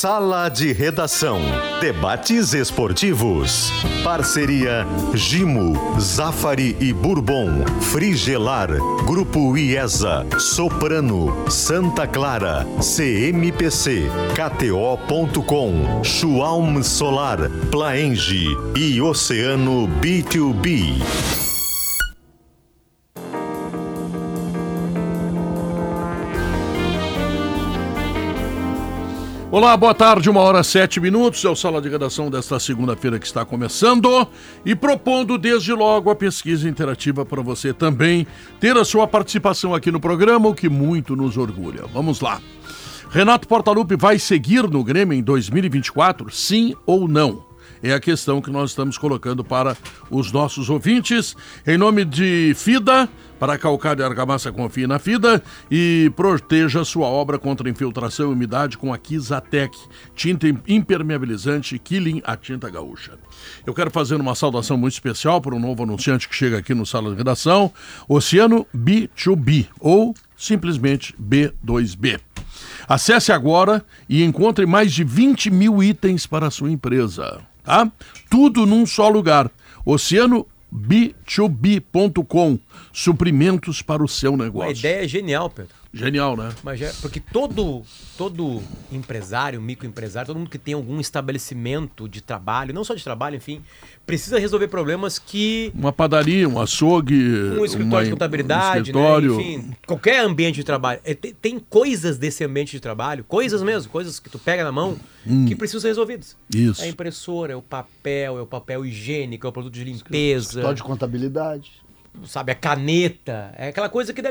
Sala de Redação. Debates esportivos. Parceria Gimo, Zafari e Bourbon. Frigelar. Grupo IESA. Soprano. Santa Clara. CMPC. KTO.com. Schwalm Solar. Plaenge. E Oceano B2B. Olá, boa tarde, uma hora sete minutos. É o Sala de Redação desta segunda-feira que está começando e propondo desde logo a pesquisa interativa para você também ter a sua participação aqui no programa, o que muito nos orgulha. Vamos lá. Renato Portaluppi vai seguir no Grêmio em 2024, sim ou não? É a questão que nós estamos colocando para os nossos ouvintes. Em nome de FIDA, para calcário e argamassa, confie na FIDA e proteja sua obra contra infiltração e umidade com a Kizatec, tinta impermeabilizante Killing a tinta gaúcha. Eu quero fazer uma saudação muito especial para um novo anunciante que chega aqui no Sala de Redação, Oceano B2B, ou simplesmente B2B. Acesse agora e encontre mais de 20 mil itens para a sua empresa. Tá? Tudo num só lugar. Oceano b2b.com suprimentos para o seu negócio. A ideia é genial, Pedro. Genial, né? Mas é, porque todo, todo empresário, microempresário, todo mundo que tem algum estabelecimento de trabalho, não só de trabalho, enfim, precisa resolver problemas que. Uma padaria, um açougue. Um escritório uma, de contabilidade, um escritório... Né? enfim, qualquer ambiente de trabalho. É, tem, tem, coisas desse ambiente de trabalho, coisas mesmo, coisas que tu pega na mão, hum. que precisam ser resolvidas. Isso. É a impressora, é o papel, é o papel higiênico, é o produto de limpeza. Escritório de contabilidade sabe, a caneta. É aquela coisa que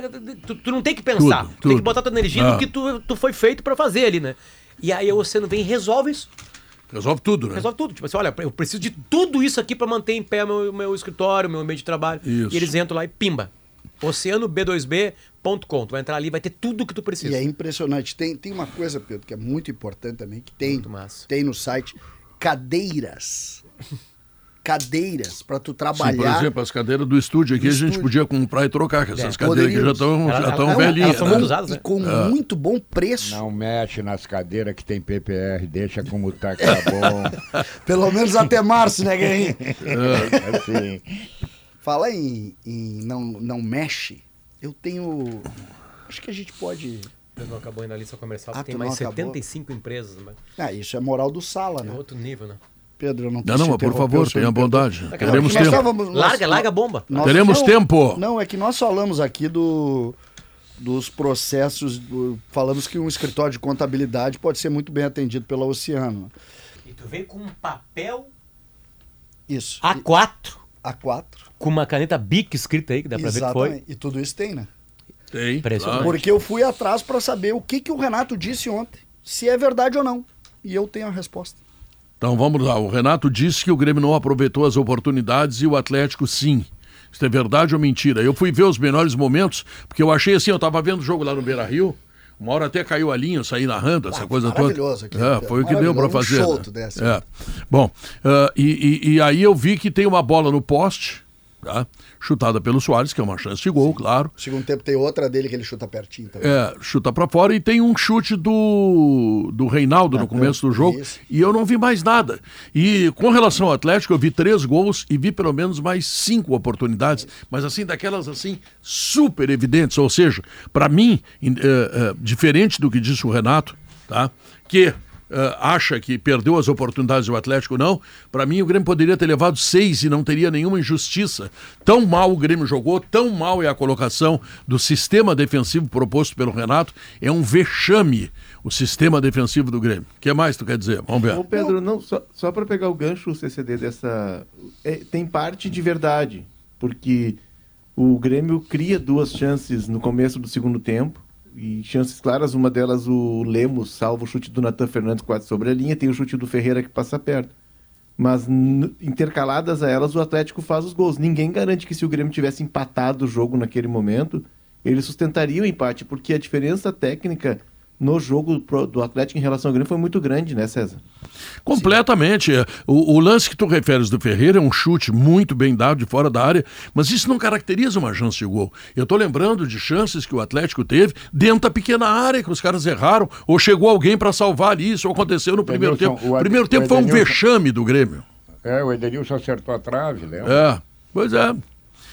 tu, tu não tem que pensar. Tudo, tu tudo. tem que botar tua energia ah. no que tu, tu foi feito para fazer ali, né? E aí o oceano vem e resolve isso. Resolve tudo, né? Resolve tudo. Tipo assim, olha, eu preciso de tudo isso aqui para manter em pé meu, meu escritório, meu ambiente de trabalho. Isso. E eles entram lá e pimba. OceanoB2B.com. Tu vai entrar ali, vai ter tudo que tu precisa. E é impressionante. Tem, tem uma coisa, Pedro, que é muito importante também, que tem, tem no site cadeiras cadeiras para tu trabalhar. Sim, por exemplo, as cadeiras do estúdio aqui a gente podia comprar e trocar, que essas é, cadeiras aqui já estão já estão velhinhas. Elas né? usadas, né? E com é. muito bom preço. Não mexe nas cadeiras que tem PPR, deixa como tá que tá bom. Pelo menos até março, né, Guerrinho? É. Assim. Fala em, em não, não mexe, eu tenho... Acho que a gente pode... Não acabou ainda a lista comercial, ah, tem mais acabou? 75 empresas. Mas... Ah, isso é moral do Sala, né? É outro nível, né? Pedro, eu não Não, não, por favor, tenha bondade. Não, Teremos tempo. Estávamos, larga, larga a bomba. Nós, Teremos não, tempo. Não, é que nós falamos aqui do, dos processos, do, falamos que um escritório de contabilidade pode ser muito bem atendido pela Oceano. E tu vem com um papel isso. A4. A4. Com uma caneta BIC escrita aí, que dá pra Exatamente. ver que foi. E tudo isso tem, né? Tem. Porque eu fui atrás para saber o que, que o Renato disse ontem. Se é verdade ou não. E eu tenho a resposta. Então vamos lá. O Renato disse que o Grêmio não aproveitou as oportunidades e o Atlético sim. Isso é verdade ou mentira? Eu fui ver os melhores momentos, porque eu achei assim, eu estava vendo o jogo lá no Beira Rio. Uma hora até caiu a linha, eu saí narrando essa ah, coisa maravilhoso toda. Aqui, é, foi o que deu para fazer. Um né? é. Bom, uh, e, e, e aí eu vi que tem uma bola no poste Tá? Chutada pelo Soares, que é uma chance de gol, Sim. claro. Segundo tempo tem outra dele que ele chuta pertinho também. É, chuta para fora e tem um chute do, do Reinaldo no começo do jogo. Isso. E eu não vi mais nada. E com relação ao Atlético, eu vi três gols e vi pelo menos mais cinco oportunidades, mas assim, daquelas assim, super evidentes. Ou seja, para mim, é, é, diferente do que disse o Renato, tá? Que uh, acha que perdeu as oportunidades do Atlético, não. Para mim, o Grêmio poderia ter levado seis e não teria nenhuma injustiça. Tão mal o Grêmio jogou, tão mal é a colocação do sistema defensivo proposto pelo Renato. É um vexame o sistema defensivo do Grêmio. O que mais tu quer dizer? Vamos ver. Ô Pedro, não, só, só para pegar o gancho, o CCD dessa. É, tem parte de verdade, porque o Grêmio cria duas chances no começo do segundo tempo e chances claras, uma delas o Lemos, salvo o chute do Natan Fernandes quase sobre a linha, tem o chute do Ferreira que passa perto. Mas intercaladas a elas, o Atlético faz os gols. Ninguém garante que se o Grêmio tivesse empatado o jogo naquele momento, ele sustentaria o empate, porque a diferença técnica no jogo do Atlético em relação ao Grêmio foi muito grande, né, César? Completamente. O, o, lance que tu referes do Ferreira é um chute muito bem dado de fora da área, mas isso não caracteriza uma chance de gol. Eu estou lembrando de chances que o Atlético teve dentro da pequena área, que os caras erraram, ou chegou alguém para salvar ali. Isso aconteceu no primeiro tempo. O primeiro tempo foi um vexame do Grêmio. É, o Edenilson acertou a trave, lembra? É, pois é.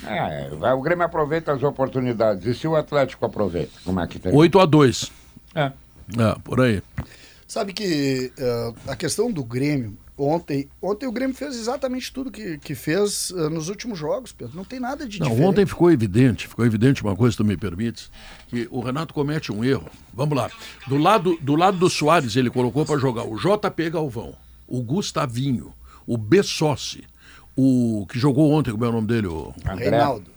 É, o Grêmio aproveita as oportunidades. E se o Atlético aproveita? Como é que tem? 8 a 2 É. É, por aí. Sabe que uh, a questão do Grêmio, ontem, ontem o Grêmio fez exatamente tudo que, que fez uh, nos últimos jogos, Pedro. Não tem nada de Não, diferente. ontem ficou evidente, ficou evidente uma coisa, se tu me permites, que o Renato comete um erro. Vamos lá. Do lado do, lado do Soares, ele colocou para jogar o JP Galvão, o Gustavinho, o Bessossi, o que jogou ontem, como é o nome dele? O... André. Reinaldo.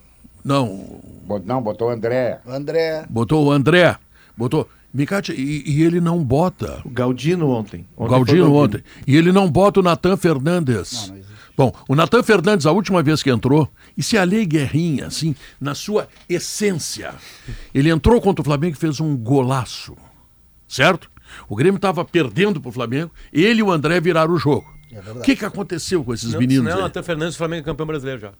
Não, Não, botou o André. André. botou o André, botou. Micate, e, e ele não bota. O Galdino ontem. O ontem Galdino foi o ontem. E ele não bota o Natan Fernandes. Não. Bom, o Natan Fernandes, a última vez que entrou, e se a Lei Guerrinha, assim, na sua essência, ele entrou contra o Flamengo e fez um golaço. Certo? O Grêmio estava perdendo para o Flamengo, ele e o André viraram o jogo. É o que, que aconteceu com esses Não, meninos? não, aí? Natan Fernandes, o Flamengo é campeão brasileiro já.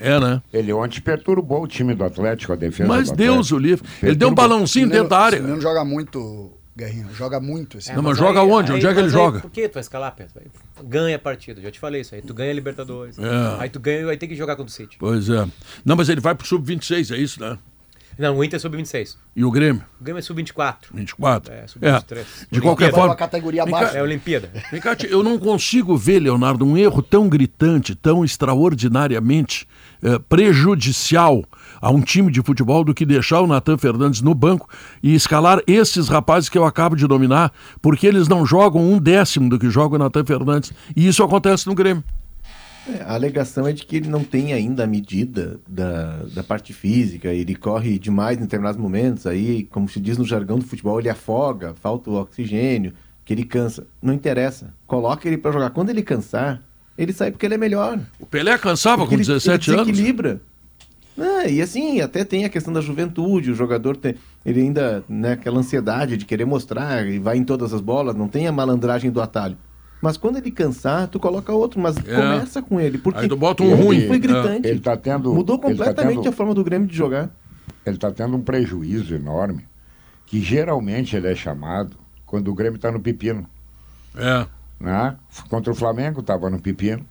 É, né? Ele ontem perturbou o time do Atlético, a defesa Mas do Deus o livre. Ele deu um balãozinho dentro da área. esse menino joga muito, Guerrinho. Joga muito esse Não, mas joga onde? Onde é que ele mas joga? Por que tu vai escalar, Pedro? Ganha a partida, já te falei isso aí. Tu ganha a Libertadores. É. Aí tu ganha, vai ter que jogar contra o City. Pois é. Não, mas ele vai pro sub-26, é isso, né? Não, o Inter é sub-26. E o Grêmio? O Grêmio é sub-24. 24. É, É, sub-23. De qualquer forma. categoria Vem cá, abaixo. É a Olimpíada. Vem cá, tia, eu não consigo ver, Leonardo, um erro tão gritante, tão extraordinariamente eh, prejudicial a um time de futebol do que deixar o Natan Fernandes no banco e escalar esses rapazes que eu acabo de dominar, porque eles não jogam um décimo do que joga o Natan Fernandes. E isso acontece no Grêmio. É, a alegação é de que ele não tem ainda a medida da, da parte física, ele corre demais em determinados momentos, aí, como se diz no jargão do futebol, ele afoga, falta o oxigênio, que ele cansa. Não interessa. Coloca ele pra jogar. Quando ele cansar, ele sai porque ele é melhor. O Pelé cansava Porque com ele- 17 ele anos. desequilibra. Ah, e assim, até tem a questão da juventude, o jogador tem, ele ainda, né, aquela ansiedade de querer mostrar, e vai em todas as bolas, não tem a malandragem do atalho. Mas quando ele cansar, tu coloca outro, mas começa com ele, porque Aí tu bota um ontem ruim. foi É. gritante. Ele tá tendo. Mudou ele tá completamente tendo- a forma do Grêmio de jogar. ele está tendo um prejuízo enorme, que geralmente ele é chamado quando o Grêmio está no pepino. É. Né? Contra o Flamengo estava no pepino.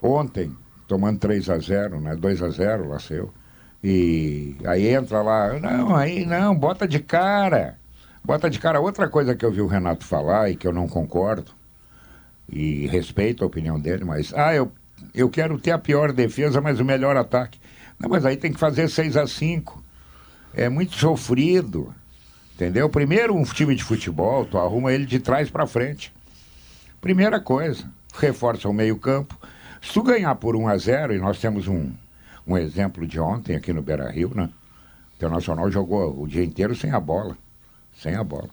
Ontem, tomando 3 a 0 né? 2 a 0 lá seu. E aí entra lá, não, aí não, bota de cara. Bota de cara. Outra coisa que eu vi o Renato falar e que eu não concordo, e respeito a opinião dele, mas, ah, eu, eu quero ter a pior defesa, mas o melhor ataque. Não, mas aí tem que fazer 6 a 5 É muito sofrido. Entendeu? Primeiro, um time de futebol, tu arruma ele de trás para frente. Primeira coisa, reforça o meio-campo. Se tu ganhar por 1 a 0 e nós temos um, um exemplo de ontem aqui no Beira Rio, né? O Internacional jogou o dia inteiro sem a bola. Sem a bola.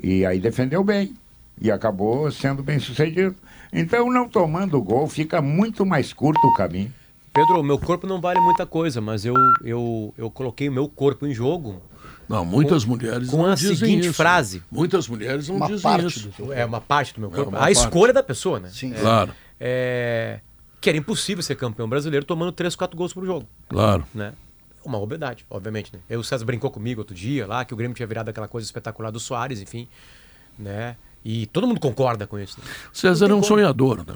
E aí defendeu bem. E acabou sendo bem sucedido. Então, não tomando gol, fica muito mais curto o caminho. Pedro, meu corpo não vale muita coisa, mas eu, eu, eu coloquei o meu corpo em jogo Não, muitas mulheres com não a dizem seguinte isso. frase. Muitas mulheres não Uma dizem parte isso. do É uma parte do meu corpo. uma a parte. escolha da pessoa, né? Sim. Claro, É, que era impossível ser campeão brasileiro tomando 3, 4 gols por jogo. claro. né? Uma obviedade, obviamente, né? Eu, o César brincou comigo outro dia lá, que o Grêmio tinha virado aquela coisa espetacular do Soares, enfim, né? E todo mundo concorda com isso. Né? César é um sonhador, né?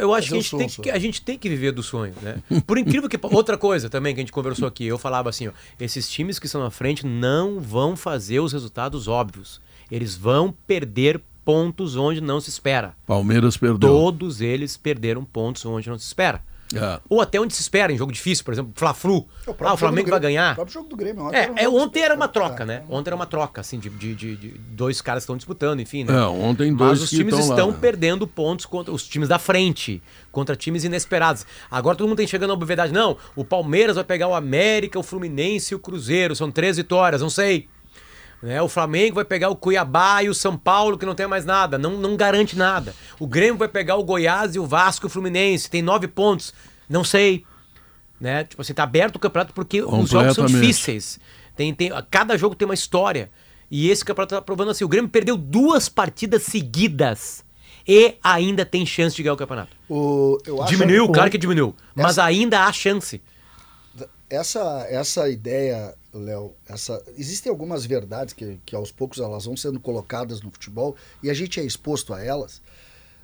Eu acho que a gente, tem que a gente tem que viver do sonho, né? Por incrível que... Outra coisa também que a gente conversou aqui, eu falava assim, ó, esses times que estão na frente não vão fazer os resultados óbvios. Eles vão perder pontos onde não se espera. Palmeiras perdeu. Todos eles perderam pontos onde não se espera. É. Ou até onde se espera, em jogo difícil, por exemplo, Fla-Flu. É Ah, o Flamengo vai ganhar. O próprio jogo do Grêmio. ontem É, era um é, jogo ontem era uma troca, né? Ontem era uma troca, assim, de, de, de- de dois caras que estão disputando, enfim, né? É, ontem dois Mas os times estão lá, né? perdendo pontos contra os times da frente, contra times inesperados. Agora todo mundo tem chegando à obviedade. Não, o Palmeiras vai pegar o América, o Fluminense e o Cruzeiro. São três vitórias, não sei. Né? O Flamengo vai pegar o Cuiabá e o São Paulo, que não tem mais nada. Não, não garante nada. O Grêmio vai pegar o Goiás e o Vasco e o Fluminense. Tem nove pontos. Não sei. Né? Tipo assim, tá aberto o campeonato porque os jogos são difíceis. Tem, tem, cada jogo tem uma história. E esse campeonato tá provando assim: o Grêmio perdeu duas partidas seguidas e ainda tem chance de ganhar o campeonato. O, eu acho- Diminuiu, claro que diminuiu. Mas Essa- ainda há chance. essa, essa ideia, Léo, essa, existem algumas verdades que, que aos poucos elas vão sendo colocadas no futebol e a gente é exposto a elas.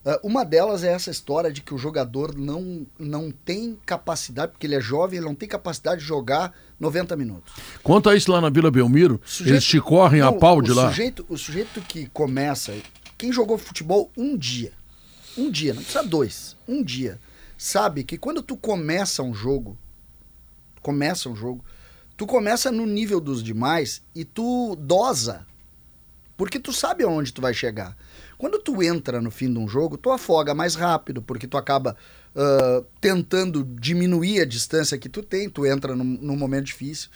Ah, uma delas é essa história de que o jogador não, não tem capacidade, porque ele é jovem, ele não tem capacidade de jogar 90 minutos. Quanto a isso lá na Vila Belmiro, Sujeito- eles te correm a Não, pau o de lá. Sujeito, o sujeito que começa, quem jogou futebol um dia, um dia, não precisa dois, um dia, sabe que quando tu começa um jogo, começa um jogo, tu começa no nível dos demais e tu dosa, porque tu sabe aonde tu vai chegar. Quando tu entra no fim de um jogo, tu afoga mais rápido, porque tu acaba ah, tentando diminuir a distância que tu tem, tu entra num, num momento difícil.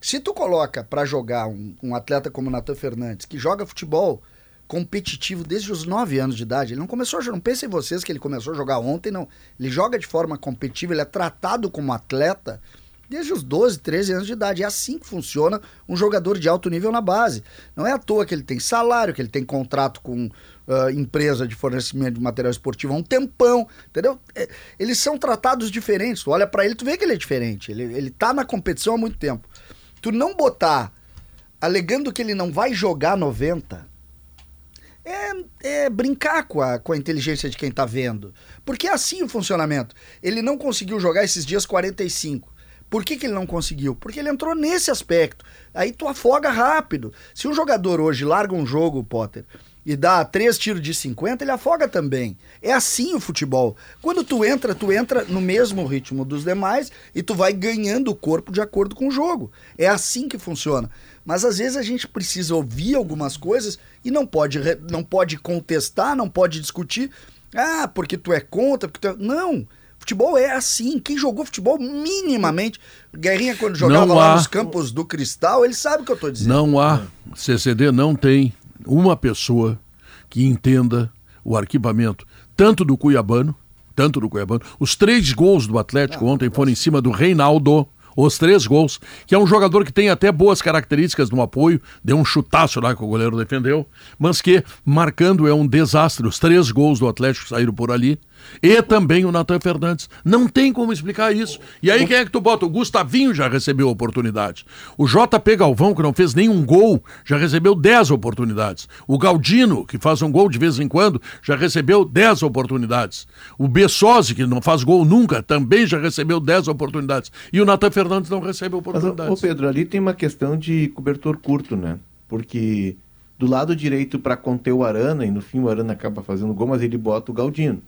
Se tu coloca pra jogar um, um atleta como o Natan Fernandes, que joga futebol competitivo desde os 9 anos de idade, ele não começou a jogar, não pensem vocês que ele começou a jogar ontem, não. Ele joga de forma competitiva, ele é tratado como atleta desde os 12, 13 anos de idade. É assim que funciona um jogador de alto nível na base. Não é à toa que ele tem salário, que ele tem contrato com ah, empresa de fornecimento de material esportivo há um tempão, entendeu? É, eles são tratados diferentes. Tu olha pra ele, tu vê que ele é diferente. Ele, ele tá na competição há muito tempo. Tu não botar alegando que ele não vai jogar 90 é, é brincar com a, com a inteligência de quem tá vendo. Porque é assim o funcionamento. Ele não conseguiu jogar esses dias 45. Por que, que ele não conseguiu? Porque ele entrou nesse aspecto. Aí tu afoga rápido. Se um jogador hoje larga um jogo, Potter, e dá três tiros de 50, ele afoga também. É assim o futebol. Quando tu entra, tu entra no mesmo ritmo dos demais e tu vai ganhando o corpo de acordo com o jogo. É assim que funciona. Mas às vezes a gente precisa ouvir algumas coisas e não pode, não pode contestar, não pode discutir. Ah, porque tu é contra, porque tu é... Não. Futebol é assim. Quem jogou futebol minimamente. Guerrinha, quando jogava Não lá há- nos campos do Cristal, ele sabe o que eu tô dizendo. Não há, CCD não tem uma pessoa que entenda o arquivamento, tanto do Cuiabano, tanto do Cuiabano. Os três gols do Atlético ontem foram em cima do Reinaldo. Os três gols, que é um jogador que tem até boas características no apoio, deu um chutaço lá que o goleiro defendeu, mas que marcando é um desastre. Os três gols do Atlético saíram por ali. E também o Natan Fernandes. Não tem como explicar isso. E aí quem é que tu bota? O Gustavinho já recebeu oportunidades. O JP Galvão, que não fez nenhum gol, já recebeu 10 oportunidades. O Galdino, que faz um gol de vez em quando, já recebeu 10 oportunidades. O Bessosi, que não faz gol nunca, também já recebeu 10 oportunidades. E o Natan Fernandes não recebe Mas, oportunidades. ô, Pedro, ali tem uma questão de cobertor curto, né? Porque do lado direito para conter o Arana, e no fim o Arana acaba fazendo gol, mas ele bota o Galdino.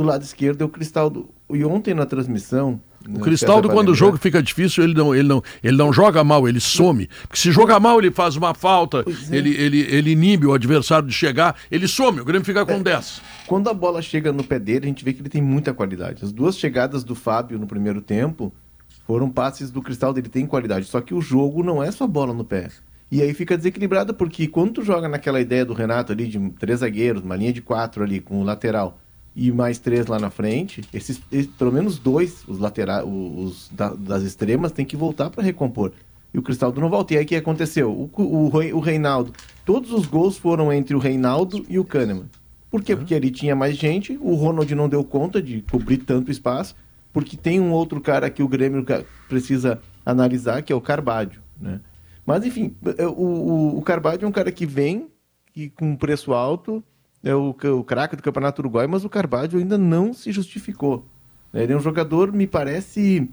Do lado esquerdo é o Cristaldo. E ontem na transmissão. O Cristaldo, quando o jogo fica difícil, ele não, ele, não, ele não joga mal, ele some. Porque se joga mal, ele faz uma falta, é. ele, ele, ele inibe o adversário de chegar, ele some, o Grêmio fica com 10. Quando a bola chega no pé dele, a gente vê que ele tem muita qualidade. As duas chegadas do Fábio no primeiro tempo foram passes do Cristaldo, ele tem qualidade. Só que o jogo não é só bola no pé. E aí fica desequilibrado, porque quando tu joga naquela ideia do Renato ali, de três zagueiros, uma linha de quatro ali com o lateral e mais três lá na frente, esses, esses- pelo menos dois, os laterais, os da- das extremas, tem que voltar para recompor. E o Cristaldo não volta. E aí o que aconteceu? O, o, o Reinaldo, todos os gols foram entre o Reinaldo e o Kahneman. Por quê? Porque ali tinha mais gente, o Ronald não deu conta de cobrir tanto espaço, porque tem um outro cara que o Grêmio precisa analisar, que é o Carbadio, né? Mas enfim, é, o, o, o Carbadio é um cara que vem e com preço alto, é o, o craque do Campeonato Uruguai, mas o Carbadio ainda não se justificou. né? Ele é um jogador, me parece,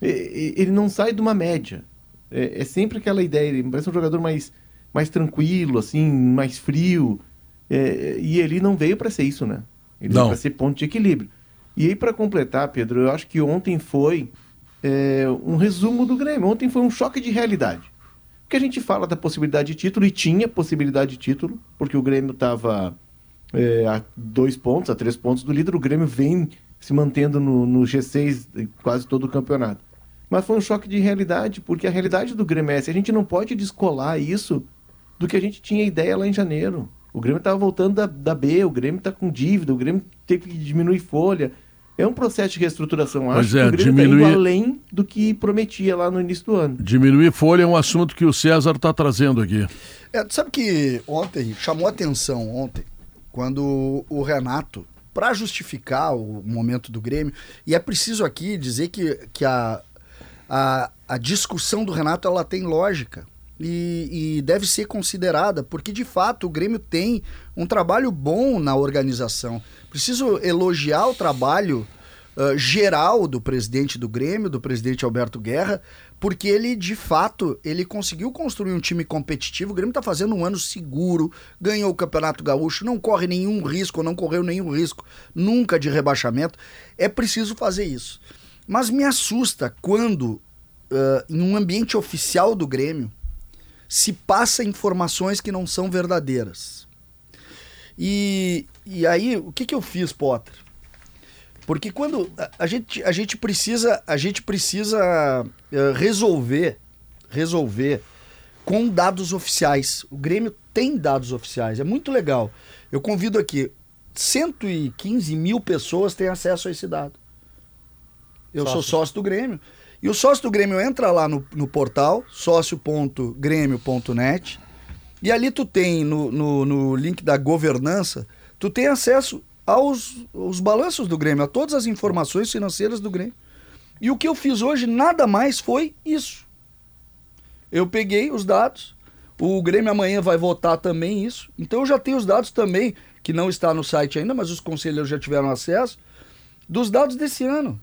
ele não sai de uma média. É, é sempre aquela ideia, ele me parece um jogador mais, mais tranquilo, assim, mais frio. É, e ele não veio para ser isso, né? Ele Não. veio para ser ponto de equilíbrio. E aí, para completar, Pedro, eu acho que ontem foi é, um resumo do Grêmio. Ontem foi um choque de realidade. Porque a gente fala da possibilidade de título, e tinha possibilidade de título, porque o Grêmio estava a dois pontos, a três pontos do líder, o Grêmio vem se mantendo no, no G6 em quase todo o campeonato. Mas foi um choque de realidade, porque a realidade do Grêmio é essa. A gente não pode descolar isso do que a gente tinha ideia lá em janeiro. O Grêmio estava voltando da, da B, o Grêmio está com dívida, o Grêmio teve que diminuir folha. É um processo de reestruturação. Pois Acho é, que o Grêmio tá diminuir- indo além do que prometia lá no início do ano. Diminuir folha é um assunto que o César está trazendo aqui. É, tu sabe que ontem, chamou atenção ontem, quando o Renato, para justificar o momento do Grêmio, e é preciso aqui dizer que, que a, a, a discussão do Renato ela tem lógica. E, e deve ser considerada, porque de fato o Grêmio tem um trabalho bom na organização. Preciso elogiar o trabalho ah, geral do presidente do Grêmio, do presidente Alberto Guerra, porque ele de fato ele conseguiu construir um time competitivo. O Grêmio está fazendo um ano seguro, ganhou o Campeonato Gaúcho, não corre nenhum risco, não correu nenhum risco nunca de rebaixamento. É preciso fazer isso. Mas me assusta quando ah, em um ambiente oficial do Grêmio se passa informações que não são verdadeiras. E, e aí, o que, que eu fiz, Potter? Porque quando a, a gente, a gente precisa, a gente precisa eh, resolver, resolver com dados oficiais. O Grêmio tem dados oficiais, é muito legal. Eu convido aqui, 115 mil pessoas têm acesso a esse dado. Eu sou sócio do Grêmio. E o sócio do Grêmio entra lá no, no portal, sócio.grêmio.net, e ali tu tem, no, no, no link da governança, tu tem acesso aos, aos balanços do Grêmio, a todas as informações financeiras do Grêmio. E o que eu fiz hoje nada mais foi isso. Eu peguei os dados, o Grêmio amanhã vai votar também isso, então eu já tenho os dados também, que não está no site ainda, mas os conselheiros já tiveram acesso, dos dados desse ano.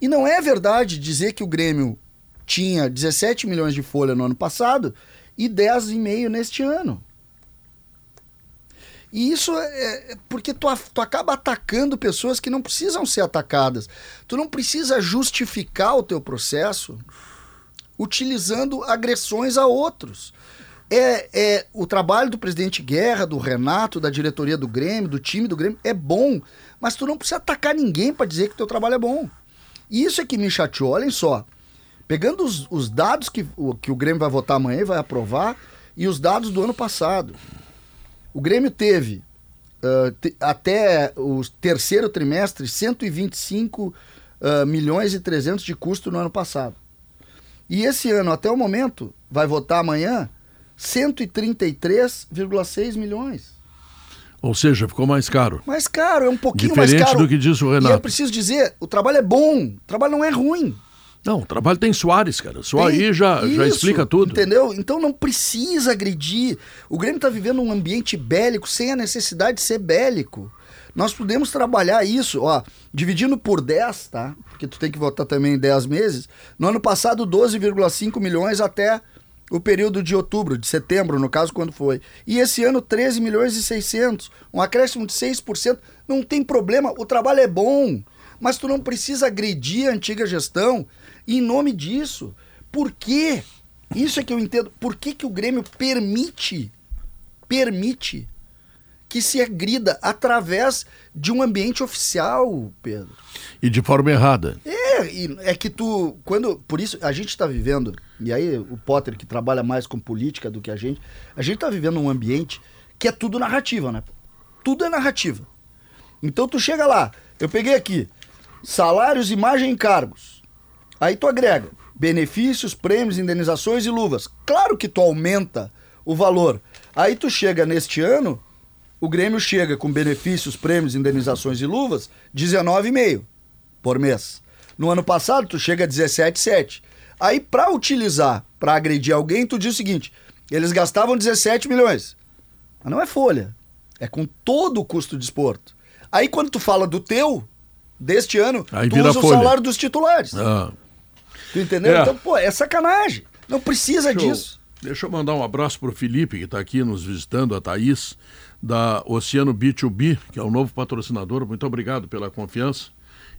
E não é verdade dizer que o Grêmio tinha 17 milhões de folha no ano passado e 10,5 neste ano. E isso é é porque tu, tu acaba atacando pessoas que não precisam ser atacadas. Tu não precisa justificar o teu processo utilizando agressões a outros. É, é o trabalho do presidente Guerra, do Renato, da diretoria do Grêmio, do time do Grêmio é bom, mas tu não precisa atacar ninguém para dizer que o teu trabalho é bom. E isso é que me chateou. Olhem só. Pegando os, os dados que o, que o Grêmio vai votar amanhã e vai aprovar e os dados do ano passado. O Grêmio teve ah, te- até o terceiro trimestre 125 ah, milhões e 300 de custo no ano passado. E esse ano, até o momento, vai votar amanhã 133,6 milhões. Ou seja, ficou mais caro. Mais caro, é um pouquinho mais Diferente caro. do que disse o E eu Renato. preciso dizer, o trabalho é bom, o trabalho não é ruim. Não, o trabalho tem Soares, cara. Só Tem- aí já, já Isso, explica tudo. Entendeu? Então não precisa agredir. O Grêmio está vivendo um ambiente bélico sem a necessidade de ser bélico. Nós podemos trabalhar isso, ó, dividindo por 10, tá? Porque tu tem que votar também em 10 meses. No ano passado, 12,5 milhões até o período de outubro, de setembro, no caso, quando foi. E esse ano, 13 milhões e 600. Um acréscimo de 6%. Não tem problema, o trabalho é bom. Mas tu não precisa agredir a antiga gestão em nome disso. Por quê? Isso é que eu entendo. Por que, que o Grêmio permite, permite que se agrida através de um ambiente oficial, Pedro? E de forma errada. É, e é que tu, quando, por isso a gente está vivendo, e aí o Potter que trabalha mais com política do que a gente, a gente está vivendo um ambiente que é tudo narrativa, né? Tudo é narrativa. Então tu chega lá, eu peguei aqui, salários, imagem e encargos. Aí tu agrega benefícios, prêmios, indenizações e luvas. Claro que tu aumenta o valor. Aí tu chega neste ano, o Grêmio chega com benefícios, prêmios, indenizações e luvas, 19,5 por mês. No ano passado, tu chega a 17,7. Aí, para utilizar, para agredir alguém, tu diz o seguinte: eles gastavam 17 milhões. Mas não é folha. É com todo o custo de esporto. Aí, quando tu fala do teu, deste ano, Aí tu usa folha. o salário dos titulares. Ah. Tu entendeu? É. Então, pô, é sacanagem. Não precisa disso. Deixa eu mandar um abraço pro Felipe, que está aqui nos visitando, a Thaís, da Oceano B2B, que é o novo patrocinador. Muito obrigado pela confiança.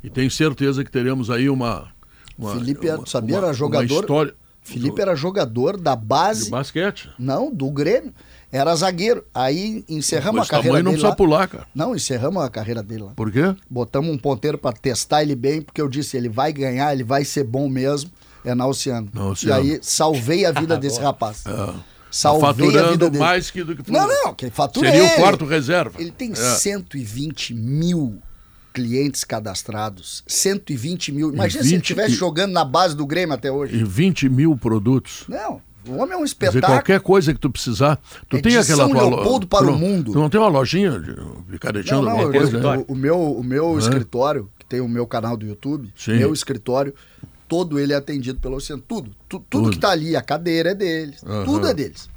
E tenho certeza que teremos aí uma. uma Felipe, uma, sabia, uma- era jogador. Uma história Felipe era jogador da base. de basquete. Não, do Grêmio. Era zagueiro. Aí encerramos a carreira tamanho não dele precisa lá. pular, cara. Não, encerramos a carreira dele lá. Por quê? Botamos um ponteiro pra testar ele bem, porque eu disse, ele vai ganhar, ele vai ser bom mesmo. É na Oceano. Na Oceano. E aí salvei a vida desse rapaz. Ah, Salvei a vida faturando dele. mais que do que Não, não, que fatura Seria ele. o quarto reserva. Ele tem É. 120 mil clientes cadastrados, 120 mil. Imagina se ele 20 estivesse jogando na base do Grêmio até hoje. E 20 mil produtos. Não, o homem é um Quer dizer, espetáculo. qualquer coisa que tu precisar. Tu É tem aquela São tua Leopoldo para tu o não- mundo. Tu não tem uma lojinha de Não, picareteando não, alguma eu- coisa? né? o, o meu, o meu escritório, que tem o meu canal do YouTube, Sim. meu escritório, todo ele é atendido pelo Oceano. Tudo. Tu- tudo, Tudo. que tá ali, a cadeira é deles. Aham. Tudo é deles.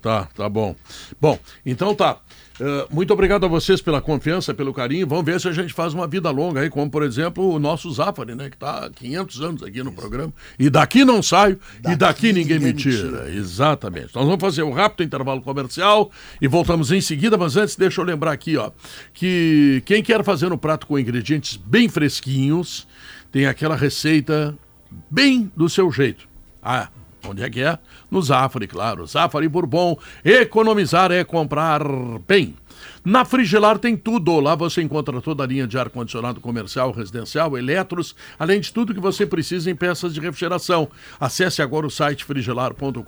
Tá, tá bom. Bom, então tá. Eh, muito obrigado a vocês pela confiança, pelo carinho. Vamos ver se a gente faz uma vida longa aí, como por exemplo o nosso Zafari, né? Que tá há 500 anos aqui no programa. E daqui não saio, e daqui ninguém, me tira. Exatamente. Nós vamos fazer um rápido intervalo comercial e voltamos em seguida. Mas antes, deixa eu lembrar aqui, ó, que quem quer fazer um prato com ingredientes bem fresquinhos, tem aquela receita bem do seu jeito. Ah, onde é que é? No Zafari, claro. Zafari Bourbon. Economizar é comprar bem. Na Frigelar tem tudo. Lá você encontra toda a linha de ar-condicionado comercial, residencial, eletros, além de tudo que você precisa em peças de refrigeração. Acesse agora o site frigelar.com.br.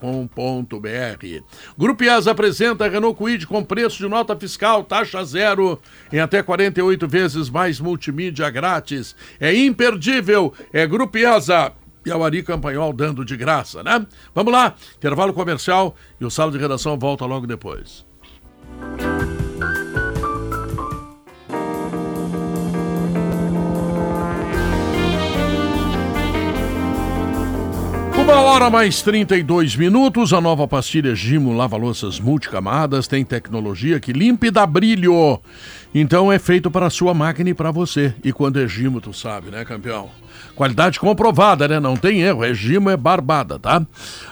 Grupo IES apresenta Renault Kwid com preço de nota fiscal, taxa zero, em até 48 vezes mais multimídia grátis. É imperdível. É Grupo IESA e ao Ari Campanhol dando de graça, né? Vamos lá, intervalo comercial e o sala de redação volta logo depois. Uma hora mais 32 minutos, a nova pastilha Gimo lava-louças multicamadas tem tecnologia que limpa e dá brilho. Então é feito para a sua máquina e para você. E quando é Gimo, tu sabe, né, campeão? Qualidade comprovada, né? Não tem erro, é Gimo, é barbada, tá?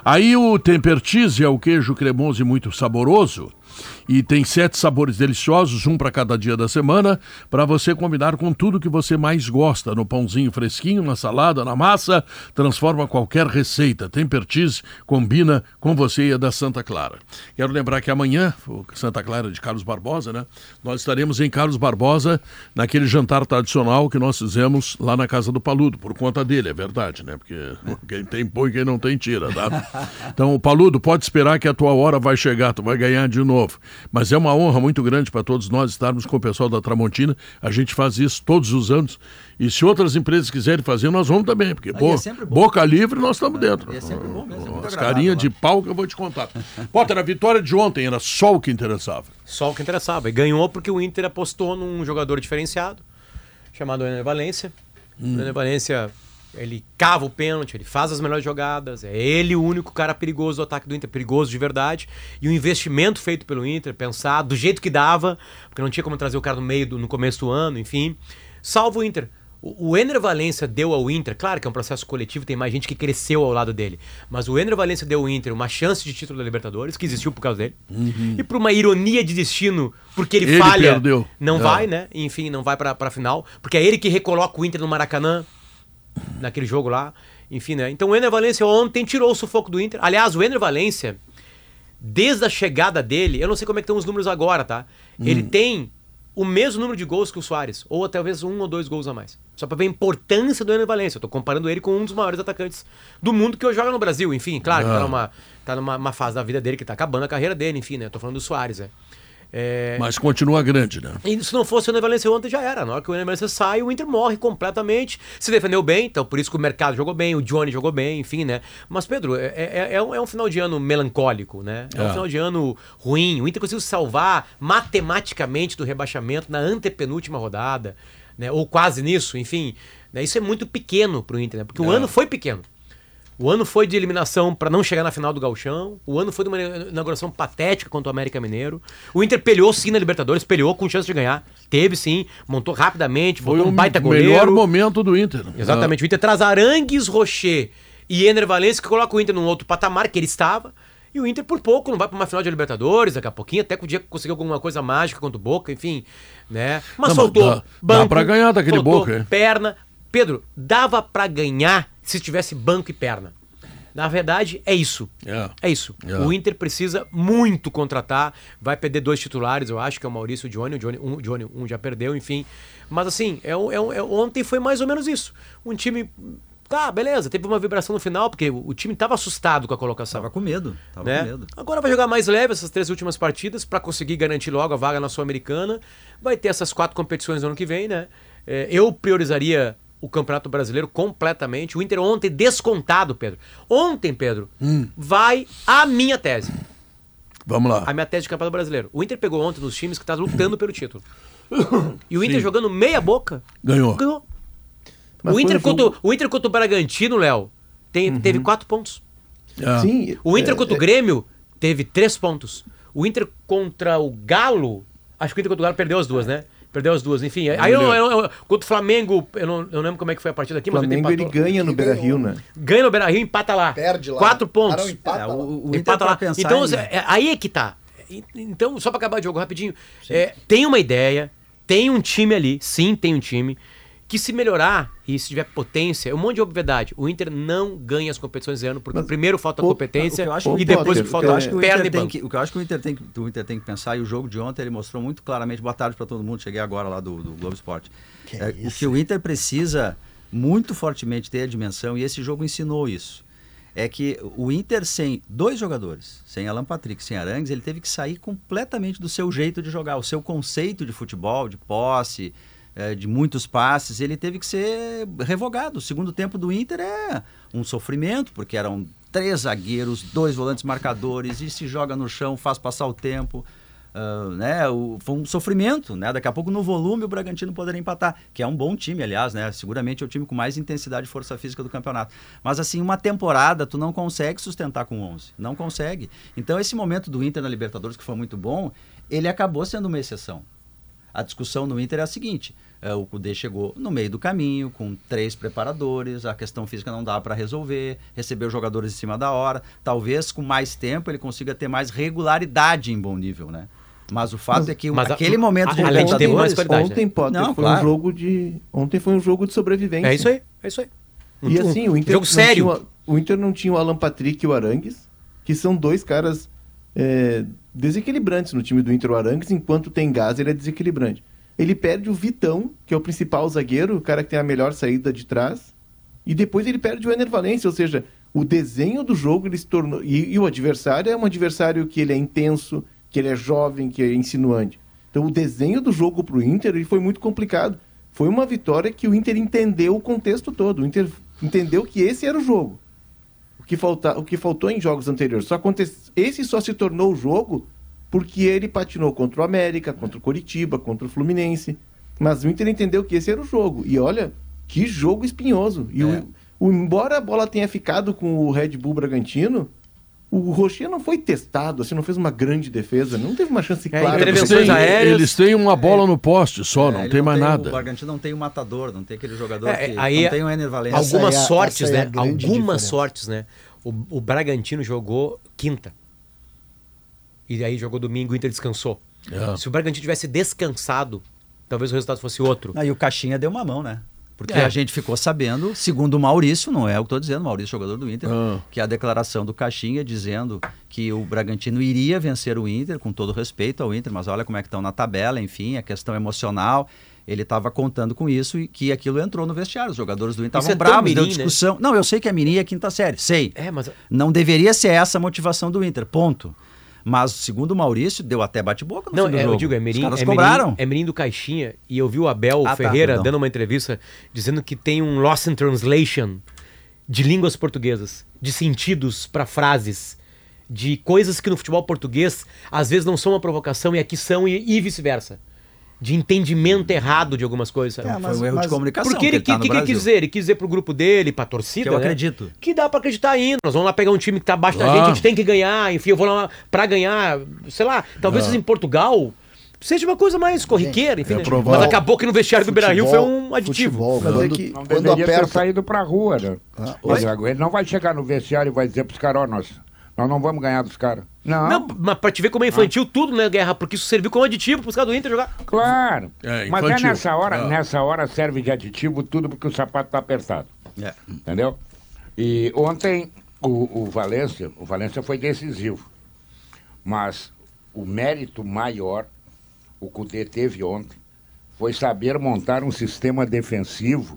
Aí o Temper Cheese é o queijo cremoso e muito saboroso. E tem sete sabores deliciosos, um para cada dia da semana, para você combinar com tudo que você mais gosta, no pãozinho fresquinho, na salada, na massa, transforma qualquer receita. Temper Cheese combina com você e a da Santa Clara. Quero lembrar que amanhã, Santa Clara de Carlos Barbosa, né? Nós estaremos em Carlos Barbosa, naquele jantar tradicional que nós fizemos lá na casa do Paludo, por conta dele, é verdade, né? Porque quem tem põe, quem não tem tira, tá? Então, Paludo, pode esperar que a tua hora vai chegar, tu vai ganhar de novo. Mas é uma honra muito grande para todos nós estarmos com o pessoal da Tramontina. A gente faz isso todos os anos. E se outras empresas quiserem fazer, nós vamos também. Porque, pô, é boca livre, nós estamos dentro. e é sempre bom mesmo, é As carinhas de pau que eu vou te contar. Potter, a vitória de ontem era só o que interessava. Só o que interessava. E ganhou porque o Inter apostou num jogador diferenciado, chamado Ener Valência. Hum. O Ener Valência, ele cava o pênalti, ele faz as melhores jogadas. É ele o único cara perigoso do ataque do Inter, perigoso de verdade. E o investimento feito pelo Inter, pensado do jeito que dava, porque não tinha como trazer o cara no meio, do, no começo do ano, enfim. Salva o Inter. O o Ener Valência deu ao Inter, claro que é um processo coletivo, tem mais gente que cresceu ao lado dele, mas o Ener Valência deu ao Inter uma chance de título da Libertadores, que existiu por causa dele, e por uma ironia de destino, porque ele, Uhum. Ele falha, perdeu. não É. vai, né? Enfim, não vai pra, pra final, porque é ele que recoloca o Inter no Maracanã, naquele jogo lá, enfim, né? Então o Ener Valência ontem tirou o sufoco do Inter. Aliás, o Ener Valência, desde a chegada dele, eu não sei como é que estão os números agora, tá? Ele tem o mesmo número de gols que o Soares, ou talvez um ou dois gols a mais. Só pra ver a importância do Ener Valência. Eu tô comparando ele com um dos maiores atacantes do mundo que hoje joga no Brasil. Enfim, claro, que tá numa, tá numa uma fase da vida dele que tá acabando a carreira dele, enfim, né? Eu tô falando do Soares, né? É... Mas continua grande, né? E se não fosse o Ener Valencia ontem, já era. Na hora que o Ener Valencia sai, o Inter morre completamente. Se defendeu bem, então por isso que o mercado jogou bem, o Johnny jogou bem, enfim, né? Mas, Pedro, é, é, é um, é um final de ano melancólico, né? É, um É. final de ano ruim. O Inter conseguiu se salvar matematicamente do rebaixamento na antepenúltima rodada, né? Ou quase nisso, enfim. Né? Isso é muito pequeno pro Inter, né? Porque o É. ano foi pequeno. O ano foi de eliminação para não chegar na final do Gauchão. O ano foi de uma inauguração patética contra o América Mineiro. O Inter peleou sim na Libertadores, peleou com chance de ganhar. Teve sim, montou rapidamente, Foi botou o um baita goleiro. melhor momento do Inter. Exatamente. O Inter traz Arangues, Rocher e Ener Valencia, que coloca o Inter num outro patamar que ele estava. E o Inter, por pouco, não vai para uma final de Libertadores, daqui a pouquinho, até podia conseguir alguma coisa mágica contra o Boca, enfim, né? Mas Não, mas faltou dá- dá pra ganhar daquele Boca, hein? perna. Pedro, dava pra ganhar se tivesse banco e perna. Na verdade, é isso. É. É isso. É. O Inter precisa muito contratar. Vai perder dois titulares, eu acho, que é o Maurício e o Johnny. O Johnny, um, Johnny, um já perdeu, enfim. Mas assim, é, é é- ontem foi mais ou menos isso. Um time. Tá, beleza, teve uma vibração no final, porque o, o time tava assustado com a colocação. Tava com medo. Tava né? com medo. Agora vai jogar mais leve essas três últimas partidas para conseguir garantir logo a vaga na Sul-Americana. Vai ter essas quatro competições no ano que vem, né? É, eu priorizaria o Campeonato Brasileiro completamente. O Inter ontem descontado, Pedro. Ontem, Pedro, vai a minha tese. Vamos lá. A minha tese de Campeonato Brasileiro. O Inter pegou ontem nos times que tá lutando pelo título. E o Inter jogando meia boca, Ganhou. ganhou. Mas O Inter, um contra, o Inter contra o Bragantino, Léo, tem- teve quatro pontos. Ah. Sim, O Inter é, contra o Grêmio teve três pontos. O Inter contra o Galo, acho que o Inter contra o Galo perdeu as duas, né? Perdeu as duas, enfim. Aí eu, eu- eu- contra o Flamengo, eu não, eu não lembro como é que foi a partida aqui, O mas o Flamengo ele ganha no Beira Rio, né? Ganha no Beira-Rio, empata lá. Perde lá. Quatro pontos. Ah, não, empata É, lá. o, o Inter Empata lá. pensar Então, em- é- aí é que tá. Então, só pra acabar de jogo rapidinho. é, tem uma ideia, tem um time ali, sim, tem um time, que se melhorar e se tiver potência, é um monte de obviedade. O Inter não ganha as competições esse ano, porque Mas, primeiro falta pô, competência o acho e depois Potter, O falta que eu acho que o perna Inter e tem banco. que, o que eu acho que o Inter tem que, o Inter tem que pensar, e o jogo de ontem ele mostrou muito claramente, boa tarde para todo mundo, cheguei agora lá do, do Globo Esporte. Que É, o isso, que o Inter precisa muito fortemente ter a dimensão, e esse jogo ensinou isso, é que o Inter sem dois jogadores, sem Alan Patrick, sem Arangues, ele teve que sair completamente do seu jeito de jogar, o seu conceito de futebol, de posse, eh, de muitos passes, ele teve que ser revogado. O segundo tempo do Inter é um sofrimento, porque eram três zagueiros, dois volantes marcadores, e se joga no chão, faz passar o tempo. ah, né, o- foi um sofrimento, né? Daqui a pouco no volume o Bragantino poderia empatar, que é um bom time, aliás, né? Seguramente é o time com mais intensidade e força física do campeonato. Mas assim, uma temporada tu não consegue sustentar com 11, não consegue. Então esse momento do Inter na Libertadores que foi muito bom, ele acabou sendo uma exceção. A discussão no Inter é a seguinte: o Cudê chegou no meio do caminho, com três preparadores, a questão física não dá para resolver, recebeu jogadores em cima da hora. Talvez com mais tempo ele consiga ter mais regularidade em bom nível, né? Mas o fato Mas- é que mas a- aquele momento a- de além de ter mais qualidade, Ontem, Potter, Não, foi claro. um jogo de. Ontem foi um jogo de sobrevivência. É isso aí, é isso aí. Um- E assim, o Inter, jogo não sério. tinha- o Inter não tinha o Alan Patrick e o Arangues, que são dois caras é, desequilibrantes no time do Inter. O Arangues, enquanto tem gás, ele é desequilibrante. Ele perde o Vitão, que é o principal zagueiro, o cara que tem a melhor saída de trás. E depois ele perde o Ener Valencia, ou seja, o desenho do jogo ele se tornou. E, e o adversário é um adversário que ele é intenso, que ele é jovem, que é insinuante. Então o desenho do jogo para o Inter ele foi muito complicado. Foi uma vitória que o Inter entendeu o contexto todo. O Inter entendeu que esse era o jogo. O que, falta, o que faltou em jogos anteriores. Só aconte... Esse só se tornou o jogo porque ele patinou contra o América, contra o Coritiba, contra o Fluminense. Mas o Inter entendeu que esse era o jogo. E olha, que jogo espinhoso. E o, o- embora a bola tenha ficado com o Red Bull Bragantino, o Rocher não foi testado, assim, não fez uma grande defesa, não teve uma chance É, clara. Eles intervenções têm, aéreas. eles têm uma bola no poste só, É, não tem mais O nada. Bragantino não tem o matador, não tem aquele jogador É, que aí não é- tem o Ener Valencia. Algumas é sortes, é né? Algumas diferença. sortes, né? O, o Bragantino jogou quinta. E aí jogou domingo, o Inter descansou. É. Se o Bragantino tivesse descansado, talvez o resultado fosse outro. Aí o Caixinha deu uma mão, né? Porque É. a gente ficou sabendo, segundo o Maurício, não é o que estou dizendo, Maurício, jogador do Inter, Ah. que a declaração do Caixinha dizendo que o Bragantino iria vencer o Inter, com todo respeito ao Inter, mas olha como é que estão na tabela, enfim, a questão emocional. Ele estava contando com isso e que aquilo entrou no vestiário. Os jogadores do Inter é estavam tão bravos, deu né? discussão. Não, eu sei que a Mirim é quinta série, sei. É, mas Não deveria ser essa a motivação do Inter, ponto. Mas, segundo o Maurício, deu até bate-boca no Não, fim do é, jogo. eu digo, é Mirim, Os caras é cobraram. Mirim, é Mirim do Caixinha. E eu vi o Abel Ah, tá, Ferreira perdão. dando uma entrevista dizendo que tem um loss in translation de línguas portuguesas, de sentidos para frases, de coisas que no futebol português às vezes não são uma provocação e aqui são e, e vice-versa. De entendimento errado de algumas coisas. sabe? É, Foi mas- um erro mas- de comunicação. Porque ele, que tá que, que, quis dizer? Ele quis dizer pro grupo dele, pra torcida. Que eu né? acredito. Que dá pra acreditar ainda. Nós vamos lá pegar um time que tá abaixo da Ah. gente, a gente tem que ganhar. Enfim, eu vou lá pra ganhar. Sei lá, talvez Ah. em Portugal seja uma coisa mais corriqueira, enfim. é né? provável. Mas acabou que no vestiário do Beira Rio foi um aditivo. Futebol, é quando, que- Não quando deveria ter aperta. saído pra rua, né? Ah, Ele, ele não vai chegar no vestiário e vai dizer pros caras, ó, nós, nós não vamos ganhar dos caras. Não, Não, mas pra te ver como é infantil tudo, né, Guerra? Porque isso serviu como aditivo pros caras do Inter jogar. claro. É, Mas é nessa hora, Ah. nessa hora serve de aditivo tudo porque o sapato tá apertado. É. Entendeu? E ontem o, o Valência, o Valência foi decisivo. Mas o mérito maior, o Cudê teve ontem, foi saber montar um sistema defensivo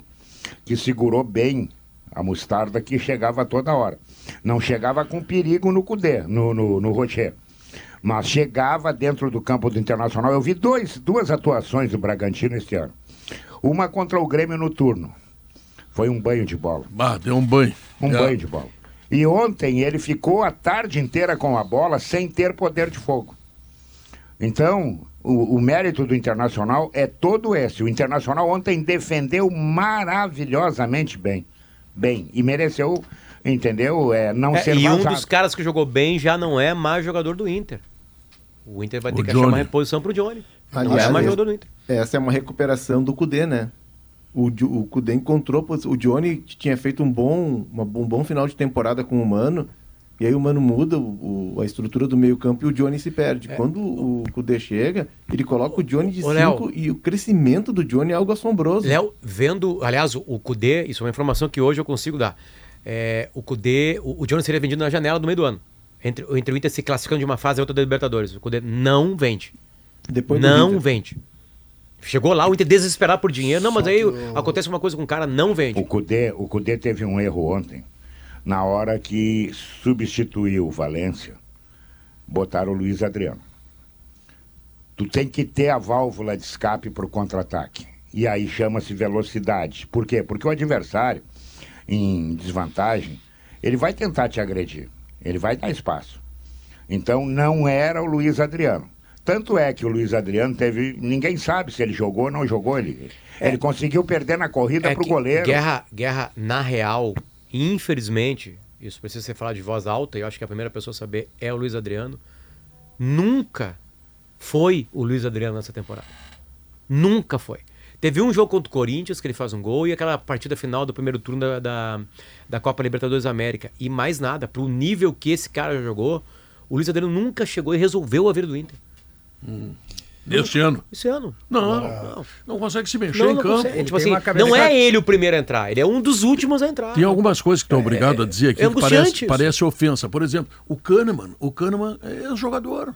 que segurou bem a mostarda que chegava toda hora. Não chegava com perigo no Cudê, no, no, no Rocher. Mas chegava dentro do campo do Internacional. Eu vi dois, duas atuações do Bragantino este ano. Uma contra o Grêmio no turno. Foi um banho de bola. Ah, deu um banho. Um É. banho de bola. E ontem ele ficou a tarde inteira com a bola sem ter poder de fogo. Então, o, o mérito do Internacional é todo esse. O Internacional ontem defendeu maravilhosamente bem. Bem. E mereceu, entendeu? É, não É, ser e um dos caras que jogou bem já não é mais jogador do Inter. O Inter vai ter O que achar uma Johnny. reposição pro Johnny. não Aliás, é mais é- jogador do Inter. Essa é uma recuperação do Cudê, né? O, o Cudê encontrou. O Johnny tinha feito um bom, uma- um bom final de temporada com o Mano. E aí o Mano muda o, o- a estrutura do meio-campo e o Johnny se perde. Quando o Cudê chega, ele coloca o Johnny de Ô, Léo. 5 e o crescimento do Johnny é algo assombroso. Léo, vendo, aliás, o Cudê, isso é uma informação que hoje eu consigo dar. É, o Cudê, o, o Johnny seria vendido na janela do meio do ano. Entre, entre o Inter se classificando de uma fase e outra da Libertadores. O Cudê não vende. Depois não vende. Chegou lá, o Inter desesperado por dinheiro. Não, mas aí acontece uma coisa com o cara, não vende. O Cudê, o Cudê teve um erro ontem. Na hora que substituiu o Valência, botaram o Luiz Adriano. Tu tem que ter a válvula de escape para o contra-ataque. E aí chama-se velocidade. Por quê? Porque o adversário, em desvantagem, ele vai tentar te agredir. Ele vai dar espaço. Então não era o Luiz Adriano. Tanto é que o Luiz Adriano teve. Ninguém sabe se ele jogou ou não jogou. Ele, ele conseguiu perder na corrida É pro que goleiro. Guerra, guerra, na real, infelizmente, isso precisa ser falado de voz alta, e eu acho que a primeira pessoa a saber é o Luiz Adriano. Nunca foi o Luiz Adriano nessa temporada. Nunca foi. Teve um jogo contra o Corinthians que ele faz um gol e aquela partida final do primeiro turno da, da, da Copa Libertadores da América. E mais nada, pro nível que esse cara jogou, o Luiz Adriano nunca chegou e resolveu a vida do Inter. Neste ano. Esse ano. Não, não, não consegue se mexer Não, em não, campo. consegue. Tipo assim, não é ele o primeiro a entrar, ele é um dos últimos a entrar. Tem algumas coisas que estão obrigado a dizer aqui é que parece, parece ofensa. Por exemplo, o Kahneman. O Kahneman é jogador.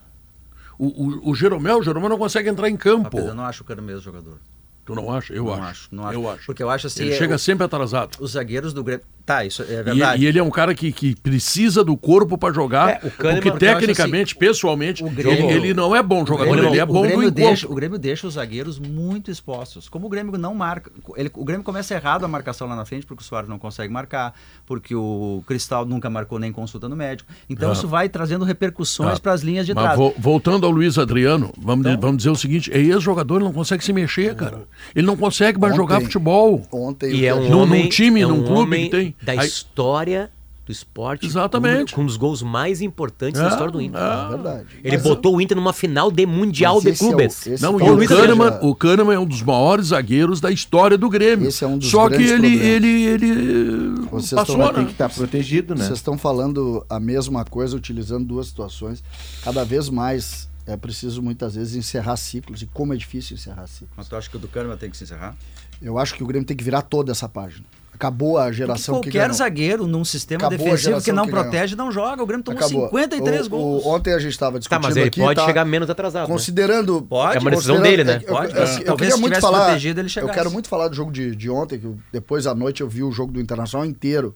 O, o, o Jeromel, o Jeromel não consegue entrar em campo. Rapaz, eu não acho o mesmo jogador. Tu não acha? Eu não acho. acho. Não acho. Eu acho. Porque eu acho assim. Ele é, chega o- sempre atrasado. Os zagueiros do Grêmio. Tá, isso é E, verdade. e ele é um cara que, que precisa do corpo para jogar. É, o Kahneman- porque tecnicamente, assim, pessoalmente, o Grêmio- ele, ele não é bom jogador, O Grêmio- ele é bom do Grêmio encontro. deixa, o Grêmio deixa os zagueiros muito expostos. Como o Grêmio não marca. ele- o Grêmio começa errado a marcação lá na frente, porque o Soares não consegue marcar, porque o Cristal nunca marcou nem consultando médico. Então Ah. isso vai trazendo repercussões Tá. para as linhas de Mas trás. vo- voltando ao Luiz Adriano, vamos, Então- vamos dizer o seguinte: é ex-jogador, ele não consegue se mexer, cara. Ele não consegue mais Ontem- jogar futebol. Ontem E é um Num- homem, num time, é um num clube homem que tem. Da Aí- história do esporte. Exatamente. Com um dos gols mais importantes da É, história do Inter. é. É verdade. Ele Mas- botou o Inter numa final de Mundial de esse é o- Clubes. Não, e o Kahneman, Adriano. o Kahneman é um dos maiores zagueiros da história do Grêmio. Esse é um dos Só que ele, ele, ele Vocês passou, estão- Mas tem né? que estar protegido, né? Vocês estão falando a mesma coisa, utilizando duas situações. Cada vez mais é preciso, muitas vezes, encerrar ciclos. E como é difícil encerrar ciclos. Mas tu acha que o do Kahneman tem que se encerrar? Eu acho que o Grêmio tem que virar toda essa página. Acabou a geração que Qualquer ganhou. zagueiro num sistema Acabou defensivo que não que protege não joga. O Grêmio tomou Acabou. 53 O- gols. o- ontem a gente estava Tá, discutindo mas ele aqui, pode tá? chegar menos atrasado. né? Considerando. Pode. É uma decisão dele, né? eu- eu- Pode. assim, eu Talvez queria se muito tivesse falar. protegido, ele eu quero muito falar do jogo de, de ontem, que eu- depois à noite eu vi o jogo do Internacional inteiro.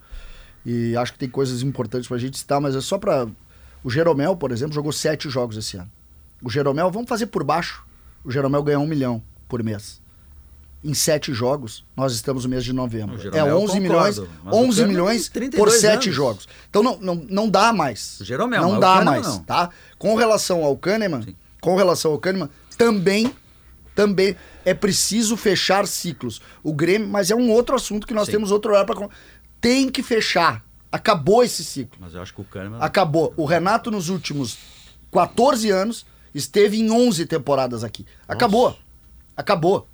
E acho que tem coisas importantes pra gente citar, mas é só pra. O Jeromel, por exemplo, jogou sete jogos esse ano. O Jeromel, vamos fazer por baixo. O Jeromel ganha um milhão por mês. Em sete jogos, nós estamos no mês de novembro. É Jeromel, 11 concordo, milhões, mas o 11 Kahneman milhões tem 32 por sete anos. jogos. Então não, não, não dá mais. O Jeromel, não dá mais, não. tá? Com relação ao Kahneman, Sim. com relação ao Kahneman, também também é preciso fechar ciclos. O Grêmio, mas é um outro assunto que nós Sim. temos outro olhar para tem que fechar. Acabou esse ciclo. Mas eu acho que o Kahneman... Acabou. O Renato nos últimos 14 anos esteve em 11 temporadas aqui. Acabou. Acabou.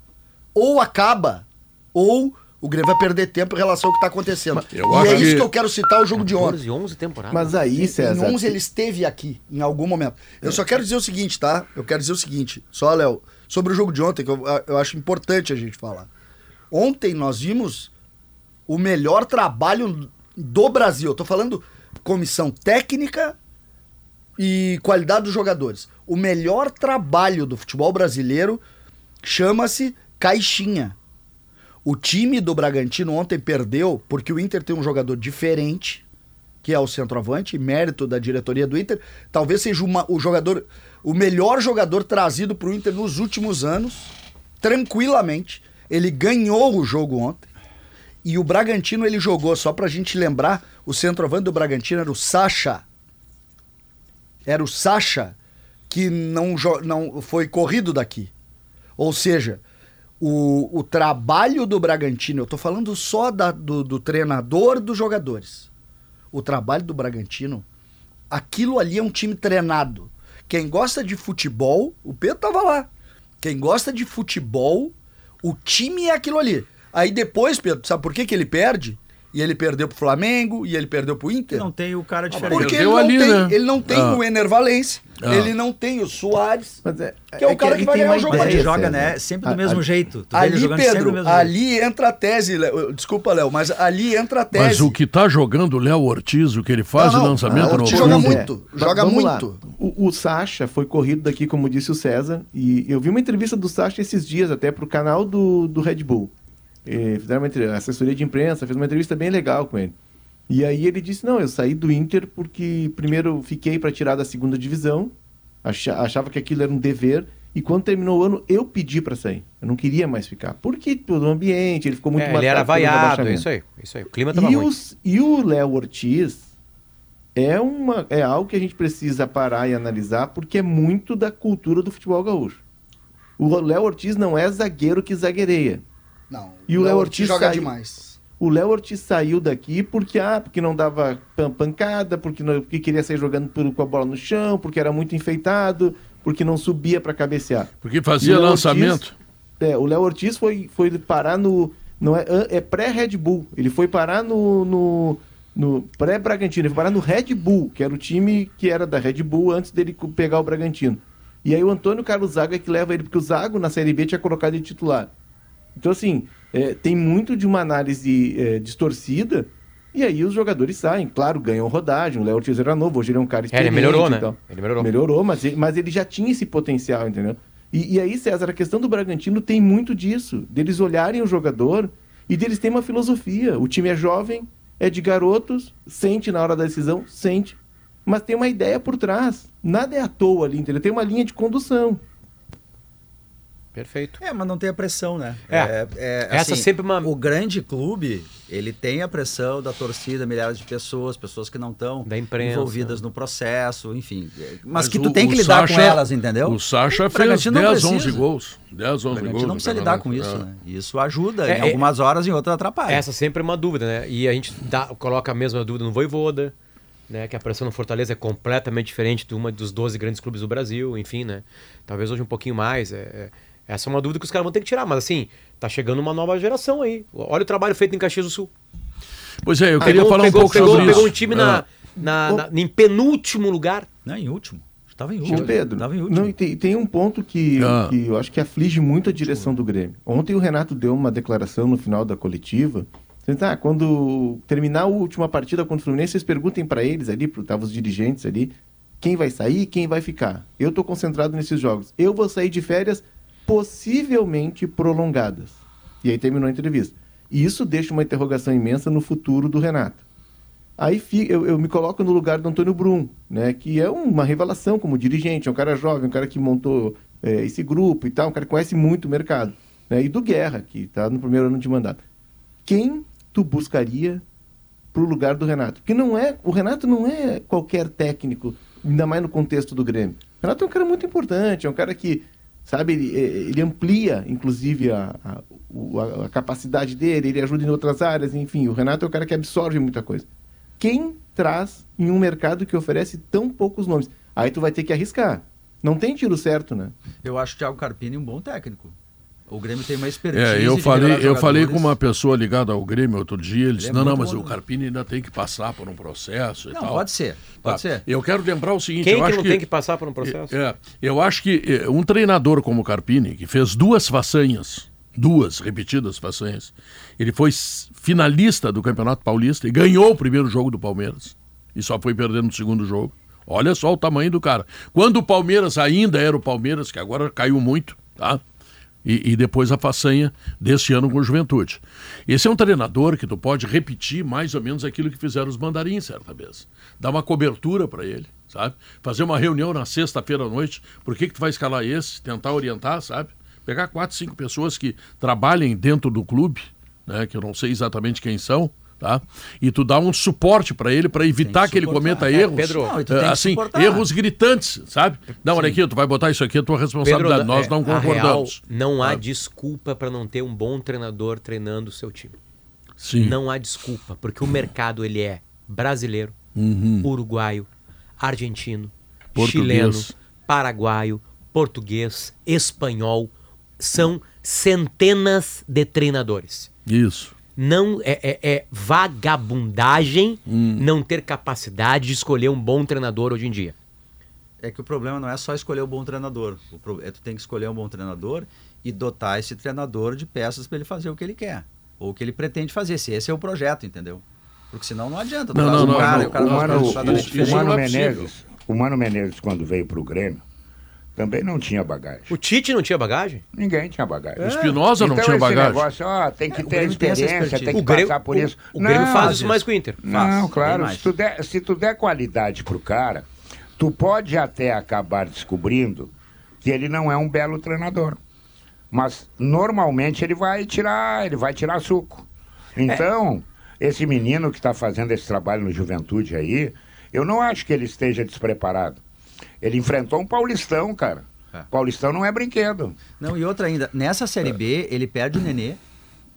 Ou acaba, ou o Grêmio vai perder tempo em relação ao que está acontecendo. eu e acho é isso que- que eu quero citar o jogo de ontem. 14, 11 temporadas. Mas aí, César. Em 11 ele esteve aqui, em algum momento. Eu só quero dizer o seguinte, tá? Eu quero dizer o seguinte, só, Léo, sobre o jogo de ontem, que eu, eu acho importante a gente falar. Ontem nós vimos o melhor trabalho do Brasil. Eu tô falando comissão técnica e qualidade dos jogadores. O melhor trabalho do futebol brasileiro chama-se caixinha. O time do Bragantino ontem perdeu porque o Inter tem um jogador diferente, que é o centroavante, mérito da diretoria do Inter. Talvez seja uma- o jogador, o melhor jogador trazido para o Inter nos últimos anos, tranquilamente. Ele ganhou o jogo ontem. E o Bragantino ele jogou, só pra gente lembrar, o centroavante do Bragantino era o Sacha. Era o Sacha que não, não foi corrido daqui. Ou seja, o, o trabalho do Bragantino, eu tô falando só da- do, do treinador dos jogadores. O trabalho do Bragantino, aquilo ali é um time treinado. Quem gosta de futebol, o Pedro tava lá. Quem gosta de futebol, o time é aquilo ali. Aí depois, Pedro, sabe por que, que ele perde? E ele perdeu pro Flamengo, e ele perdeu pro Inter? Não tem o cara diferente. Porque ele não, ali, tem, né? ele não tem Ah. o Ener Valencia, Ah. ele não tem o Soares. É, Que é o cara que ali vai tem ganhar o jogo ele joga, César. né? Sempre do mesmo a- jeito. Tu Ali, Pedro, jeito. ali entra a tese, Léo. Desculpa, Léo, mas ali entra a tese. Mas o que tá jogando o Léo Ortiz, o que ele faz Não, de não, lançamento o no Ortiz joga é. muito, Va- joga vamos lá. muito. O, o Sacha foi corrido daqui, como disse o César, e eu vi uma entrevista do Sacha esses dias até pro canal do, do Red Bull. E fizeram uma assessoria de imprensa, fez uma entrevista bem legal com ele. E aí ele disse: Não, eu saí do Inter porque primeiro fiquei para tirar da segunda divisão, acha- achava que aquilo era um dever, e quando terminou o ano eu pedi para sair. Eu não queria mais ficar. Porque todo o ambiente, ele ficou muito É, ele era vaiado, isso aí, isso aí. O clima tava E, ruim. os- e o Léo Ortiz é, uma, é algo que a gente precisa parar e analisar, porque é muito da cultura do futebol gaúcho. O Léo Ortiz não é zagueiro que zagueireia. Não, E o Léo Ortiz joga saiu- demais. O Léo Ortiz saiu daqui porque, ah, porque não dava pan- pancada, porque, não- porque queria sair jogando por- com a bola no chão, porque era muito enfeitado, porque não subia para cabecear. porque fazia lançamento. É, o Léo Ortiz foi, foi parar no. Não é é pré-Red Bull. Ele foi parar no. no, no pré-Bragantino. Ele foi parar no Red Bull, que era o time que era da Red Bull antes dele pegar o Bragantino. E aí o Antônio Carlos Zago é que leva ele, porque o Zago na Série B tinha colocado ele titular. Então, assim, é, tem muito de uma análise é, distorcida. E aí os jogadores saem. Claro, ganham rodagem. O Léo Ortiz era novo, hoje ele é um cara É, experiente. ele melhorou, né? tal. Ele melhorou. Melhorou, mas ele, mas ele já tinha esse potencial, entendeu? E, e aí, César, a questão do Bragantino tem muito disso, deles olharem o jogador e deles terem uma filosofia. O time é jovem, é de garotos, sente na hora da decisão, sente, mas tem uma ideia por trás. Nada é à toa ali, entendeu? Tem uma linha de condução. Perfeito. É, mas não tem a pressão, né? É. é, Essa assim, sempre uma- O grande clube, ele tem a pressão da torcida, milhares de pessoas, pessoas que não estão Da imprensa. envolvidas no processo, enfim. é, Mas, Mas que tu o- tem que lidar com Sacha- elas, entendeu? O Sacha O fez Bragantino não 10, precisa. 11 gols. 10, 11 O gols. Bragantino não precisa lidar com isso, campeonato. né? Isso ajuda, É, em é- algumas horas, em outras atrapalha. Essa sempre é uma dúvida, né? E a gente dá- coloca a mesma dúvida no Voivoda, né? Que a pressão no Fortaleza é completamente diferente de uma dos 12 grandes clubes do Brasil, enfim, né? Talvez hoje um pouquinho mais. é- é- essa é uma dúvida que os caras vão ter que tirar, mas assim, tá chegando uma nova geração aí. Olha o trabalho feito em Caxias do Sul. Pois é, eu queria pegou- falar pegou- um pouco pegou, sobre pegou isso. um time na, Ah. na, na- em penúltimo lugar. Não, em último. Estava em último. Pedro, Tava em último. não, e tem, tem um ponto que, Ah. que eu acho que aflige muito a direção do Grêmio. Ontem o Renato deu uma declaração no final da coletiva. dizendo, Ah, quando terminar a última partida contra o Fluminense, vocês perguntem para eles ali, estavam os dirigentes ali, quem vai sair e quem vai ficar. Eu estou concentrado nesses jogos. Eu vou sair de férias possivelmente prolongadas. E aí terminou a entrevista. E isso deixa uma interrogação imensa no futuro do Renato. Aí eu, eu me coloco no lugar do Antônio Brum, né, que é uma revelação como dirigente, é um cara jovem, um cara que montou é, esse grupo e tal, um cara que conhece muito o mercado. Né, e do Guerra, que está no primeiro ano de mandato. Quem tu buscaria para o lugar do Renato? Porque não é, o Renato não é qualquer técnico, ainda mais no contexto do Grêmio. O Renato é um cara muito importante, é um cara que, sabe, ele, é, ele amplia, inclusive, a, a- a capacidade dele, ele ajuda em outras áreas, enfim. O Renato é o cara que absorve muita coisa. Quem traz em um mercado que oferece tão poucos nomes? Aí tu vai ter que arriscar. Não tem tiro certo, né? Eu acho o Thiago Carpini um bom técnico. O Grêmio tem uma expertise. É, eu falei, eu falei com uma pessoa ligada ao Grêmio outro dia, ele disse, é não, não, mas bom, o né? Carpini ainda tem que passar por um processo e Não, tal. pode ser. Pode Tá. ser. Eu quero lembrar o seguinte, Quem eu que acho não tem que passar por um processo? É, eu acho que é, um treinador como o Carpini, que fez duas façanhas, duas repetidas façanhas, ele foi finalista do Campeonato Paulista e ganhou o primeiro jogo do Palmeiras e só foi perdendo no segundo jogo. Olha só o tamanho do cara. Quando o Palmeiras ainda era o Palmeiras, que agora caiu muito, tá? E, e depois a façanha deste ano com o Juventude. Esse é um treinador que tu pode repetir mais ou menos aquilo que fizeram os mandarins certa vez. Dar uma cobertura para ele, sabe? Fazer uma reunião na sexta-feira à noite. Por que, que tu vai escalar esse? Tentar orientar, sabe? pegar quatro, cinco pessoas que trabalhem dentro do clube, né, que eu não sei exatamente quem são, tá? E tu dá um suporte para ele para evitar que que ele cometa É, erros, Pedro, Não, que assim, erros gritantes, sabe? Não, olha aqui, tu vai botar isso aqui, é tua responsabilidade. Pedro, Nós é, não a real, concordamos. não há Ah. desculpa para não ter um bom treinador treinando o seu time. Sim. Não há desculpa, porque o mercado ele é brasileiro, Uhum. uruguaio, argentino, Português. chileno, paraguaio, português, espanhol. São centenas de treinadores. Isso. Não é, é- é vagabundagem Hum. não ter capacidade de escolher um bom treinador hoje em dia. É que o problema não é só escolher o bom treinador. O pro... é tu tem que escolher um bom treinador e dotar esse treinador de peças para ele fazer o que ele quer. Ou o que ele pretende fazer, se esse é o projeto, entendeu? Porque senão não adianta. tu Não, não, um não, cara não. e o cara o Mano, o, o Mano é. Menezes, o Mano Menezes, quando veio para o Grêmio, também não tinha bagagem. O Tite não tinha bagagem? Ninguém tinha bagagem. O Espinosa não então, tinha esse bagagem. negócio, ó, tem que É, o ter Grêmio tem experiência, expertise. tem que Grêmio, passar por o- isso. o Grêmio Não, faz faz isso mais que o Inter. Não, Faz, claro. bem mais. Se tu, der, se tu der qualidade pro cara, tu pode até acabar descobrindo que ele não é um belo treinador. Mas normalmente ele vai tirar, ele vai tirar suco. Então, esse menino que está fazendo esse trabalho no Juventude aí, eu não acho que ele esteja despreparado. Ele enfrentou um Paulistão, cara. É. Paulistão não é brinquedo. Não, e outra ainda, nessa Série B, ele perde o Nenê,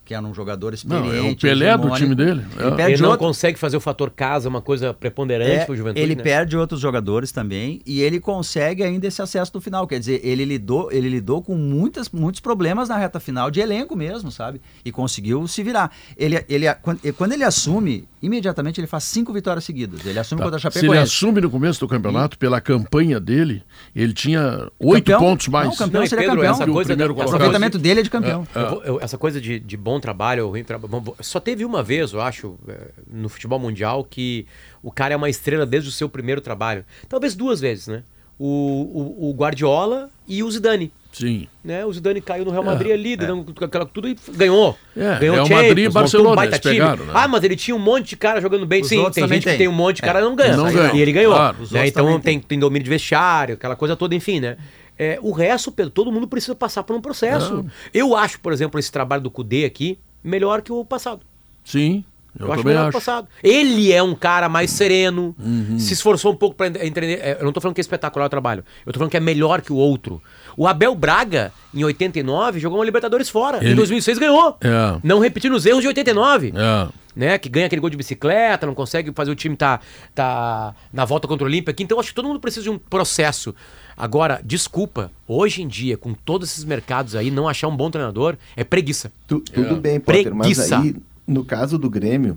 que era um jogador Não, experiente. é o Pelé do time dele. Ele É. perde Ele não outro- consegue fazer o fator casa uma coisa preponderante É, pro Juventude, ele né? perde outros jogadores também e ele consegue ainda esse acesso no final. Quer dizer, ele lidou, ele lidou com muitas, muitos problemas na reta final de elenco mesmo, sabe? E conseguiu se virar. Ele, ele, quando, quando ele assume, imediatamente ele faz cinco vitórias seguidas. Ele assume contra a Tá. Se ele Chapecoense. assume no começo do campeonato, pela campanha dele, ele tinha oito pontos mais. Não, campeão Não, e seria Pedro, campeão. essa o coisa, primeiro essa O coisa, aproveitamento dele é de campeão. eu vou- eu- essa coisa de, de bom trabalho ou ruim trabalho. Só teve uma vez, eu acho, eh, no futebol mundial, que o cara é uma estrela desde o seu primeiro trabalho. Talvez duas vezes, né? O, o, o Guardiola e o Zidane. Sim. Né? O Zidane caiu no Real Madrid ali, dando aquela tudo e ganhou. É, ganhou Real Champions, Madrid e Barcelona, um baita eles time. pegaram, né? Ah, mas ele tinha um monte de cara jogando bem. Os Sim, tem gente que tem. tem um monte de cara É. e não ganha. Não E ele ganhou. claro. Né? Então tem, tem domínio de vestiário, aquela coisa toda, enfim, né? É, o resto, Pedro, todo mundo precisa passar por um processo. Eu acho, por exemplo, esse trabalho do Cudê aqui melhor que o passado. Sim. Eu, Eu, acho melhor que acho. o passado. Ele é um cara mais sereno, Uhum. se esforçou um pouco pra ent- entender. é, Eu não tô falando que é espetacular o trabalho. Eu tô falando que é melhor que o outro. O Abel Braga, em 89, jogou uma Libertadores fora. Em Ele- 2006 ganhou. É. Não repetindo os erros de 89 É. né? Que ganha aquele gol de bicicleta, não consegue fazer o time tá, tá na volta contra o Olímpia aqui. Então, acho que todo mundo precisa de um processo. Agora, desculpa, hoje em dia, com todos esses mercados aí, não achar um bom treinador é preguiça. Tu- tudo bem, Potter, mas Preguiça. aí, no caso do Grêmio,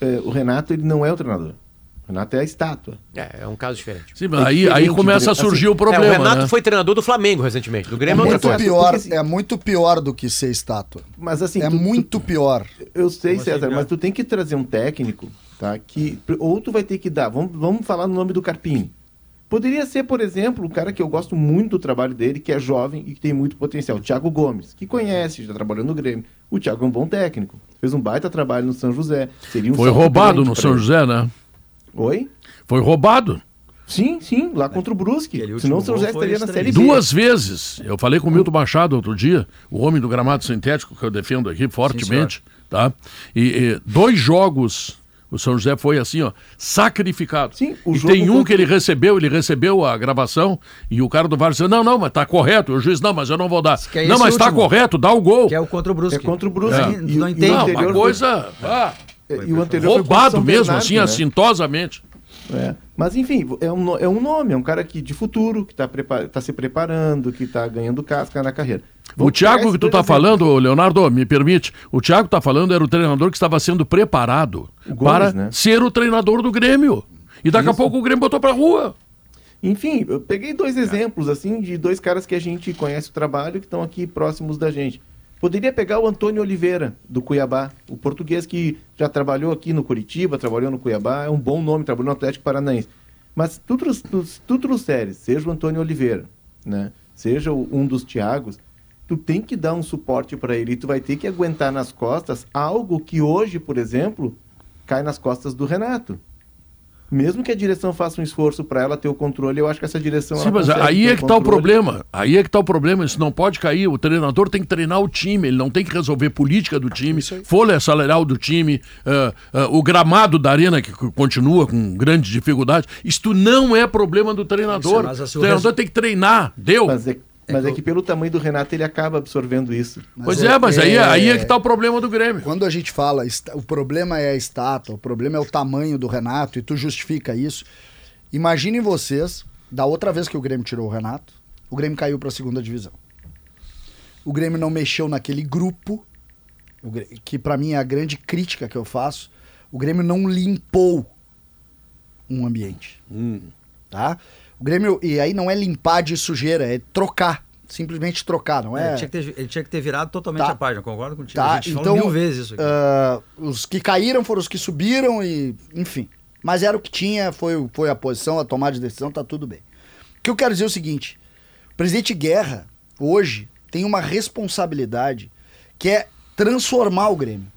é, o Renato ele não é o treinador. O Renato é a estátua. É, é um caso diferente. Sim, mas É aí, aí começa a assim, surgir o É, problema. o Renato né? foi treinador do Flamengo recentemente. Do É Grêmio é muito pior, Porque, assim- é muito pior do que ser estátua. Mas assim, É tu- tu- muito pior. Eu sei, assim, César, cara? mas tu tem que trazer um técnico, tá? Que ou tu vai ter que dar. Vamos, vamos falar no nome do Carpini. Poderia ser, por exemplo, um cara que eu gosto muito do trabalho dele, que é jovem e que tem muito potencial, o Thiago Gomes, que conhece, já trabalhou no Grêmio. O Thiago é um bom técnico, fez um baita trabalho no São José. Seria um Foi roubado no São ele. José, né? Oi? Foi roubado. Sim, sim, lá contra o Brusque. Senão o São José estaria na. Série B. Duas vezes. Eu falei com o Milton Machado outro dia, o homem do gramado sintético, que eu defendo aqui fortemente, tá? E, e dois jogos, o São José foi assim, ó, sacrificado. Sim, o e jogo tem um contra- que ele recebeu, ele recebeu a gravação, e o cara do VAR disse, não, não, mas tá correto. E o juiz, não, mas eu não vou dar. É não, mas tá último. correto, dá o gol. Que é o contra o Brusque. É contra o Brusque. É. E- Não o entende. Não, uma foi- coisa ah, E o anterior roubado mesmo, Bernardo, assim, né? assintosamente. É. Mas enfim, é um, é um nome, é um cara que de futuro, que está se preparando, que está ganhando casca na carreira. O Vamos Thiago que tu tá exemplos. falando, Leonardo, me permite. O Thiago tá falando era o treinador que estava sendo preparado Gomes, para né? ser o treinador do Grêmio. E daqui a pouco o Grêmio botou pra rua. Enfim, eu peguei dois exemplos assim de dois caras que a gente conhece o trabalho que estão aqui próximos da gente. Poderia pegar o Antônio Oliveira, do Cuiabá, o português que já trabalhou aqui no Curitiba, trabalhou no Cuiabá, é um bom nome, trabalhou no Atlético Paranaense. Mas tu, trous- tu, tu trouxeres, seja o Antônio Oliveira, né? seja um dos Thiagos, tu tem que dar um suporte para ele e tu vai ter que aguentar nas costas algo que hoje, por exemplo, cai nas costas do Renato. Mesmo que a direção faça um esforço para ela ter o controle, eu acho que essa direção. Sim, mas aí é que tá o problema. Aí é que tá o problema. Isso não pode cair. O treinador tem que treinar o time. Ele não tem que resolver política do time, folha salarial do time, ah, ah, o gramado da arena que continua com grande dificuldade. Isto não é problema do treinador. Mas, assim, o o treinador resu- tem que treinar. Deu. Mas é, mas é que pelo tamanho do Renato ele acaba absorvendo isso. pois é, mas aí, aí é que tá o problema do Grêmio. Quando a gente fala, o problema é a estátua, o problema é o tamanho do Renato, e tu justifica isso. Imaginem vocês, da outra vez que o Grêmio tirou o Renato, o Grêmio caiu para a segunda divisão. O Grêmio não mexeu naquele grupo, que para mim é a grande crítica que eu faço. O Grêmio não limpou um ambiente. Tá? O Grêmio, e aí não é limpar de sujeira, é trocar. Simplesmente trocar, não é? Ele, tinha que ter, tinha que ter virado totalmente Tá. a página, concordo contigo. Tá, a gente então, mil vezes isso aqui. ah, os que caíram foram os que subiram e, enfim. Mas era o que tinha, foi, foi a posição, a tomada de decisão, tá tudo bem. O que eu quero dizer é o seguinte: o presidente Guerra, hoje, tem uma responsabilidade que é transformar o Grêmio.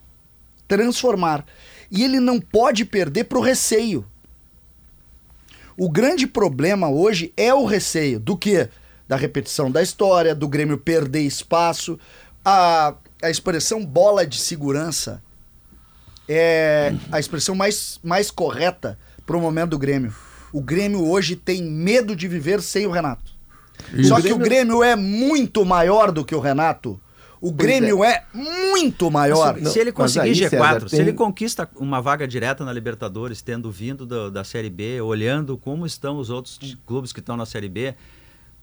Transformar. E ele não pode perder pro receio. O grande problema hoje é o receio do que? Da repetição da história, do Grêmio perder espaço. A, a expressão bola de segurança é a expressão mais, mais correta para o momento do Grêmio. O Grêmio hoje tem medo de viver sem o Renato. Só que o Grêmio é muito maior do que o Renato. O Grêmio é. muito maior. Não, se ele conseguir aí, G4, César, se tem- ele conquista uma vaga direta na Libertadores, tendo vindo da, da Série B, olhando como estão os outros clubes que estão na Série B,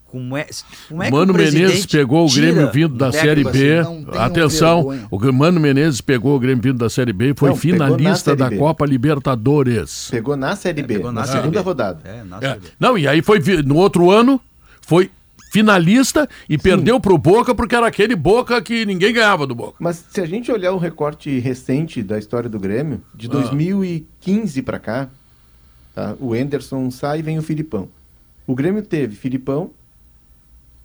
como é, como é que Mano Menezes pegou o Grêmio vindo da Série B. assim, Atenção, vergonha. o Mano Menezes pegou o Grêmio vindo da Série B e foi Não, finalista da B. Copa Libertadores. Pegou na Série B, pegou na na, Série segunda B. rodada. É, na É. Série B. Não, e aí foi no outro ano, foi finalista e perdeu pro Boca porque era aquele Boca que ninguém ganhava do Boca. Mas se a gente olhar o recorte recente da história do Grêmio, de Ah. 2015 pra cá, tá? o Enderson sai e vem o Filipão. O Grêmio teve Filipão,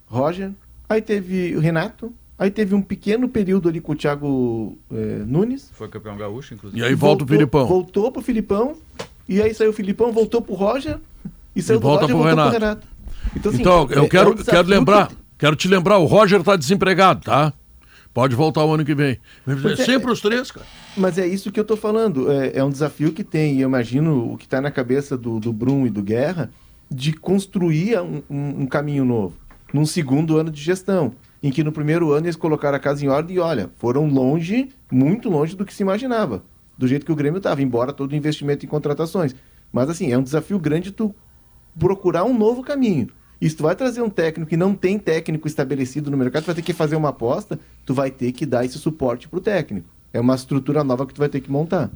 Roger, aí teve o Renato, aí teve um pequeno período ali com o Thiago eh, Nunes. Foi campeão gaúcho, inclusive. E aí volta o voltou- Filipão. Voltou pro Filipão, e aí saiu o Filipão, voltou pro Roger, e saiu do volta Roger e pro voltou Renato. pro Renato. Então, assim, Então, é- eu é quero, um desafio quero lembrar, que- quero te lembrar, o Roger tá desempregado, tá? Pode voltar o ano que vem. É. Sempre os três, cara. Mas é isso que eu tô falando. É, é um desafio que tem, e eu imagino o que está na cabeça do, do Brum e do Guerra, de construir um, um- um caminho novo, num segundo ano de gestão, em que no primeiro ano eles colocaram a casa em ordem e, olha, foram longe, muito longe do que se imaginava, do jeito que o Grêmio estava, embora todo investimento em contratações. Mas, assim, é um desafio grande tu procurar um novo caminho. E se tu vai trazer um técnico que não tem técnico estabelecido no mercado, tu vai ter que fazer uma aposta, tu vai ter que dar esse suporte pro técnico. É uma estrutura nova que tu vai ter que montar.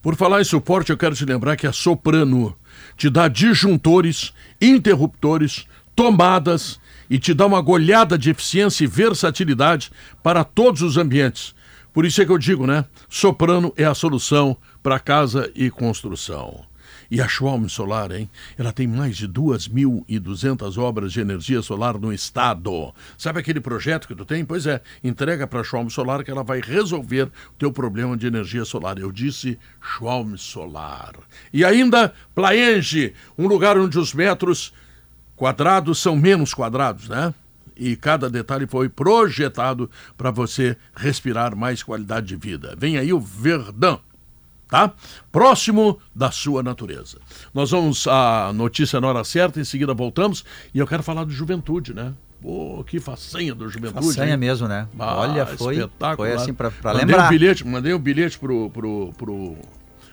Por falar em suporte, eu quero te lembrar que a Soprano te dá disjuntores, interruptores, tomadas e te dá uma goleada de eficiência e versatilidade para todos os ambientes. Por isso é que eu digo, né? Soprano é a solução para casa e construção. E a Schwalm Solar, hein? Ela tem mais de 2.200 obras de energia solar no estado. Sabe aquele projeto que tu tem? Pois é, entrega para a Schwalm Solar que ela vai resolver o teu problema de energia solar. Eu disse Schwalm Solar. E ainda Plaenge, um lugar onde os metros quadrados são menos quadrados, né? E cada detalhe foi projetado para você respirar mais qualidade de vida. Vem aí o Verdão tá? Próximo da sua natureza. Nós vamos à notícia na hora certa, em seguida voltamos e eu quero falar do Juventude, né? Pô, que façanha do Juventude. Façanha hein? mesmo, né? Ah, Olha, foi, foi assim pra, pra mandei lembrar. Um bilhete, mandei um bilhete pro, pro, pro,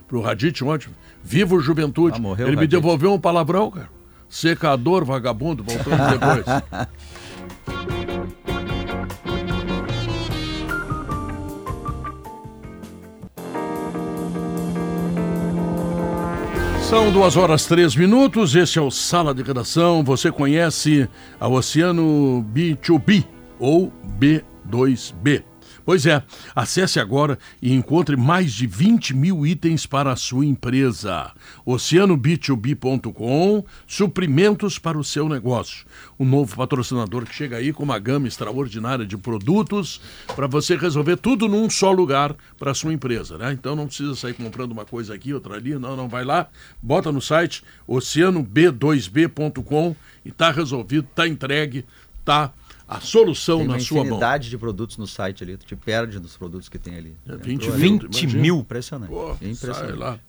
pro Radit ontem. Viva o Juventude. Ah, Ele o me devolveu um palavrão, cara. Secador, vagabundo, voltamos depois. São duas horas três minutos. Este é o Sala de Redação. Você conhece a Oceano B2B ou B2B. Pois é, acesse agora e encontre mais de 20 mil itens para a sua empresa. OceanoB2B.com, suprimentos para o seu negócio. Um novo patrocinador que chega aí com uma gama extraordinária de produtos para você resolver tudo num só lugar para a sua empresa, né? Então não precisa sair comprando uma coisa aqui, outra ali, não, não, vai lá, bota no site oceanob2b.com e tá resolvido, tá entregue, tá a solução Tem uma na sua mão. infinidade de produtos no site ali, tu te perde dos produtos que tem ali. É, 20 Entrou mil, ali. tu 20 imagina? mil. Impressionante. Pô, É impressionante. sai lá.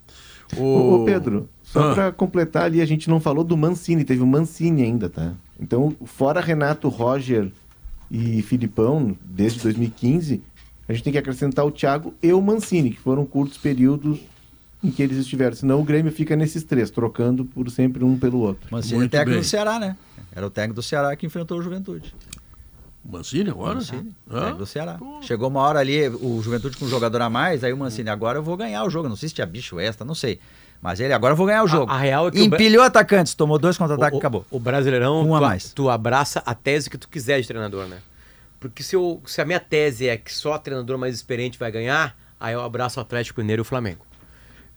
Ô, ô, Pedro, só Ah. pra completar ali, a gente não falou do Mancini, teve o Mancini ainda, tá? Então, fora Renato, Roger e Filipão, desde 2015, a gente tem que acrescentar o Thiago e o Mancini, que foram curtos períodos em que eles estiveram. Senão o Grêmio fica nesses três, trocando por sempre um pelo outro. Mancini é técnico bem. do Ceará, né? Era o técnico do Ceará que enfrentou o Juventude. Mancini agora? Mancini, técnico do Ceará. Chegou uma hora ali, o Juventude com um jogador a mais, aí o Mancini, agora eu vou ganhar o jogo. Não sei se tinha bicho extra, não sei. Mas ele, agora eu vou ganhar o jogo. a real é que o Empilhou atacantes, tomou dois contra-ataques e o, acabou. O Brasileirão, Um a tu, mais. tu abraça a tese que tu quiser de treinador, né? Porque se, eu, se a minha tese é que só treinador mais experiente vai ganhar, aí eu abraço o Atlético Mineiro e o Flamengo.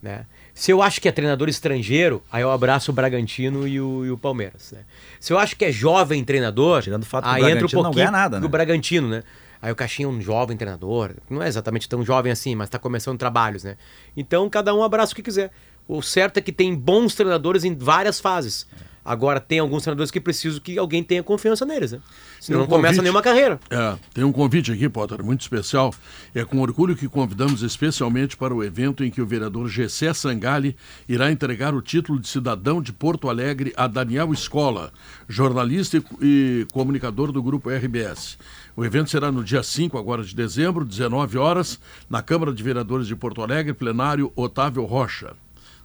Né? Se eu acho que é treinador estrangeiro, aí eu abraço o Bragantino e o, e o Palmeiras. Né? Se eu acho que é jovem treinador, Tirando o fato que o aí entra um Bragantino não pouquinho ganha nada, né? do Bragantino, né? Aí o Caixinha é um jovem treinador, não é exatamente tão jovem assim, mas tá começando trabalhos, né? Então cada um abraça o que quiser. O certo é que tem bons treinadores em várias fases. Agora tem alguns treinadores que precisam que alguém tenha confiança neles, né? Senão um não começa convite. nenhuma carreira. É, tem um convite aqui, Potter, muito especial. É com orgulho que convidamos especialmente para o evento em que o vereador Gessé Sangali irá entregar o título de cidadão de Porto Alegre a Daniel Escola, jornalista e, e comunicador do grupo RBS. O evento será no dia 5 agora de dezembro, 19 horas, na Câmara de Vereadores de Porto Alegre, plenário Otávio Rocha.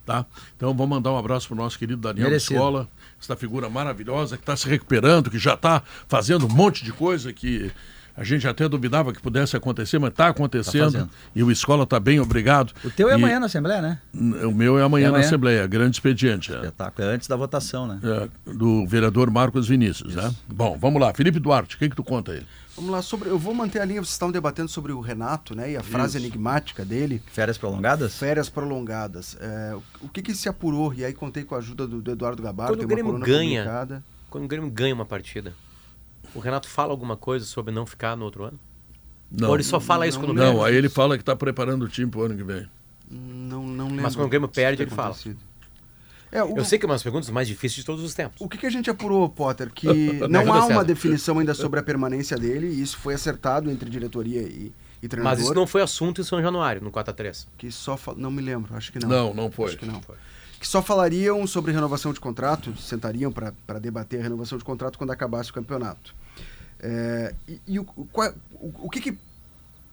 Tá? Então vamos mandar um abraço para o nosso querido Daniel Merecido. Escola, essa figura maravilhosa que está se recuperando, que já está fazendo um monte de coisa que a gente até duvidava que pudesse acontecer, mas está acontecendo. fazendo. e o Escola está bem, obrigado. O teu é E- amanhã na Assembleia, né? O meu é amanhã É na amanhã? Assembleia, grande expediente. É, Espetáculo, é antes da votação, né? é, do vereador Marcos Vinícius. Né? Bom, vamos lá. Felipe Duarte, o que, que tu conta aí? Vamos lá, sobre, eu vou manter a linha, vocês estavam debatendo sobre o Renato, né? E a frase enigmática dele, Férias prolongadas? férias prolongadas. É, o que que se apurou? E aí contei com a ajuda do, do Eduardo Gabardo, Quando tem o Grêmio ganha. publicada. Quando o Grêmio ganha uma partida, o Renato fala alguma coisa sobre não ficar no outro ano? Não, Ou ele só fala isso não quando não perde? aí ele fala que está preparando o time para o ano que vem. Não, não lembro. Mas quando o Grêmio perde, ele fala. É, o, Eu sei que é uma das perguntas mais difíceis de todos os tempos. O que, que a gente apurou, Potter? Que não há uma definição ainda sobre a permanência dele, e isso foi acertado entre diretoria e, e treinador. Mas isso não foi assunto em São Januário, no 4x3. Que só fa- Não me lembro, acho que não. Não, não foi. Acho que não. Que só falariam sobre renovação de contrato, sentariam para debater a renovação de contrato quando acabasse o campeonato. É, e e o, o, qual- o- o que, que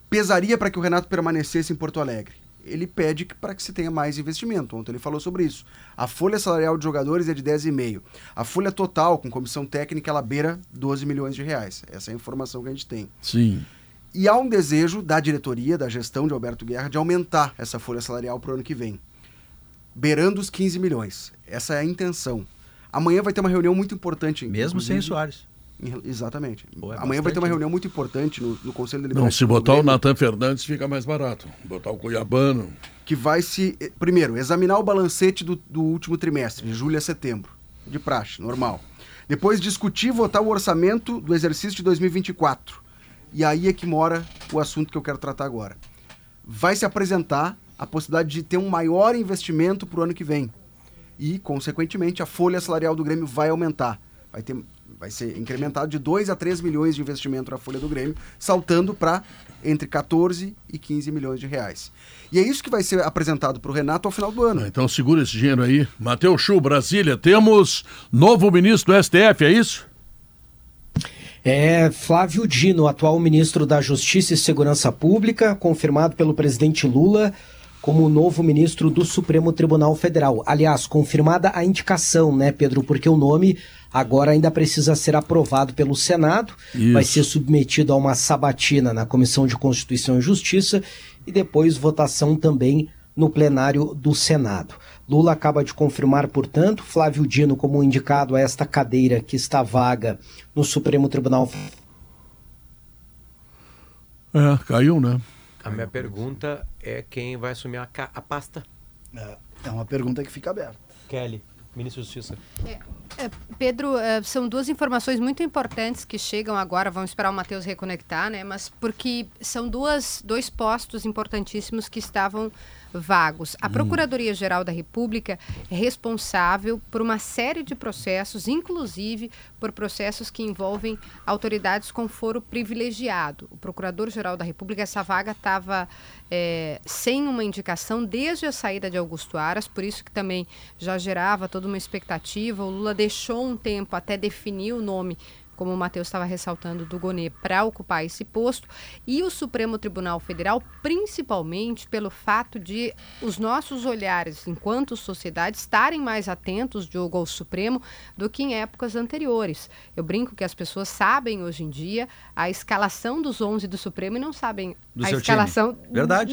pesaria para que o Renato permanecesse em Porto Alegre? Ele pede que- para que se tenha mais investimento. Ontem ele falou sobre isso. A folha salarial de jogadores é de 10,5. A folha total, com comissão técnica, ela beira 12 milhões de reais. Essa é a informação que a gente tem. Sim. E há um desejo da diretoria, da gestão de Alberto Guerra, de aumentar essa folha salarial para o ano que vem, beirando os 15 milhões. Essa é a intenção. Amanhã vai ter uma reunião muito importante. Mesmo sem o Soares. Exatamente. Pô, é Amanhã vai ter uma bastante, reunião muito importante no, no Conselho Não, Deliberativo. se do botar o Natan Fernandes fica mais barato. Botar o Cuiabano. Que vai se, eh, primeiro, examinar o balancete do, do último trimestre, de julho a setembro. De praxe, normal. Depois discutir e votar o orçamento do exercício de 2024. E aí é que mora o assunto que eu quero tratar agora. Vai se apresentar a possibilidade de ter um maior investimento para o ano que vem. E, consequentemente, a folha salarial do Grêmio vai aumentar. Vai, ter, vai ser incrementado de 2 a 3 milhões de investimento na folha do Grêmio, saltando para entre 14 e 15 milhões de reais. E é isso que vai ser apresentado para o Renato ao final do ano. Ah, Então segura esse dinheiro aí. Matheus Chu, Brasília. Temos novo ministro do STF, é isso? É Flávio Dino, atual ministro da Justiça e Segurança Pública, confirmado pelo presidente Lula como o novo ministro do Supremo Tribunal Federal. Aliás, confirmada a indicação, né, Pedro? Porque o nome agora ainda precisa ser aprovado pelo Senado, Isso. vai ser submetido a uma sabatina na Comissão de Constituição e Justiça e depois votação também no plenário do Senado. Lula acaba de confirmar, portanto, Flávio Dino como indicado a esta cadeira que está vaga no Supremo Tribunal É, caiu, né? A minha pergunta é quem vai assumir a, a pasta? É, é uma pergunta que fica aberta. Kelly, ministro da Justiça. É, Pedro, é, são duas informações muito importantes que chegam agora. Vamos esperar o Matheus reconectar, né? Mas porque são duas, dois postos importantíssimos que estavam vagos. A Procuradoria-Geral da República é responsável por uma série de processos, inclusive por processos que envolvem autoridades com foro privilegiado. O Procurador-Geral da República, essa vaga estava é, sem uma indicação desde a saída de Augusto Aras, por isso que também já gerava toda uma expectativa. O Lula deixou um tempo até definir o nome como o Matheus estava ressaltando, do Gonê para ocupar esse posto, e o Supremo Tribunal Federal, principalmente pelo fato de os nossos olhares, enquanto sociedade, estarem mais atentos, Diogo, ao Supremo do que em épocas anteriores. Eu brinco que as pessoas sabem hoje em dia a escalação dos 11 do Supremo e não sabem Do a escalação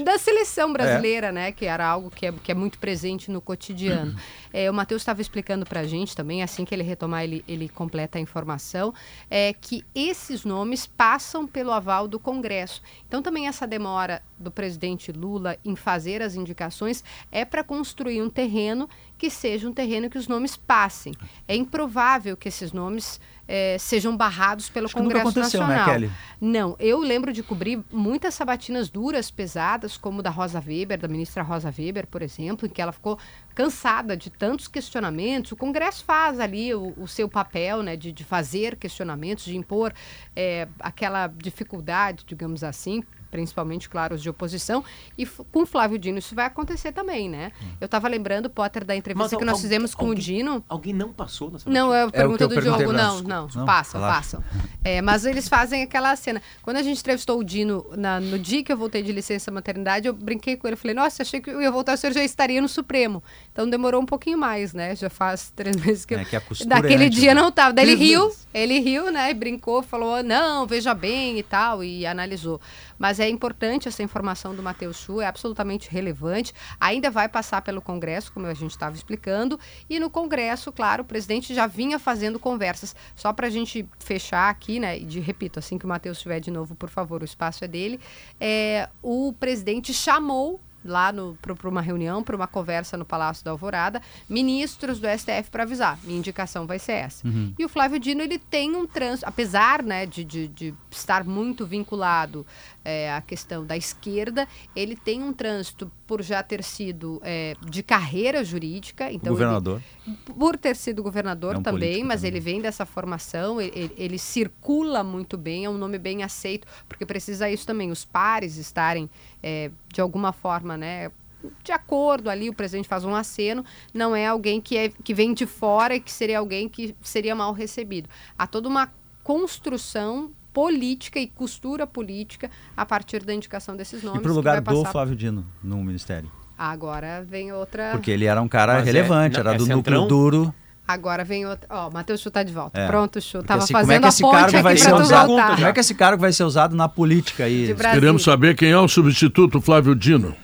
da seleção brasileira, né? Que era algo que é, que é muito presente no cotidiano. É, o Matheus estava explicando para a gente também, assim que ele retomar, ele, ele completa a informação, é que esses nomes passam pelo aval do Congresso. Então, também essa demora do presidente Lula em fazer as indicações é para construir um terreno que seja um terreno que os nomes passem. É improvável que esses nomes eh, sejam barrados pelo Acho que nunca Congresso aconteceu, né, Nacional. Kelly? Não, eu lembro de cobrir muitas sabatinas duras, pesadas, como da Rosa Weber, da ministra Rosa Weber, por exemplo, em que ela ficou cansada de tantos questionamentos. O Congresso faz ali o, o seu papel, né, de, de fazer questionamentos, de impor eh, aquela dificuldade, digamos assim, principalmente, claro, os de oposição. E com Flávio Dino isso vai acontecer também, né? Eu estava lembrando, Potter, da entrevista Mas que nós al- fizemos com alguém- o Dino. Alguém não passou nessa Não, é a que pergunta eu do Diogo. pra- Não, não, Não? passam, Relaxa. passam. É, mas eles fazem aquela cena. Quando a gente entrevistou o Dino, na- no dia que eu voltei de licença maternidade, eu brinquei com ele. Falei, nossa, achei que eu ia voltar, o senhor já estaria no Supremo. Então demorou um pouquinho mais, né? Já faz três meses que eu. É, que a costura é Daquele antes, dia né? não tava. Daí ele riu, ele riu, né? E brincou, falou, não, veja bem e tal, e analisou. Mas é importante essa informação do Matheus Chu, é absolutamente relevante. Ainda vai passar pelo Congresso, como a gente estava explicando. E no Congresso, claro, o presidente já vinha fazendo conversas. Só para a gente fechar aqui, né? E de, repito, assim que o Matheus estiver de novo, por favor, o espaço é dele. É, o presidente chamou lá para uma reunião, para uma conversa no Palácio da Alvorada, ministros do STF para avisar. Minha indicação vai ser essa. Uhum. E o Flávio Dino, ele tem um trânsito, apesar né, de, de, de estar muito vinculado é, à questão da esquerda, ele tem um trânsito por já ter sido é, de carreira jurídica. Então ele- Governador. por ter sido governador É um também, mas também. ele vem dessa formação, ele, ele- ele circula muito bem, é um nome bem aceito, porque precisa isso também, os pares estarem é, de alguma forma, né? De acordo ali, o presidente faz um aceno, não é alguém que, é, que vem de fora e que seria alguém que seria mal recebido. Há toda uma construção política e costura política a partir da indicação desses nomes. E pro que lugar do passar- Flávio Dino no ministério. Agora vem outra. Porque ele era um cara Mas é- relevante, não, era é do centrão? núcleo duro. Agora vem outra. Ó, o Matheus Chu tá de volta. É. Pronto, Chu. Tava assim, como fazendo é que a esse ponte cargo vai ser usado? voltar. Como é que esse cargo vai ser usado na política aí? Queremos saber quem é o substituto Flávio Dino.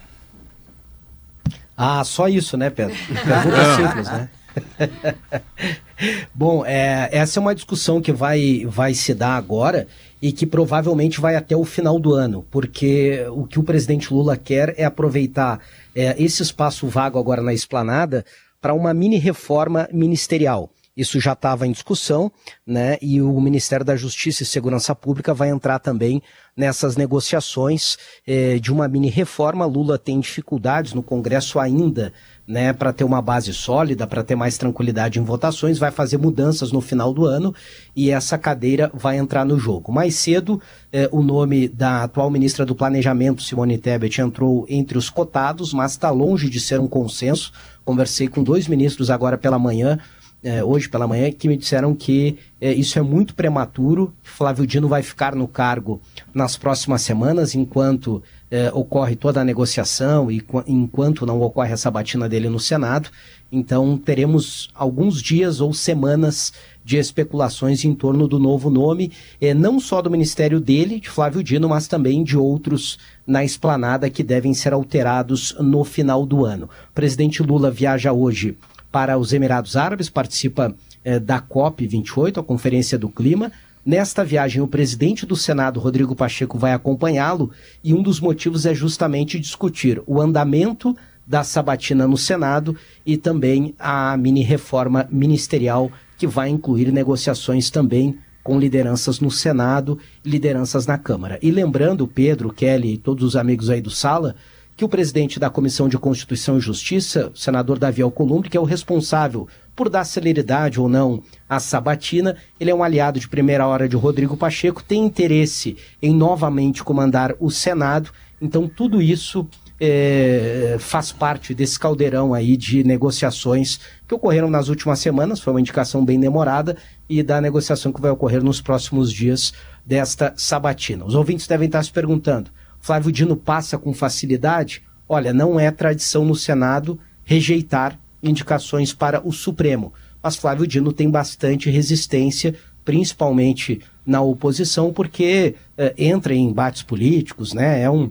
Ah, só isso, né, Pedro? Pergunta simples, né? Bom, é, essa é uma discussão que vai, vai se dar agora e que provavelmente vai até o final do ano, porque o que o presidente Lula quer é aproveitar é, esse espaço vago agora na esplanada para uma mini reforma ministerial. Isso já estava em discussão, né? E o Ministério da Justiça e Segurança Pública vai entrar também nessas negociações eh, de uma mini reforma. Lula tem dificuldades no Congresso ainda, né? Para ter uma base sólida, para ter mais tranquilidade em votações, vai fazer mudanças no final do ano e essa cadeira vai entrar no jogo. Mais cedo, eh, o nome da atual ministra do Planejamento, Simone Tebet, entrou entre os cotados, mas está longe de ser um consenso. Conversei com dois ministros agora pela manhã é, hoje pela manhã, que me disseram que é, isso é muito prematuro. Flávio Dino vai ficar no cargo nas próximas semanas, enquanto é, ocorre toda a negociação e qu- enquanto não ocorre essa batina dele no Senado. Então, teremos alguns dias ou semanas de especulações em torno do novo nome, é, não só do ministério dele, de Flávio Dino, mas também de outros na esplanada que devem ser alterados no final do ano. O presidente Lula viaja hoje para os Emirados Árabes, participa eh, da COP28, a Conferência do Clima. Nesta viagem, o presidente do Senado, Rodrigo Pacheco, vai acompanhá-lo e um dos motivos é justamente discutir o andamento da sabatina no Senado e também a mini reforma ministerial que vai incluir negociações também com lideranças no Senado e lideranças na Câmara. E lembrando, Pedro, Kelly e todos os amigos aí do Sala, que o presidente da Comissão de Constituição e Justiça, o senador Davi Alcolumbre, que é o responsável por dar celeridade ou não à sabatina, ele é um aliado de primeira hora de Rodrigo Pacheco, tem interesse em novamente comandar o Senado, então tudo isso é, faz parte desse caldeirão aí de negociações que ocorreram nas últimas semanas, foi uma indicação bem demorada, e da negociação que vai ocorrer nos próximos dias desta sabatina. Os ouvintes devem estar se perguntando, Flávio Dino passa com facilidade? Olha, não é tradição no Senado rejeitar indicações para o Supremo, mas Flávio Dino tem bastante resistência, principalmente na oposição, porque eh, entra em embates políticos, né? É um,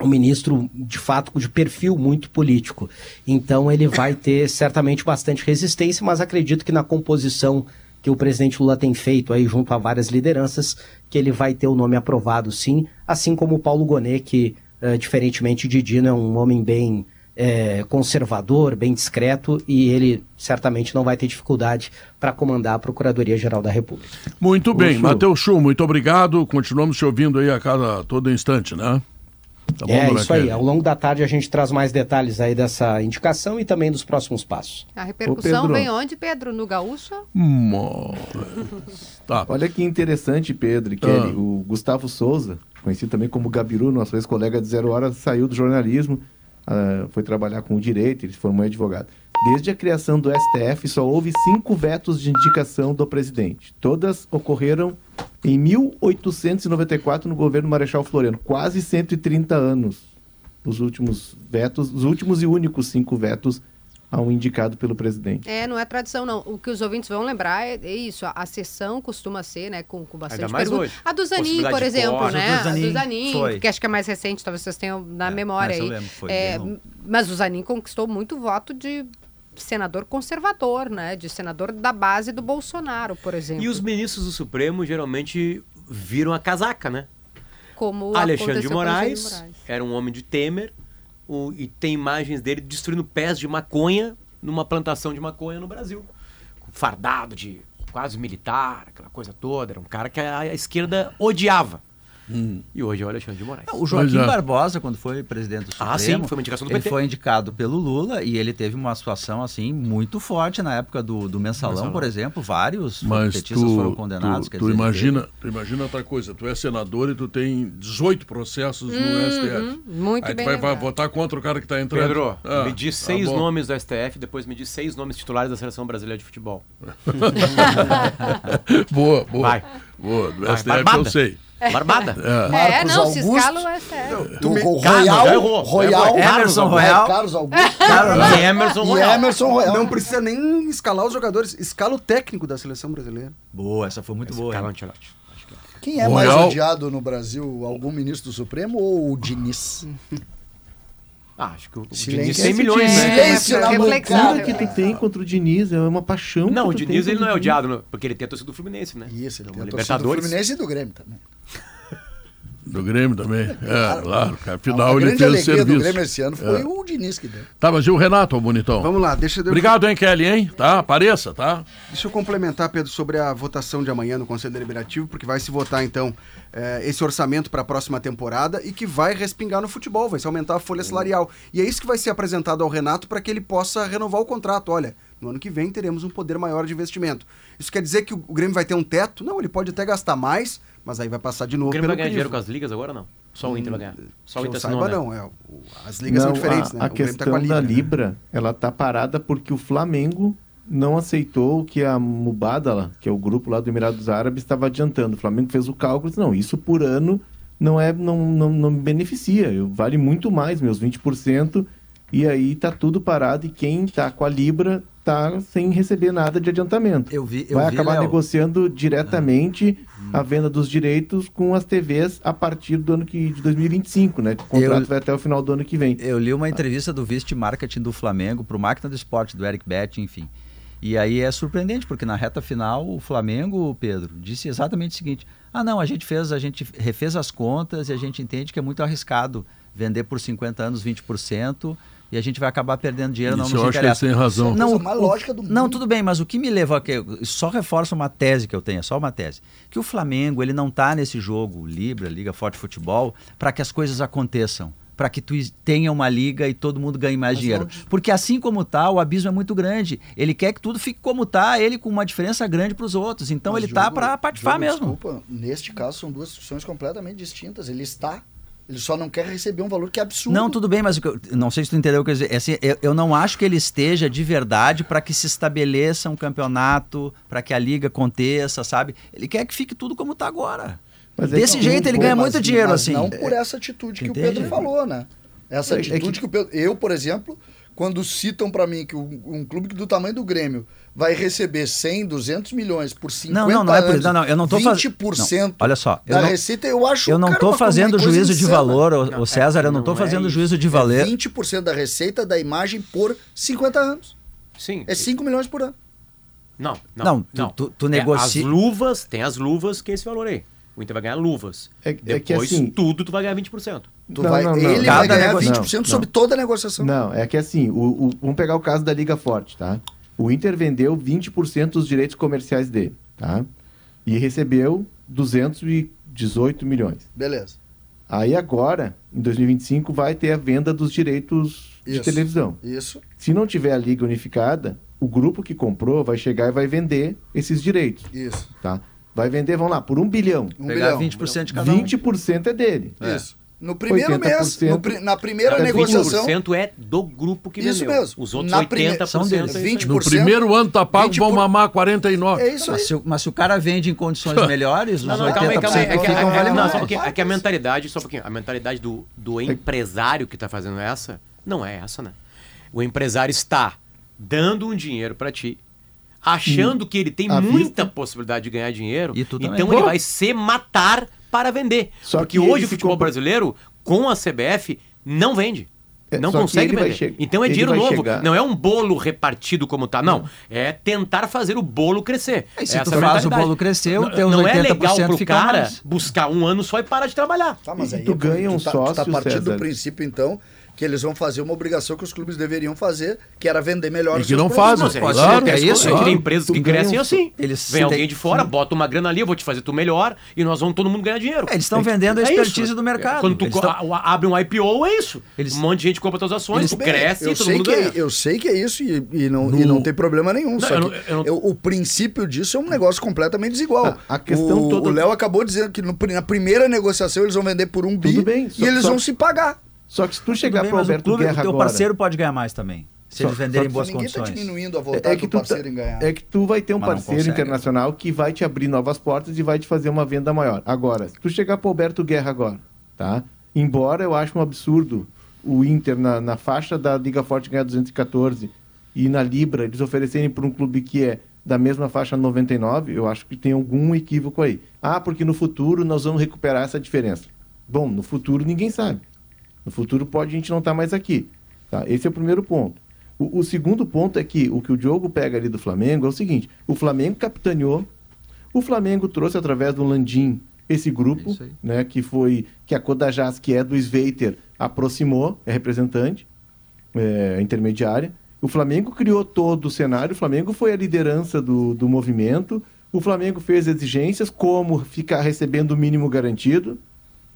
um ministro de fato de perfil muito político. Então ele vai ter certamente bastante resistência, mas acredito que na composição que o presidente Lula tem feito aí junto a várias lideranças, que ele vai ter o nome aprovado sim, assim como o Paulo Gonet, que, uh, diferentemente de Dino, é um homem bem é, conservador, bem discreto, e ele certamente não vai ter dificuldade para comandar a Procuradoria-Geral da República. Muito bem, Matheus Chu, muito obrigado. Continuamos te ouvindo aí a cada todo instante, né? Tá bom, é isso aí. Ao longo da tarde a gente traz mais detalhes aí dessa indicação e também dos próximos passos. A repercussão vem onde, Pedro? No Gaúcho? tá. Olha que interessante, Pedro e Kelly. Ah. O Gustavo Souza, conhecido também como Gabiru, nosso ex-colega de Zero Hora, saiu do jornalismo, uh, foi trabalhar com o direito, ele se formou em advogado. Desde a criação do STF, só houve cinco vetos de indicação do presidente. Todas ocorreram em 1894 no governo Marechal Floriano. Quase 130 anos. Os últimos vetos, os últimos e únicos cinco vetos ao indicado pelo presidente. É, não é tradição, não. O que os ouvintes vão lembrar é, é isso. A, a, sessão costuma ser, né, com, com bastante mais hoje. A do Zanin, por exemplo, né? A do Zanin, que acho que é mais recente, talvez vocês tenham na é, memória aí. Lembro, é, mas o Zanin conquistou muito voto de senador conservador, né? De senador da base do Bolsonaro, por exemplo. E os ministros do Supremo geralmente viram a casaca, né? Como Alexandre de Moraes, de Moraes, era um homem de Temer o, e tem imagens dele destruindo pés de maconha numa plantação de maconha no Brasil. Fardado de quase militar, aquela coisa toda. Era um cara que a, a esquerda odiava. Hum. E hoje é o Alexandre de Moraes. O Joaquim é. Barbosa, quando foi presidente do Supremo, ah, sim, foi uma indicação do ele PT. foi indicado pelo Lula e ele teve uma situação assim muito forte na época do, do mensalão, mensalão. por exemplo. Vários Mas petistas tu, foram condenados. Tu, tu dizer, imagina, tu imagina outra coisa. Tu é senador e tu tem 18 processos no uhum, STF. Muito Aí bem. tu vai, vai, votar contra o cara que está entrando. Pedro, ah, me diz tá seis nomes do STF, depois me diz seis nomes titulares da seleção brasileira de futebol. boa, boa. Vai. Boa, do Vai, STF barbada. eu sei. Barbada. É, é não, se escala o STF. Tu, o Royal, Royal, Emerson Royal, Carlos Augusto e Emerson Royal. Emerson Royal. Não precisa nem escalar os jogadores, escala o técnico da seleção brasileira. Boa, essa foi muito boa. Carlo Ancelotti. Quem é Royal... mais odiado no Brasil? Algum ministro do Supremo ou o Diniz? Ah, acho que o, Diniz tem milhões, né? Silêncio na bancada. que tu tem contra o Diniz é uma paixão. Não, o Diniz ele não é odiado, porque ele tem a torcida do Fluminense, né? Isso, ele tem a torcida do Fluminense e do Grêmio também. Do Grêmio também. É, claro. Afinal, ele fez o serviço. do Grêmio esse ano foi é. o Diniz que deu. Tá, mas e o Renato, bonitão? Vamos lá, deixa eu... Obrigado, hein, Kelly, hein? Tá, apareça, tá? Deixa eu complementar, Pedro, sobre a votação de amanhã no Conselho Deliberativo, porque vai se votar, então, é, esse orçamento para a próxima temporada e que vai respingar no futebol, vai se aumentar a folha salarial. E é isso que vai ser apresentado ao Renato para que ele possa renovar o contrato. Olha, no ano que vem teremos um poder maior de investimento. Isso quer dizer que o Grêmio vai ter um teto? Não, ele pode até gastar mais, mas aí vai passar de novo o Grêmio vai ganhar dinheiro com as ligas agora não? Só o Inter vai ganhar. Só o Inter saiba, não. É, as ligas não, são diferentes, a, né? A tá questão tá a Libra, da Libra, né? ela tá parada porque o Flamengo não aceitou que a Mubadala, que é o grupo lá do Emirados Árabes, estava adiantando. O Flamengo fez o cálculo e disse, não, isso por ano não é não, não, não me beneficia. Eu, vale muito mais, meus 20%, e aí tá tudo parado e quem tá com a Libra tá sem receber nada de adiantamento. Eu vi, eu Vai vi, acabar Léo. negociando diretamente a venda dos direitos com as TVs a partir do ano que, de 2025, né? O contrato eu, vai até o final do ano que vem. Eu li uma entrevista do vice de marketing do Flamengo para o Máquina do Esporte, do Eric Betting, enfim. E aí é surpreendente, porque na reta final o Flamengo, Pedro, disse exatamente o seguinte: ah, não, a gente fez, a gente refez as contas e a gente entende que é muito arriscado vender por 50 anos 20% e a gente vai acabar perdendo dinheiro, não Isso nos eu acho que eles têm razão. Não, o- lógica do não, mundo. tudo bem, mas o que me levou a que só reforça uma tese que eu tenho, é só uma tese, que o Flamengo ele não está nesse jogo Libra, Liga Forte Futebol, para que as coisas aconteçam, para que tu tenha uma liga e todo mundo ganhe mais Mas dinheiro. não- Porque assim como tá, o abismo é muito grande. Ele quer que tudo fique como tá, ele com uma diferença grande para os outros. Então Mas ele tá jogo- para patifar jogo, mesmo. Desculpa, neste caso são duas situações completamente distintas. Ele está, ele só não quer receber um valor que é absurdo. Não, tudo bem, mas eu- não sei se tu entendeu o que eu dizer. É assim, eu, eu não acho que ele esteja de verdade para que se estabeleça um campeonato, para que a liga aconteça, sabe? Ele quer que fique tudo como está agora. Mas é Desse jeito ele ganha mas- muito dinheiro, mas assim. Não por essa atitude que Entende? o Pedro falou, né? Essa É- é que- atitude que... o Pedro. Eu, por exemplo, quando citam pra mim que um, um clube do tamanho do Grêmio vai receber 100, 200 milhões por 50 Não, não, não é por anos, isso. Não, não, eu não tô faz- 20% Não, olha só, eu da não- receita, eu acho Eu não estou fazendo juízo de valor, Não, ô César, eu não estou é fazendo juízo de É valor. 20% da receita da imagem por 50 anos. Sim. É 5 milhões por ano. Não, não. Não, tu- tu- tu É, negocia- As luvas, tem as luvas que é esse valor aí. O Inter vai ganhar luvas. É- é que Depois, assim- tudo tu vai ganhar 20%. Tu Não, vai, não, não. Ele Cada vai ganhar negocia- 20% não, sobre não. toda a negociação. Não, é que assim, o, o- vamos pegar o caso da Liga Forte, tá? O Inter vendeu 20% dos direitos comerciais dele, tá? E recebeu 218 milhões. Beleza. Aí agora, em 2025, vai ter a venda dos direitos de Isso. televisão. Isso. Se não tiver a liga unificada, o grupo que comprou vai chegar e vai vender esses direitos, Isso. tá? Vai vender, vamos lá, por um bilhão. Um Pegar bilhão. 20% de cada um. 20% é dele. Isso. No primeiro 80%. mês, no na primeira É negociação. 20% é do grupo que Isso vendeu. mesmo. Os outros Na 80% são deles. é isso aí. 20 No primeiro ano tá pago, 20 vão por- mamar 49. É isso aí. Mas se, o- mas se o cara vende em condições melhores, os Não, não, 80% calma aí, calma aí. É que, ficam é, vale não, mais. só um pouquinho. É que a mentalidade, só um pouquinho. A mentalidade do, do empresário que tá fazendo essa, não é essa, né? O empresário está dando um dinheiro para ti, achando que ele tem À muita vista. possibilidade de ganhar dinheiro, E então Pô. ele vai se matar para vender. Só Porque hoje o futebol compra- brasileiro, com a CBF, não vende. É, Não só consegue vender. Então é dinheiro novo. chegar- Não é um bolo repartido como tá. Não. É tentar fazer o bolo crescer. E se Essa tu é faz o bolo crescer, não, os teus não é 80% legal pro cara mais. buscar um ano só e parar de trabalhar. Tá, mas E aí tu é- ganha um tá, tu sócio, tá partindo do César. princípio, então, que eles vão fazer uma obrigação que os clubes deveriam fazer, que era vender melhor E os que não produtos. fazem. Mas Claro, é é isso. claro. tem empresas Tu que crescem assim. eles Vem alguém de fora, bota uma grana ali, eu vou te fazer tu melhor e nós vamos todo mundo ganhar dinheiro. É, eles estão vendendo a É expertise isso. do mercado. Quando tu Eles tão- abre um IPO, é isso. Eles- Um monte de gente compra tuas ações, tu Bem, cresce eu e todo sei mundo que ganha. é, Eu sei que é isso e, e não, No- e não tem problema nenhum. só eu não- eu não- eu- o princípio disso é um negócio completamente desigual. A- a questão o, toda- o Léo acabou dizendo que no na primeira negociação eles vão vender por um bi bem, e só- eles só- vão se pagar. Só que se tu chegar bem, para o Alberto clube, Guerra o teu agora... parceiro pode ganhar mais também. Se Só- eles venderem só- boas Ninguém está condições. diminuindo a É, vontade é que do tu parceiro tá- em ganhar. é que tu vai ter um Mas parceiro consegue. internacional que vai te abrir novas portas e vai te fazer uma venda maior. Agora, se tu chegar para Alberto Guerra agora, tá? Embora eu acho um absurdo o Inter na, na faixa da Liga Forte ganhar 214 e na Libra eles oferecerem para um clube que é da mesma faixa 99, eu acho que tem algum equívoco aí. Ah, porque no futuro nós vamos recuperar essa diferença. Bom, no futuro ninguém sabe. No futuro pode a gente não estar mais aqui. Tá? Esse é o primeiro ponto. O, o segundo ponto é que o que o Diogo pega ali do Flamengo é o seguinte: o Flamengo capitaneou, o Flamengo trouxe através do Landim esse grupo, aí. né, que foi que a Codajás, que é do Sveiter, aproximou, é representante, é, intermediária. O Flamengo criou todo o cenário, o Flamengo foi a liderança do, do movimento, o Flamengo fez exigências, como ficar recebendo o mínimo garantido,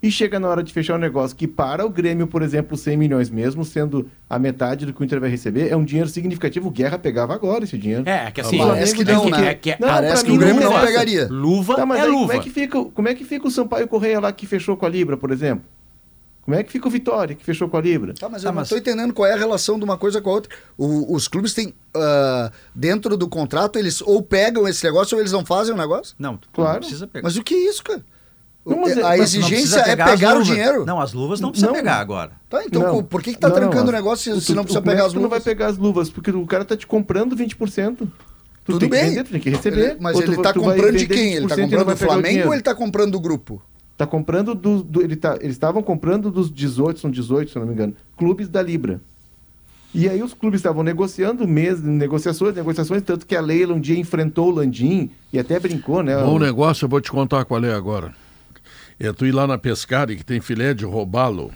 e chega na hora de fechar o negócio que para o Grêmio, por exemplo, 100 milhões mesmo, sendo a metade do que o Inter vai receber, é um dinheiro significativo. O Guerra pegava agora esse dinheiro. É, é que assim. Parece que é não, né? é que- Não, Parece que o Grêmio não não pegaria. Luva Tá, mas é aí, luva. Como é, que fica, como é que fica o Sampaio Correia lá que fechou com a Libra, por exemplo? Como é que fica o Vitória que fechou com a Libra? Tá, mas Tá, eu não mas- estou entendendo qual é a relação de uma coisa com a outra. O- os clubes têm, ah, dentro do contrato, eles ou pegam esse negócio ou eles não fazem o negócio. Não, Claro. não precisa pegar. Mas o que é isso, cara? Mas é- a exigência é pegar o luvas. dinheiro. Não, as luvas não precisa Não. pegar agora. Tá, então Não. por que, que tá Não, trancando não, o negócio se, o- se não precisa é pegar que as tu não vai luvas? pegar as luvas, porque o cara tá te comprando 20%. Tu Tudo tem bem. que vender, tu tem que receber. Ele- mas ele tu- tá tu comprando de quem? Ele tá 20% não comprando do Flamengo ou ele tá comprando do grupo? Tá comprando do, do- ele tá, eles estavam comprando dos 18, são 18, se não me engano, clubes da Libra. E aí os clubes estavam negociando, mês, negociações, negociações, tanto que a Leila um dia enfrentou o Landim e até brincou, né? Bom negócio, eu vou te contar qual é agora. É tu ir lá na Pescari, que tem filé de robalo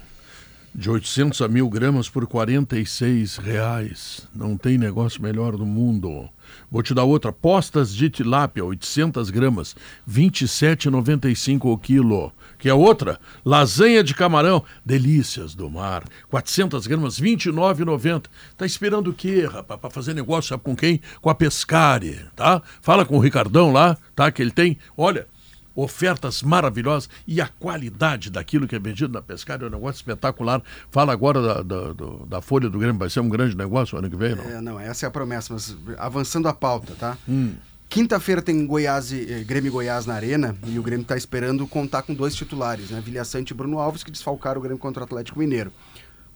de 800 a mil gramas por 46 reais. Não tem negócio melhor do mundo. Vou te dar outra. Postas de tilápia, 800 gramas, 27,95 o quilo. Que é outra. Lasanha de camarão, delícias do mar, 400 gramas, 29,90. Tá esperando o quê, rapaz? Para fazer negócio, sabe com quem? Com a Pescari, tá? Fala com o Ricardão lá, tá? Que ele tem, olha, ofertas maravilhosas e a qualidade daquilo que é vendido na pescaria é um negócio espetacular. Fala agora da, da, da folha do Grêmio, vai ser um grande negócio ano que vem, não? É, não, essa é a promessa, mas avançando a pauta, tá? Hum. Quinta-feira tem Goiás e, eh, Grêmio e Goiás na Arena e o Grêmio está esperando contar com dois titulares, né? Vilha Sante e Bruno Alves, que desfalcaram o Grêmio contra o Atlético Mineiro.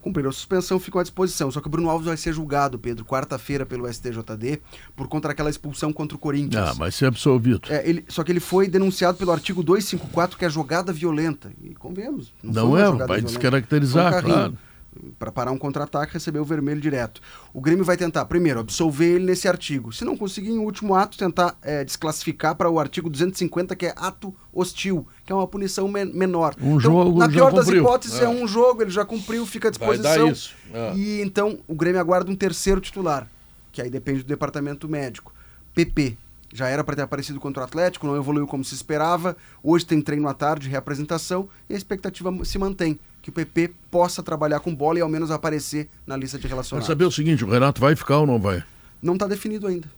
Cumpriram a suspensão, ficam à disposição. Só que o Bruno Alves vai ser julgado, Pedro, quarta-feira pelo STJD, por contra aquela expulsão contra o Corinthians. Ah, mas ser absolvido. É, ele, só que ele foi denunciado pelo artigo 254, que é jogada violenta. E convenhamos. Não uma é, vai violenta. descaracterizar, um claro. Para parar um contra-ataque, recebeu o vermelho direto. O Grêmio vai tentar, primeiro, absolver ele nesse artigo. Se não conseguir, em último ato, tentar é, desclassificar para o artigo 250, que é ato hostil, que é uma punição men- menor. Um jogo na pior das cumpriu. hipóteses, é. É. um jogo, ele já cumpriu, fica à Vai disposição. dar isso. É. E então o Grêmio aguarda um terceiro titular, que aí depende do departamento médico. PP. Já era para ter aparecido contra o Atlético, não evoluiu como se esperava. Hoje tem treino à tarde, reapresentação, e a expectativa se mantém. Que o PP possa trabalhar com bola e ao menos aparecer na lista de Quer relacionados. saber o seguinte, o Renato vai ficar ou não vai? Não está definido ainda.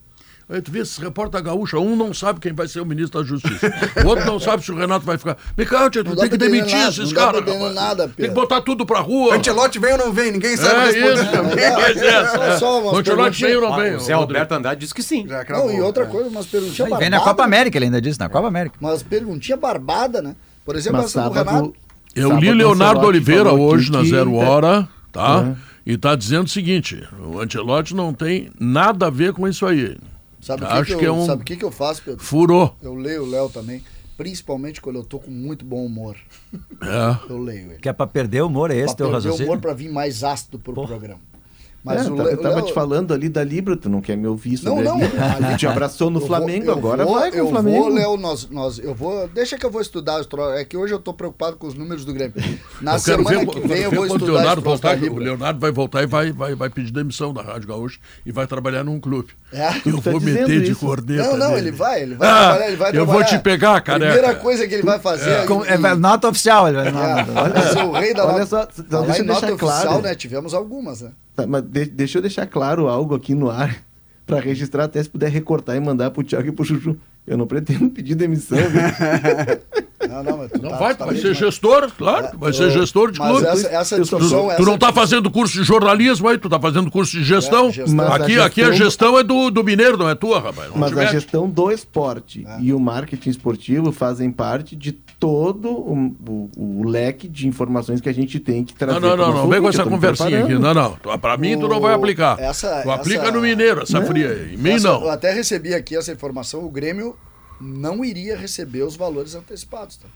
Aí tu vê esses repórter gaúcha, um não sabe quem vai ser o ministro da Justiça. O outro não sabe se o Renato vai ficar. Micael, tu tem que demitir nada, esses caras. Tem que botar tudo pra rua. Antelote vem ou não vem? Ninguém sabe É responder isso. também. Pois é, é. só Antelote vem ou não vem? o Zé? Alberto Andrade disse que sim. Não, e outra é. coisa, umas perguntinhas Vem barbadas. na Copa América, ele ainda disse, na Copa América. Umas perguntinhas barbadas, né? Por exemplo, essa do Renato. Eu li o Leonardo Oliveira hoje na Zero Hora, tá? É. E tá dizendo o seguinte: o Antelote não tem nada a ver com isso aí. Sabe o que, Acho que, eu, que é um- sabe o que, que eu faço, Pedro? Furou. Eu leio o Léo também, principalmente quando eu tô com muito bom humor. É. Eu leio ele. Que é pra perder o humor, é esse pra teu perder o raciocínio? humor pra vir mais ácido pro Porra. programa. Mas é, o eu tava Léo- te falando ali da Libra, tu não quer me ouvir Não, sobre a não. Libra. ali- te abraçou no eu Flamengo, eu agora vou, vai com eu o Flamengo. Vou, Léo, nós, nós, eu vou, deixa que eu vou estudar É que hoje eu tô preocupado com os números do Grêmio. Na eu semana ver, que vem eu vou quando o estudar Leonardo voltar. O. Leonardo vai voltar e vai, vai, vai pedir demissão da Rádio Gaúcha e vai trabalhar num clube. É. Eu tá vou meter de isso. corneta. Não, não, nele. ele vai, ele vai Ah, trabalhar, ele vai eu trabalhar. vou te pegar, careca. Primeira coisa que ele vai fazer Com- é, vai- nota oficial. Ele vai, É, vai ser o rei da Olha nota. só, deixa eu nota deixar oficial, claro. né? Tivemos algumas, né? Tá, mas de- deixa eu deixar claro algo aqui no ar, pra registrar, até se puder recortar e mandar pro Thiago e pro Chuchu. Eu não pretendo pedir demissão. Não, não, mas tu Não tá- vai, tá tu vai bem ser demais. gestor, claro, tu vai ser Eu- gestor de Mas clube. essa, essa discussão... Tu essa não tá discussão- fazendo curso de jornalismo aí, tu tá fazendo curso de gestão. É, gestão. Mas a aqui, aqui a gestão- gestão é do, do Mineiro, não é tua, rapaz. Não Mas a gestão do esporte É. e o marketing esportivo fazem parte de todo o, o- o leque de informações que a gente tem que trazer. Não, não, não, não vem com essa conversinha aqui. Não, não. Tu- Pra mim, tu não vai O- aplicar. essa- tu aplica essa- no Mineiro, essa fria aí. Em mim, Essa- não. Eu até recebi aqui essa informação, o Grêmio não iria receber os valores antecipados, tá?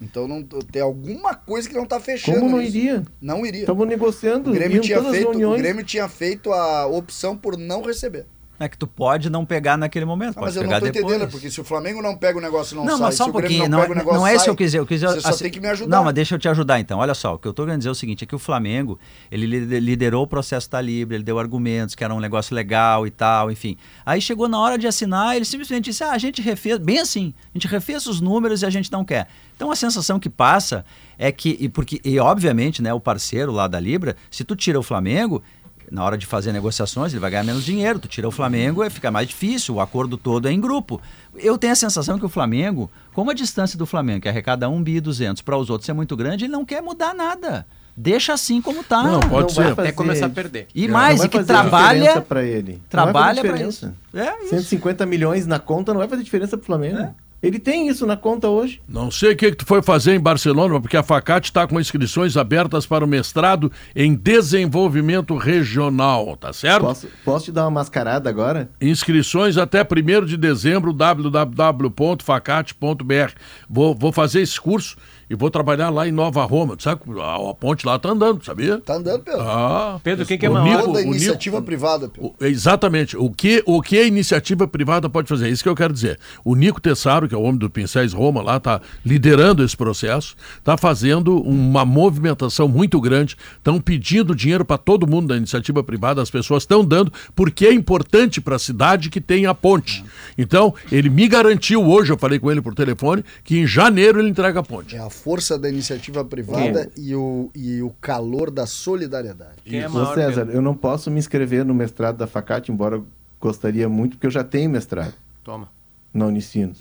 Então não, tem alguma coisa que não tá fechando. Como não nisso. iria? Não iria. Estavam negociando, O Grêmio, tinha feito, o. Grêmio tinha feito a opção por não receber. É que tu pode não pegar naquele momento, Ah, pode mas eu não tô depois. entendendo, porque se o Flamengo não pega o negócio não, Não, sai, mas só se um pouquinho, não não, o não, é isso sai, que eu quis dizer. Eu quis dizer Você só assim- tem que me ajudar. Não, mas deixa eu te ajudar então. Olha só, o que eu tô querendo dizer é o seguinte: é que o Flamengo, ele li- liderou o processo da Libra, ele deu argumentos que era um negócio legal e tal, enfim. Aí chegou na hora de assinar, ele simplesmente disse: ah, a gente refez, bem assim, a gente refez os números e a gente não quer. Então a sensação que passa é que, e, porque, e obviamente, né, o parceiro lá da Libra, se tu tira o Flamengo. Na hora de fazer negociações, ele vai ganhar menos dinheiro. Tu tira o Flamengo, é fica mais difícil. O acordo todo é em grupo. Eu tenho a sensação que o Flamengo, como a distância do Flamengo, que arrecada 1 bi e 200 para os outros é muito grande, ele não quer mudar nada. Deixa assim como tá. Não, pode Não ser. vai Até fazer- começar a perder. E Não mais, vai e que fazer trabalha, pra ele. Não trabalha fazer para isso. É isso. 150 milhões na conta não vai fazer diferença pro Flamengo. É. Ele tem isso na conta hoje. Não sei o que, que tu foi fazer em Barcelona, porque a Facate está com inscrições abertas para o mestrado em desenvolvimento regional, tá certo? Posso, posso te dar uma mascarada agora? Inscrições até 1 de dezembro, www.facate.br. Vou, vou fazer esse curso e vou trabalhar lá em Nova Roma. Sabe, a, a ponte lá tá andando, sabia? Tá andando, Pedro. Ah, Pedro, quem que é o maior? Toda o Nico- iniciativa privada, Pedro. o- Exatamente. O que, o que a iniciativa privada pode fazer? É isso que eu quero dizer. O Nico Tessaro, que é o homem do Pincéis Roma, lá está liderando esse processo, está fazendo uma movimentação muito grande, estão pedindo dinheiro para todo mundo da iniciativa privada, as pessoas estão dando, porque é importante para a cidade que tenha a ponte. Então, ele me garantiu hoje, eu falei com ele por telefone, que em janeiro ele entrega a ponte. É a força da iniciativa privada e o, e o calor da solidariedade. Quem é Ô maior? César, eu não posso me inscrever no mestrado da Facate, embora eu gostaria muito, porque eu já tenho mestrado Toma. na Unicinos.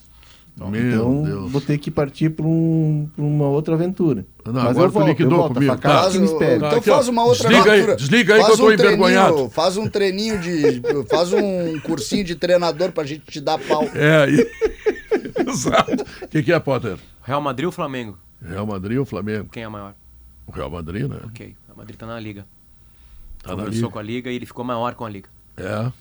Meu então, Deus. vou ter que partir para um, uma outra aventura. Não, Mas agora eu volto, eu liquidou volto. comigo, A Facate tá. me espere. então aqui, ó. faz uma outra Desliga aí, aventura. desliga aí Faz que eu tô um treininho, envergonhado. Faz um treininho de. Faz um cursinho de treinador pra gente te dar pau. É, e... exato. O que, que é, Potter? Real Madrid ou Flamengo? Real Madrid ou Flamengo? Quem é maior? O Real Madrid, né? Ok. O Madrid tá na Liga. Tá na Conversou liga. com a Liga e ele ficou maior com a Liga. É.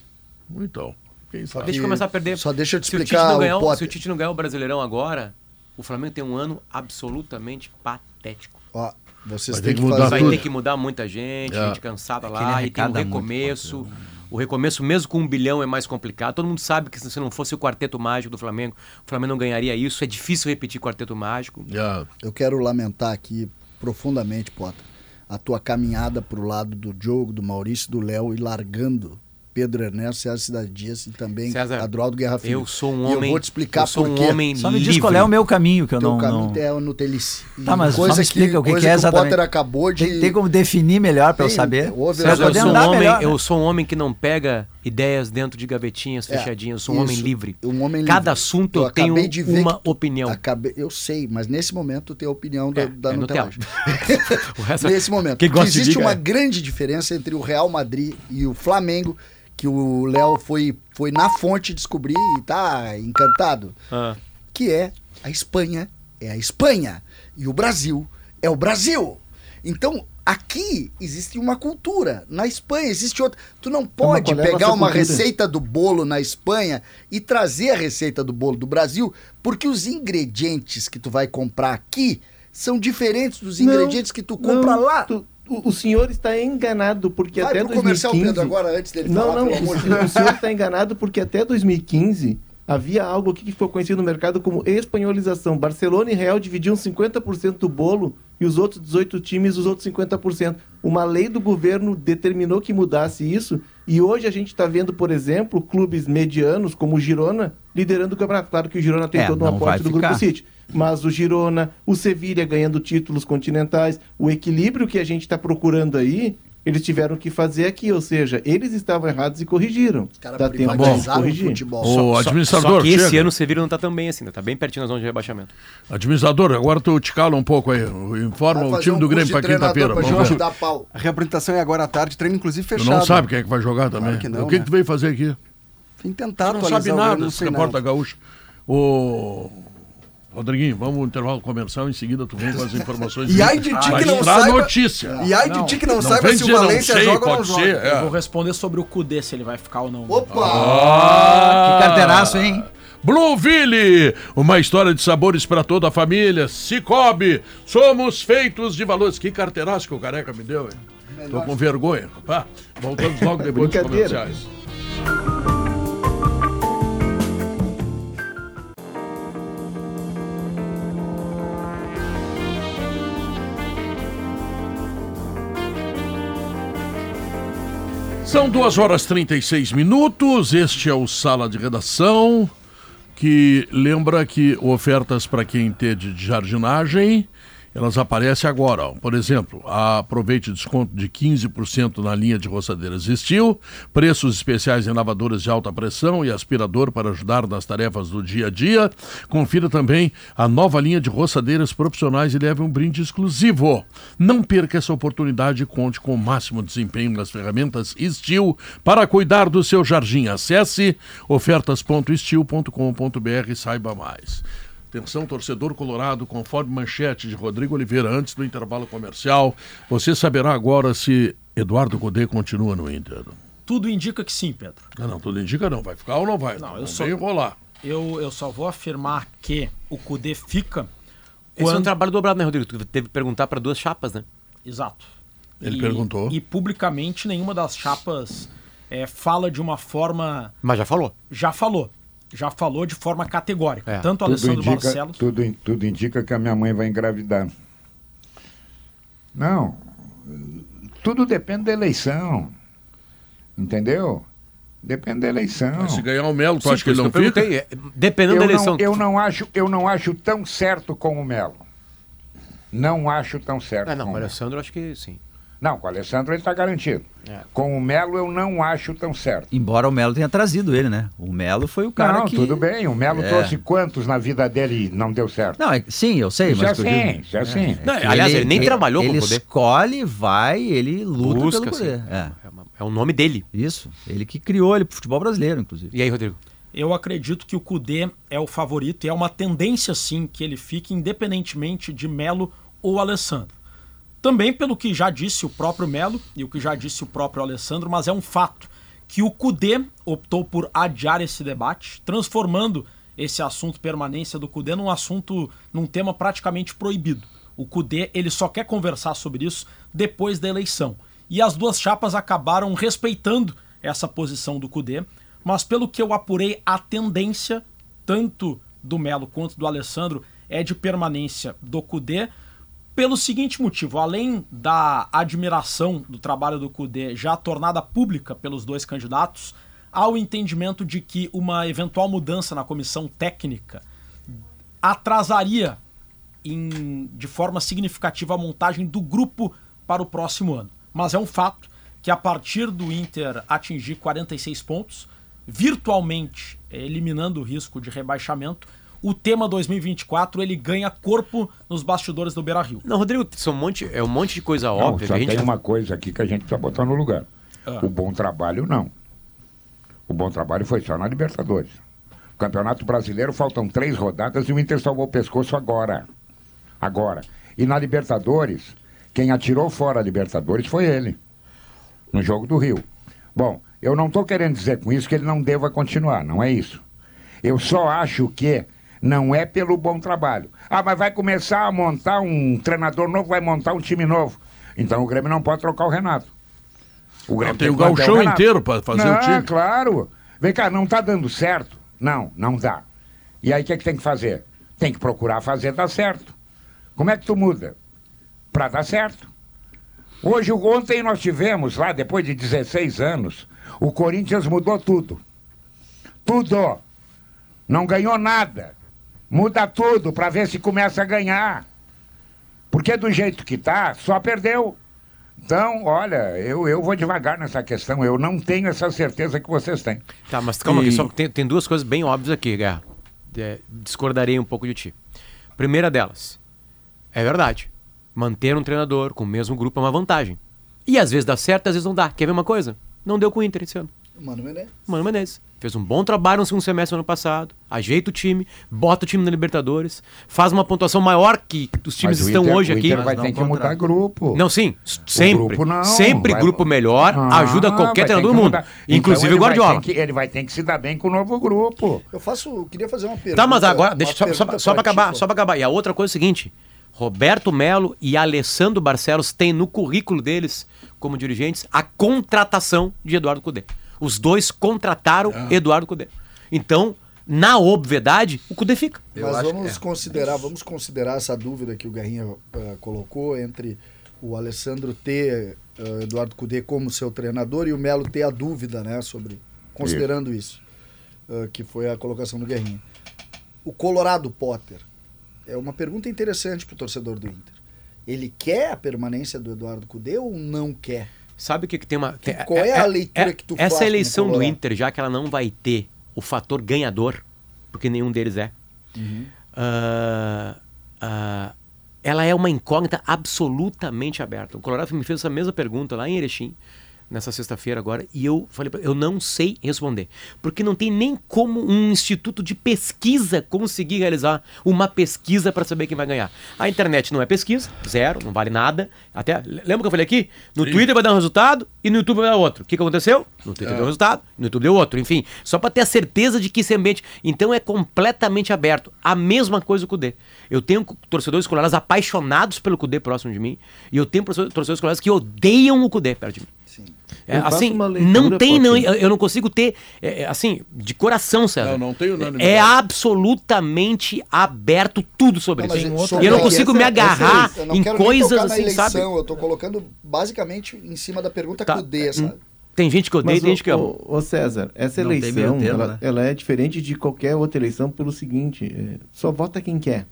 Então, quem sabe? Deixa eu começar a perder. só deixa eu te se explicar, o ganhar, o- Potter. Se o Tite não ganhar o Brasileirão agora, o Flamengo tem um ano absolutamente patético. Ó, vocês Vai têm que que mudar fazer. Vai tudo. ter que mudar muita gente, É. gente cansada Aquele lá, e tem um arrecada muito, recomeço. O recomeço, mesmo com um bilhão, é mais complicado. Todo mundo sabe que se não fosse o quarteto mágico do Flamengo, o Flamengo não ganharia isso. É difícil repetir quarteto mágico. É. Eu quero lamentar aqui profundamente, Potter, a tua caminhada pro lado do Diogo, do Maurício, do Léo e largando Pedro Ernesto, César Cidade Dias e também César, Adroaldo Guerra Filho. Eu sou um E homem. eu vou te explicar eu sou por um quê. homem Só me livre. diz qual é o meu caminho, que eu Teu não... caminho não... é o Nutelice. E Tá, mas só coisa me explica o que, coisa que é o exatamente. Potter acabou de... Tem, tem como definir melhor para eu saber? César, eu, sou um homem, melhor, né? eu sou um homem que não pega ideias dentro de gavetinhas É, fechadinhas. Eu sou um homem isso, livre. um homem livre. Cada assunto eu, tenho de ver uma que opinião. Acabei, eu sei, mas nesse momento tem a opinião da, É, da é Nutella. Nutella. O resto- Nesse momento. Existe uma é. grande diferença entre o Real Madrid e o Flamengo, que o Léo foi, foi na fonte descobrir e tá encantado, Ah. que é a Espanha é a Espanha e o Brasil é o Brasil. Então, aqui existe uma cultura. Na Espanha existe outra. Tu não pode qual é a pegar uma cultura? receita do bolo na Espanha e trazer a receita do bolo do Brasil, porque os ingredientes que tu vai comprar aqui são diferentes dos Não, ingredientes que tu compra não, lá. tu- o, o senhor está enganado, porque Vai até pro comercial, 2015... Pedro, agora, antes dele Não, falar, não, pelo amor de o, o senhor está enganado porque até 2015 havia algo aqui que foi conhecido no mercado como espanholização. Barcelona e Real dividiam 50% do bolo e os outros 18 times os outros 50%. Uma lei do governo determinou que mudasse isso e hoje a gente está vendo, por exemplo, clubes medianos como o Girona liderando o campeonato. Claro que o Girona tem É, todo o vai aporte do ficar. Grupo City. Mas o Girona, o Sevilha ganhando títulos continentais, o equilíbrio que a gente está procurando aí, eles tiveram que fazer aqui, ou seja, eles estavam errados e corrigiram. Os caras de privatizaram o futebol. Só- administrador, Só que esse chega. ano o Sevilla não tá tão bem assim, né? tá bem pertinho da zona de rebaixamento. Administrador, agora tu te cala um pouco aí. Informa o time um do Grêmio treinador quinta-feira. A reapresentação é agora à tarde, treino inclusive Tu fechado. não sabe quem é que vai jogar também. Claro que não, o que, né? que tu veio fazer aqui? Tem que tentar Tu não sabe o nada, não sei repórter nada. gaúcho. O Rodriguinho, vamos ao intervalo comercial, em seguida tu vem com as informações. E ai de ti que não saiba- notícia. E ai de ti que não, Não saiba se o Valência sei, joga ou não pode joga. ser, é. Eu vou responder sobre o Cudê, se ele vai ficar ou não. Opa! Ah, Que carteiraço, hein? Blueville, uma história de sabores para toda a família. Cicobi, somos feitos de valores. Que carteiraço que o careca me deu, hein? Tô com vergonha. Pá, voltamos logo depois dos comerciais. São duas horas 36 minutos. Este é o Sala de Redação, que lembra que ofertas para quem entende de jardinagem, elas aparecem agora. ó. Por exemplo, aproveite desconto de 15% na linha de roçadeiras Estil, preços especiais em lavadoras de alta pressão e aspirador para ajudar nas tarefas do dia a dia. Confira também a nova linha de roçadeiras profissionais e leve um brinde exclusivo. Não perca essa oportunidade e conte com o máximo desempenho nas ferramentas Estil para cuidar do seu jardim. Acesse ofertas.estil.com.br e saiba mais. Atenção, torcedor colorado, conforme manchete de Rodrigo Oliveira antes do intervalo comercial, você saberá agora se Eduardo Cudê continua no Inter. Tudo indica que sim, Pedro. Não, não, tudo indica não. Vai ficar ou não vai? Não, eu não vem enrolar. Eu, eu só vou afirmar que o Cudê fica Esse é um Quando- trabalho dobrado, né, Rodrigo? Tu teve que perguntar para duas chapas, né? Exato. Ele E- perguntou. E publicamente nenhuma das chapas é, fala de uma forma. Mas já falou. Já falou. Já falou de forma categórica. É. Tanto o Tudo Alessandro indica, Barcelos. tudo, tudo indica que a minha mãe vai engravidar. Não. Tudo depende da eleição. Entendeu? Depende da eleição. Mas se ganhar o Melo, tu Sim, acha que ele não fica? é, Dependendo eu da eleição. Não, eu, não acho, eu não acho tão certo com o Melo. Não acho tão certo. Ah, não, o. Alessandro acho que sim. Não, com o Alessandro ele está garantido. É. Com o Melo eu não acho tão certo. Embora o Melo tenha trazido ele, né? O Melo foi o cara não, que. tudo bem. O Melo É. trouxe quantos na vida dele e não deu certo? Não, é- sim, eu sei, Isso mas. é assim, digo- isso é assim. Não, aliás, ele nem trabalhou com ele o poder. escolhe, vai, ele luta Busca, pelo poder. sim. É. É, é o nome dele. Isso. Ele que criou ele pro futebol brasileiro, inclusive. E aí, Rodrigo? Eu acredito que o Cudê é o favorito e é uma tendência, sim, que ele fique independentemente de Melo ou Alessandro. Também pelo que já disse o próprio Melo e o que já disse o próprio Alessandro, mas é um fato que o Cudê optou por adiar esse debate, transformando esse assunto permanência do Cudê num assunto, num tema praticamente proibido. O Cudê, ele só quer conversar sobre isso depois da eleição. E as duas chapas acabaram respeitando essa posição do Cudê, mas pelo que eu apurei, a tendência, tanto do Melo quanto do Alessandro, é de permanência do Cudê, pelo seguinte motivo, além da admiração do trabalho do Cudê já tornada pública pelos dois candidatos, há o entendimento de que uma eventual mudança na comissão técnica atrasaria em- de forma significativa a montagem do grupo para o próximo ano. Mas é um fato que a partir do Inter atingir 46 pontos, virtualmente eliminando o risco de rebaixamento, o tema 2024 ele ganha corpo nos bastidores do Beira-Rio. Não, Rodrigo, são um monte, é um monte de coisa Não, óbvia. só que a gente... tem uma coisa aqui que a gente precisa botar no lugar. Ah. O bom trabalho, não. O bom trabalho foi só na Libertadores. O Campeonato Brasileiro faltam três rodadas e o Inter salvou o pescoço agora. Agora. E na Libertadores, quem atirou fora a Libertadores foi ele. No jogo do Rio. Bom, eu não estou querendo dizer com isso que ele não deva continuar, não é isso. Eu só acho que não é pelo bom trabalho. Ah, mas vai começar a montar um treinador novo, vai montar um time novo. Então o Grêmio não pode trocar o Renato. O Não, tem que o Renato. inteiro pra fazer não, o time. claro. Vem cá, não tá dando certo? Não, não dá. E aí o que, é que tem que fazer? Tem que procurar fazer dar certo. Como é que tu muda? Pra dar certo. Hoje, ontem nós tivemos lá, depois de 16 anos, o Corinthians mudou tudo. Tudo. Não ganhou nada. Muda tudo para ver se começa a ganhar. Porque do jeito que tá, só perdeu. Então, olha, eu, eu vou devagar nessa questão. Eu não tenho essa certeza que vocês têm. Tá, mas calma E- aqui, só tem, tem duas coisas bem óbvias aqui, Guerra. É, discordarei um pouco de ti. Primeira delas, é verdade. Manter um treinador com o mesmo grupo é uma vantagem. E às vezes dá certo, às vezes não dá. Quer ver uma coisa? Não deu com o Inter esse ano. Mano, Menezes. Mano Menezes. Fez um bom trabalho no segundo semestre do ano passado. Ajeita o time, bota o time na Libertadores, faz uma pontuação maior que os times Mas o estão Inter- hoje o aqui. Inter vai ter que mudar grupo. Não, sim, sempre. grupo não, sempre vai- grupo melhor Ah, ajuda qualquer treinador do mundo. mudar. Então Inclusive ele o Guardiola. que- ele vai ter que se dar bem com o novo grupo. Eu faço, eu queria fazer uma pergunta. Tá, mas agora, deixa só, só, só pra ti, acabar, pô. só pra acabar. E a outra coisa é o seguinte: Roberto Melo e Alessandro Barcelos têm no currículo deles, como dirigentes, a contratação de Eduardo Cudê. Os dois contrataram Eduardo Cudê. Então, na obviedade, o Cudê fica. Mas acho vamos é. considerar, vamos considerar essa dúvida que o Guerrinha eh, colocou entre o Alessandro ter eh, Eduardo Cudê como seu treinador e o Melo ter a dúvida, né, sobre considerando isso, eh, que foi a colocação do Guerrinha. O Colorado Potter é uma pergunta interessante para o torcedor do Inter. Ele quer a permanência do Eduardo Cudê ou não quer? Sabe o que, que tem uma. tem- qual é a leitura que tu faz Essa como eleição do? Inter, já que ela não vai ter o fator ganhador, porque nenhum deles é, Uhum. ah, ah, ela é uma incógnita absolutamente aberta. O Colorado me fez essa mesma pergunta lá em Erechim, nessa sexta-feira agora e eu falei, pra- eu não sei responder, porque não tem nem como um instituto de pesquisa conseguir realizar uma pesquisa para saber quem vai ganhar. A internet não é pesquisa, zero, não vale nada. Até lembra que eu falei aqui? No Twitter vai dar um resultado e no YouTube vai dar outro. O que, que aconteceu? No Twitter deu um resultado, no YouTube deu outro. Enfim, só para ter a certeza de que esse ambiente, então é completamente aberto. A mesma coisa com o Cudê. Eu tenho torcedores colorados apaixonados pelo Cudê próximo de mim e eu tenho torcedores colorados que odeiam o Cudê perto de mim. É, Eu assim, não tem, não, eu eu não consigo ter, é, é, assim, de coração, César. Não, não tem unanimidade. É absolutamente aberto tudo sobre Não, isso. sobre E eu não essa- consigo me essa- agarrar eu não em quero nem coisas assim, eleição, sabe? Eu tô colocando basicamente em cima da pergunta Tá. Cudê, sabe? Tem gente que odeia e Mas, tem gente que ama. ô, ô, César, essa Não eleição, termo, ela, né? ela é diferente de qualquer outra eleição pelo seguinte, é, só vota quem quer.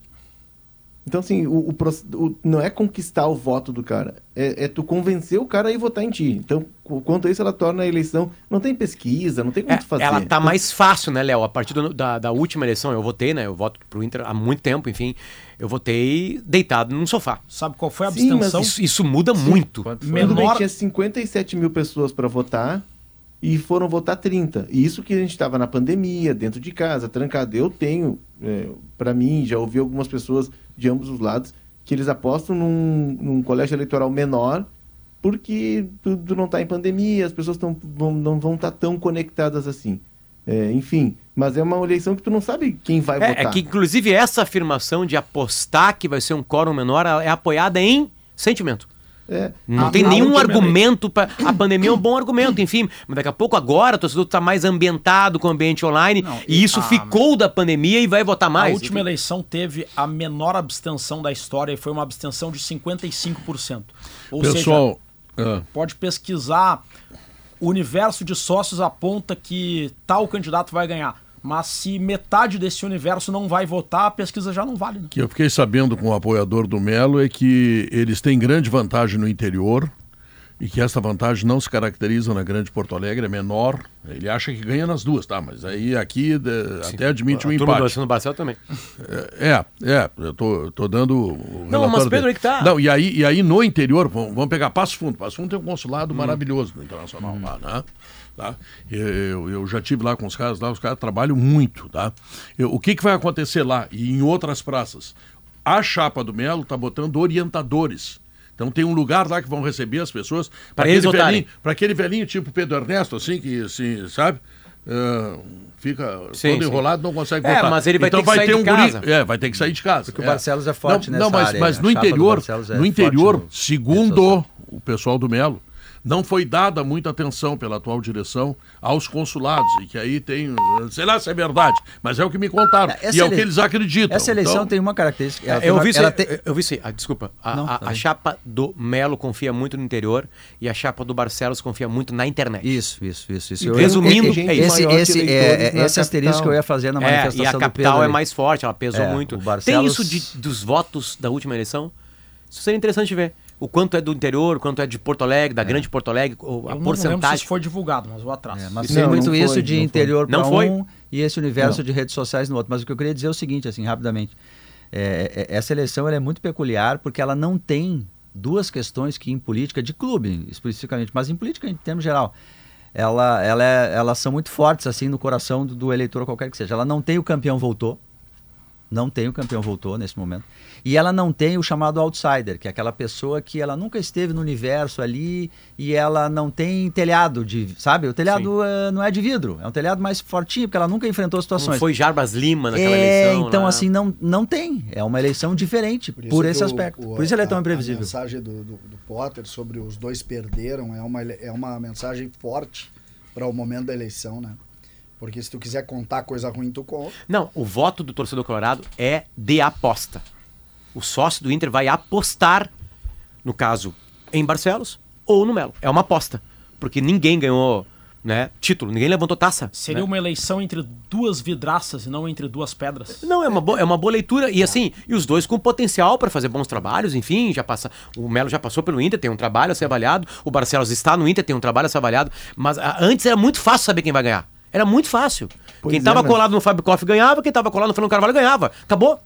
Então, assim, o, o o- não é conquistar o voto do cara, é, é tu convencer o cara a ir votar em ti. Então, qu- quanto a isso, ela torna a eleição... Não tem pesquisa, não tem como É, tu fazer. ela tá mais fácil, né, Léo? A partir do- da, da última eleição, eu votei, né? Eu voto pro Inter há muito tempo, enfim. Eu votei deitado num sofá. Sabe qual foi a Sim, mas abstenção? Isso, isso muda muito. Tudo bem, menor tinha 57 mil pessoas para votar e foram votar 30. E isso que a gente estava na pandemia, dentro de casa, trancado. Eu tenho, para mim, já ouvi algumas pessoas de ambos os lados, que eles apostam num, num colégio eleitoral menor porque tudo não está em pandemia, as pessoas tão, vão, não vão estar tão conectadas assim. É, enfim, mas é uma eleição que tu não sabe quem vai É, votar. é que, inclusive, essa afirmação de apostar que vai ser um quórum menor é apoiada em sentimento. É. Não A- tem a nenhum argumento para A pandemia é um bom argumento, enfim. Mas daqui a pouco agora o torcedor está mais ambientado com o ambiente online e isso a- ficou da pandemia e vai votar A mais. última eleição teve a menor abstenção da história e foi uma abstenção de 55%. Ou Pessoal, seja, ah, pode pesquisar, o universo de sócios aponta que tal candidato vai ganhar. Mas se metade desse universo não vai votar, a pesquisa já não vale. Né? que eu fiquei sabendo com o apoiador do Melo é que eles têm grande vantagem no interior e que essa vantagem não se caracteriza na Grande Porto Alegre, é menor. Ele acha que ganha nas duas, tá? Mas aí aqui de- até admite um A turma do empate. Barcel também. É, é, eu tô, tô dando o Não, mas Pedro, aí que tá. Não, e aí, e aí no interior, vamos, vamos pegar Passo Fundo. Passo Fundo tem um consulado maravilhoso no Internacional lá, né? Tá? Eu, eu já tive lá com os caras lá, os caras trabalham muito, tá? Eu- o que, que vai acontecer lá e em outras praças? A chapa do Melo tá botando orientadores. Então tem um lugar lá que vão receber as pessoas eles aquele velhinho, para aquele velhinho tipo Pedro Ernesto, assim, que assim, sabe? Ah, fica Sim, todo sim. enrolado, não consegue É, votar. mas ele vai então ter que vai sair ter de um guri- casa. É, vai ter que sair de casa. Porque o é. Barcelos é forte não, nessa Não, mas, área, mas a no interior, é no interior, no- segundo o pessoal do Melo, não foi dada muita atenção pela atual direção aos consulados, e que aí tem, sei lá se é verdade, mas é o que me contaram, Essa e é o que eles acreditam. Essa eleição Então, tem uma característica. ela tem eu, uma- vi isso, tem- eu vi isso aí. Ah, desculpa. A, Não, a- tá a chapa do Melo confia muito no interior e a chapa do Barcelos confia muito na internet. Isso, isso, isso. isso. Eu- resumindo, esse, é isso. esse, esse, é, esse asterisco que eu ia fazer na É, manifestação e a capital é mais forte, ela pesou É, muito. Barcelos- Tem isso de- dos votos da última eleição? Isso seria interessante ver. O quanto é do interior, o quanto é de Porto Alegre, da grande Porto Alegre, a Eu não lembro se porcentagem. isso foi divulgado, mas vou atrás. É, mas Não, tem não muito foi, isso de não foi. interior para Não foi? um e esse universo Não. de redes sociais no outro. Mas o que eu queria dizer é o seguinte, assim, rapidamente. É, é, essa eleição ela é muito peculiar porque ela não tem duas questões que em política, de clube especificamente, mas em política em termos geral, ela, ela é- elas são muito fortes assim no coração do, do eleitor qualquer que seja. Ela não tem o campeão voltou, não tem o campeão voltou nesse momento. E ela não tem o chamado outsider, que é aquela pessoa que ela nunca esteve no universo ali e ela não tem telhado de, sabe? O telhado eh, não é de vidro, é um telhado mais fortinho, porque ela nunca enfrentou Como situações. foi Jarbas Lima naquela é, eleição. então lá. assim não, não tem, é uma eleição diferente por, que esse aspecto. o- por isso ele é tão a- imprevisível. A mensagem do, do, do Potter sobre os dois perderam é uma, é uma mensagem forte para o momento da eleição, né? Porque se tu quiser contar coisa ruim, tu conta. Não, o voto do torcedor colorado é de aposta. O sócio do Inter vai apostar, no caso, em Barcelos ou no Melo. É uma aposta. Porque ninguém ganhou né, título, ninguém levantou taça. Seria né? uma eleição entre duas vidraças e não entre duas pedras. Não, é uma, boa, é uma boa leitura. E assim, e os dois com potencial para fazer bons trabalhos, enfim, já passa. O Melo já passou pelo Inter, tem um trabalho a ser avaliado. O Barcelos está no Inter, tem um trabalho a ser avaliado. Mas ah, antes era muito fácil saber quem vai ganhar. Era muito fácil. Pois quem é, tava mas- colado no Fábio Koff ganhava, quem tava colado no Fernando Carvalho ganhava. Acabou.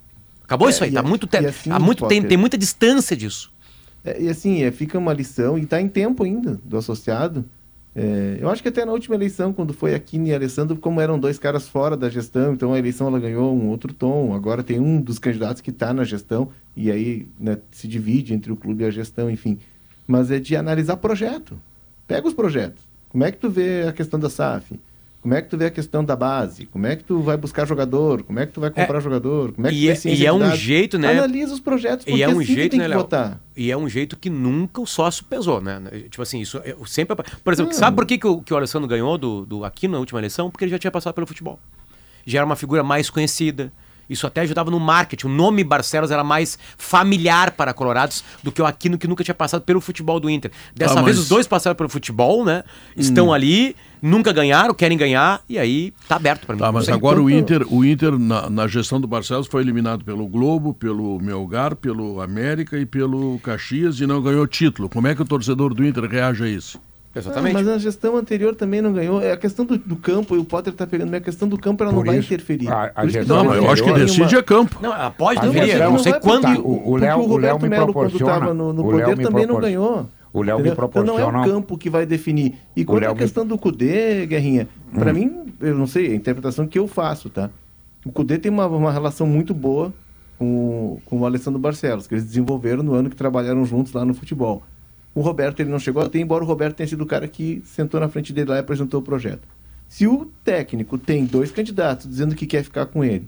Acabou É, isso aí. Tá a- muito, te- assim, há muito tem, Potter- tem muita distância disso. É, e assim, é, fica uma lição, e está em tempo ainda do associado, É, eu acho que até na última eleição, quando foi Aquino e Alessandro, como eram dois caras fora da gestão, então a eleição ela ganhou um outro tom. Agora tem um dos candidatos que está na gestão e aí né, se divide entre o clube e a gestão, enfim. Mas é de analisar projeto. Pega os projetos. Como é que tu vê a questão da SAF? Como é que tu vê a questão da base? Como é que tu vai buscar jogador? Como é que tu vai comprar jogador? Como é que E é, e é um jeito, né? Analisa os projetos, porque E é um assim que jeito, tem né, que Léo? votar. E é um jeito que nunca o sócio pesou, né? Tipo assim, isso é- sempre. Por exemplo, sabe por que, que, o, que o Alessandro ganhou do, do Aquino na última eleição? Porque ele já tinha passado pelo futebol. Já era uma figura mais conhecida. Isso até ajudava no marketing. O nome Barcelos era mais familiar para colorados do que o Aquino, que nunca tinha passado pelo futebol do Inter. Dessa Ah, vez mas- os dois passaram pelo futebol, né? Estão Hum. ali, nunca ganharam, querem ganhar, e aí tá aberto para mim. Tá, mas agora o Inter, o Inter na, na gestão do Barcelos foi eliminado pelo Globo, pelo Melgar, pelo América e pelo Caxias e não ganhou título. Como é que o torcedor do Inter reage a isso? Ah, mas na gestão anterior também não ganhou. É a questão do, do campo, e o Potter tá pegando, mas a questão do campo ela não Por vai isso, interferir. a- a gestão Não, eu acho que decide uma- é campo. Não, ela pode A deveria, gestão- não sei vai quando. porque- O- o Léo- o Léo Roberto me Melo, quando proporciona- estava no, no poder, me também não ganhou. o Léo me entendeu? Então não é o proporciona- campo que vai definir. E quanto à me- questão do Cudê, Guerrinha, Hum. pra mim, eu não sei, é a interpretação que eu faço, tá? O Cudê tem uma, uma relação muito boa com, com o Alessandro Barcelos, que eles desenvolveram no ano que trabalharam juntos lá no futebol. O Roberto ele não chegou a ter, embora o Roberto tenha sido o cara que sentou na frente dele lá e apresentou o projeto. Se o técnico tem dois candidatos dizendo que quer ficar com ele,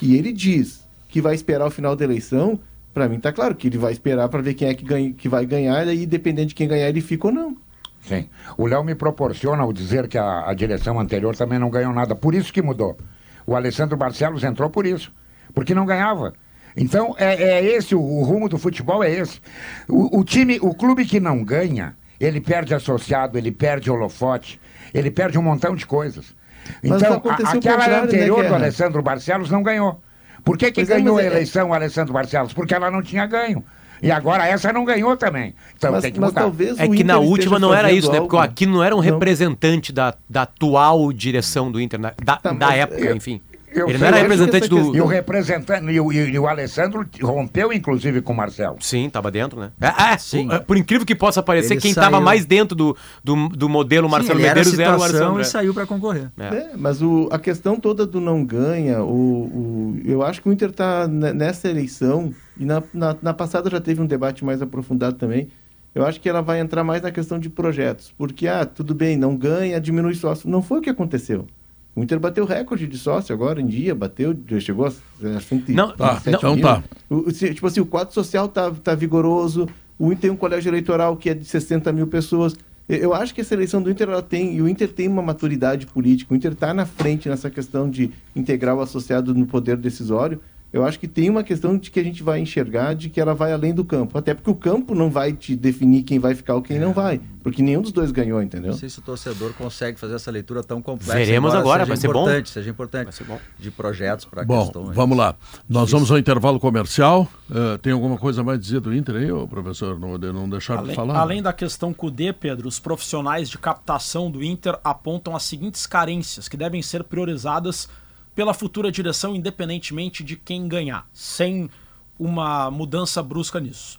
e ele diz que vai esperar o final da eleição, pra mim tá claro que ele vai esperar pra ver quem é que, ganha, que vai ganhar, e dependendo de quem ganhar, ele fica ou não. Sim. O Léo me proporciona ao dizer que a, a direção anterior também não ganhou nada. Por isso que mudou. O Alessandro Barcelos entrou por isso. Porque não ganhava. Então, é, é esse, o, o rumo do futebol é esse. O, o time, o clube que não ganha, ele perde associado, ele perde holofote, ele perde um montão de coisas. Mas Então, a, aquela né, anterior do Guerra? Alessandro Barcelos não ganhou. Por que, que Pois é, ganhou mas a é- eleição o Alessandro Barcelos? Porque ela não tinha ganho. E agora essa não ganhou também. Então Mas- tem que mudar. talvez É que Inter na última não era isso, né? Porque o Aquino não era um Não. representante da, da atual direção do Inter, da, Tá, da época, eu- enfim. Eu Ele sei, não era representante do. E o representante, e o, e- e o Alessandro rompeu, inclusive, com o Marcelo. Sim, tava dentro, né? É, é, Sim. o- por incrível que possa parecer, Ele quem tava saiu. mais dentro do, do, do modelo Marcelo Sim, ele era Medeiros era o Alessandro. e é. saiu para concorrer. É. É, mas o, a questão toda do não ganha, o, o- eu acho que o Inter está nessa eleição, e na, na, na passada já teve um debate mais aprofundado também, eu acho que ela vai entrar mais na questão de projetos. Porque, ah, tudo bem, não ganha, diminui sócio. Não foi o que aconteceu. O Inter bateu recorde de sócio agora em dia, bateu, já chegou a, a 107 Não, Tá, mil. então tá. O- tipo assim, o quadro social tá, tá vigoroso, o Inter tem um colégio eleitoral que é de 60 mil pessoas. Eu- acho que essa eleição do Inter ela tem, e o Inter tem uma maturidade política, o Inter está na frente nessa questão de integrar o associado no poder decisório. Eu acho que tem uma questão de que a gente vai enxergar de que ela vai além do campo. Até porque o campo não vai te definir quem vai ficar ou quem não vai. Porque nenhum dos dois ganhou, entendeu? Não sei se o torcedor consegue fazer essa leitura tão complexa. Veremos agora, seja vai ser bom. importante, Seja importante, Vai ser bom. De projetos para Bom, questões. vamos lá. Nós vamos ao intervalo comercial. Eh, tem alguma coisa mais a dizer do Inter aí, ô, professor? Não, não deixaram de falar? além da questão Cudê, Pedro, os profissionais de captação do Inter apontam as seguintes carências que devem ser priorizadas pela futura direção, independentemente de quem ganhar, sem uma mudança brusca nisso.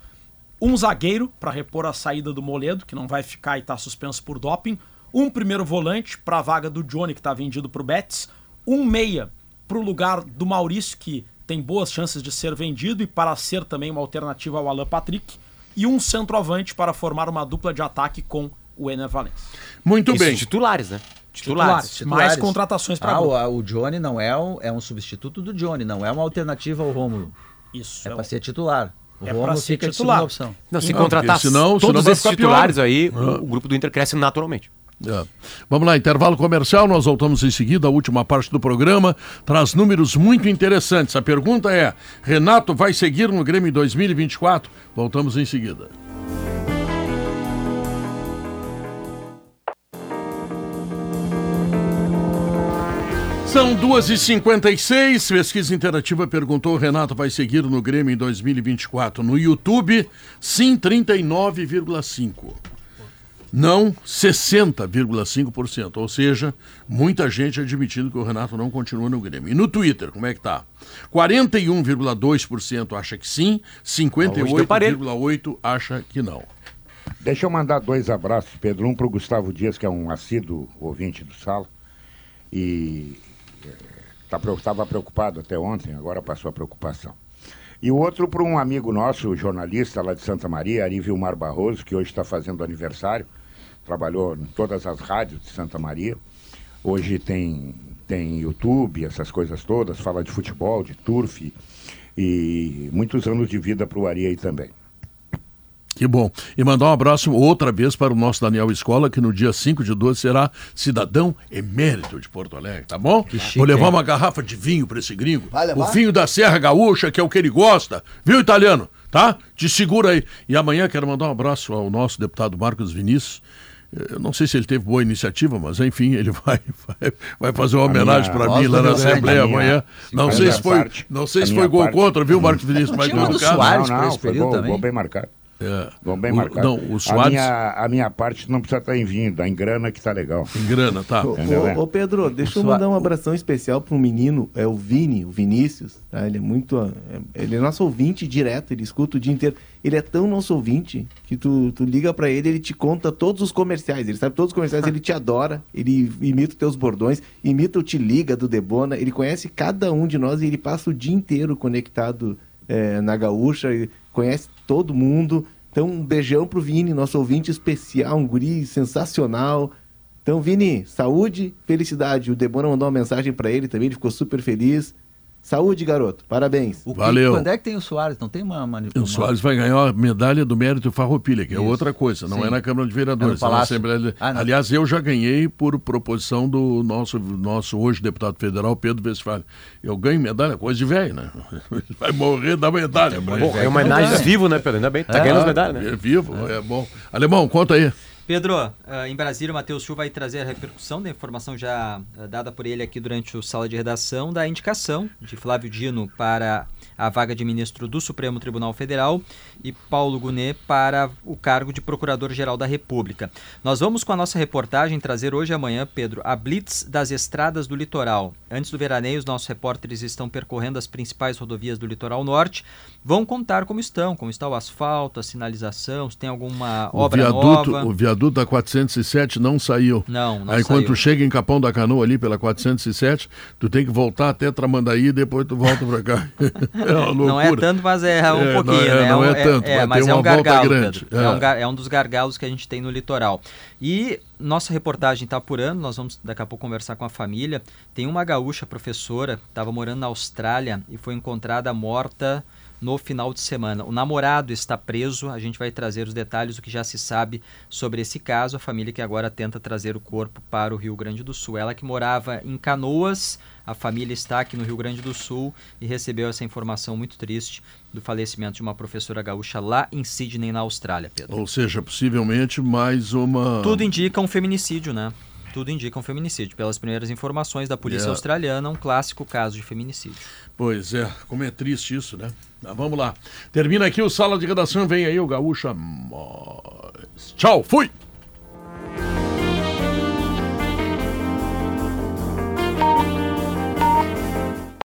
Um zagueiro para repor a saída do Moledo, que não vai ficar e está suspenso por doping. Um primeiro volante para a vaga do Johnny, que está vendido para o Betis. Um meia para o lugar do Maurício, que tem boas chances de ser vendido e para ser também uma alternativa ao Alan Patrick. E um centroavante para formar uma dupla de ataque com o Ener Valencia. Muito Isso, bem. titulares, né? Titulares. Titulares. Mais contratações para ah, agora. o, o Johnny não é um, é um substituto do Johnny, não é uma alternativa ao Rômulo. Isso. É o- para ser titular. O É ser fica de titular. segunda opção. Não, se Não, contratar senão- senão todos vai esses ficar pior. titulares aí, Ah. o, o grupo do Inter cresce naturalmente. É. Vamos lá, intervalo comercial, nós voltamos em seguida, a última parte do programa traz números muito interessantes. A pergunta é: Renato vai seguir no Grêmio em 2024? Voltamos em seguida. São 2h56, pesquisa interativa perguntou: Renato vai seguir no Grêmio em 2024? No YouTube, sim, 39,5%. Não 60,5%. Ou seja, muita gente admitindo que o Renato não continua no Grêmio. E no Twitter, como é que tá? 41,2% acha que sim, Hoje deu parelho. 58,8% acha que não. Deixa eu mandar dois abraços, Pedro. Um para o Gustavo Dias, que é um assíduo ouvinte do Sala. E estava tá, preocupado até ontem, agora passou a preocupação. E o outro para um amigo nosso, jornalista lá de Santa Maria, Ari Vilmar Barroso, que hoje está fazendo aniversário. Trabalhou em todas as rádios de Santa Maria. Hoje tem, tem YouTube, essas coisas todas, fala de futebol, de turf. E muitos anos de vida para o Ari aí também. Que bom. E mandar um abraço outra vez para o nosso Daniel Escola, que no dia 5 de 12 será cidadão emérito de Porto Alegre, tá bom? chique, Vou levar hein? uma garrafa de vinho para esse gringo. O vinho da Serra Gaúcha, que é o que ele gosta. Viu, italiano? Tá? Te segura aí. E amanhã quero mandar um abraço ao nosso deputado Marcos Vinícius. Eu não sei se ele teve boa iniciativa, mas enfim, ele vai, vai, vai fazer uma A homenagem para mim lá na Assembleia amanhã. Não sei se foi, não sei se foi gol parte- contra, viu, Marcos Vinícius? Mas tinha do. Soares não, não, foi gol, também. gol bem marcado. É. Gol bem O- marcado. Não, o A minha, a minha parte não precisa estar em vinho, dá em grana que tá legal. em grana, tá? Ô, ô, ô, Pedro, deixa eu mandar um abração especial para um menino, é o Vini, o Vinícius. tá? Ele é muito. é- Ele é nosso ouvinte direto, ele escuta o dia inteiro. Ele é tão nosso ouvinte que tu, tu liga para ele, ele te conta todos os comerciais. Ele sabe todos os comerciais, ele te adora, ele imita os teus bordões, imita o Te Liga do Debona. Ele conhece cada um de nós e ele passa o dia inteiro conectado é, na gaúcha, ele conhece todo mundo. Então, um beijão pro Vini, nosso ouvinte especial, um guri sensacional. Então, Vini, saúde, felicidade. O Debona mandou uma mensagem pra ele também, ele ficou super feliz. Saúde, garoto. Parabéns. O que- Valeu. Quando é que tem o Soares? Não tem uma... uma O Soares vai ganhar a medalha do mérito Farroupilha, que é Isso. outra coisa, não Sim. é na Câmara de É Vereadores. no é na. Assembleia de- Ah, não. Aliás, eu já ganhei por proposição do nosso, nosso hoje deputado federal, Pedro Westphal. Eu ganho medalha, coisa de velho, né? Vai morrer da medalha. mas- Bom, é homenagem vivo, né, Pedro? Ainda bem. Tá ganhando as medalhas, né? É vivo, é bom. Alemão, conta aí. Pedro, ah, em Brasília, o Matheus Chu vai trazer a repercussão da informação já ah, dada por ele aqui durante o sala de redação da indicação de Flávio Dino para a vaga de ministro do Supremo Tribunal Federal e Paulo Gonet para o cargo de Procurador-Geral da República. Nós vamos com a nossa reportagem trazer hoje e amanhã, Pedro, a blitz das estradas do litoral. Antes do veraneio, os nossos repórteres estão percorrendo as principais rodovias do litoral norte. Vão contar como estão, como está o asfalto, a sinalização, se tem alguma O obra viaduto, nova. o viaduto da 407 não saiu. Não, não Aí quando saiu. tu chega em Capão da Canoa ali pela 407, tu tem que voltar até Tramandaí e depois tu volta pra cá. É uma loucura. Não é tanto, mas é um É, pouquinho, não é- né? não um- é tanto, é, vai mas ter é um volta gargalo, grande. É. É. um, é um dos gargalos que a gente tem no litoral. E nossa reportagem está apurando, nós vamos daqui a pouco conversar com a família. Tem uma gaúcha professora, estava morando na Austrália e foi encontrada morta no final de semana. O namorado está preso, a gente vai trazer os detalhes do que já se sabe sobre esse caso. A família que agora tenta trazer o corpo para o Rio Grande do Sul. Ela que morava em Canoas, a família está aqui no Rio Grande do Sul e recebeu essa informação muito triste do falecimento de uma professora gaúcha lá em Sydney, na Austrália, Pedro. Ou seja, possivelmente mais uma. Tudo indica um feminicídio, né? Tudo indica um feminicídio. Pelas primeiras informações da polícia É. australiana, um clássico caso de feminicídio. Pois é, como é triste isso, né? Mas vamos lá. Termina aqui o Sala de Redação. Vem aí o Gaúcha. Tchau, fui!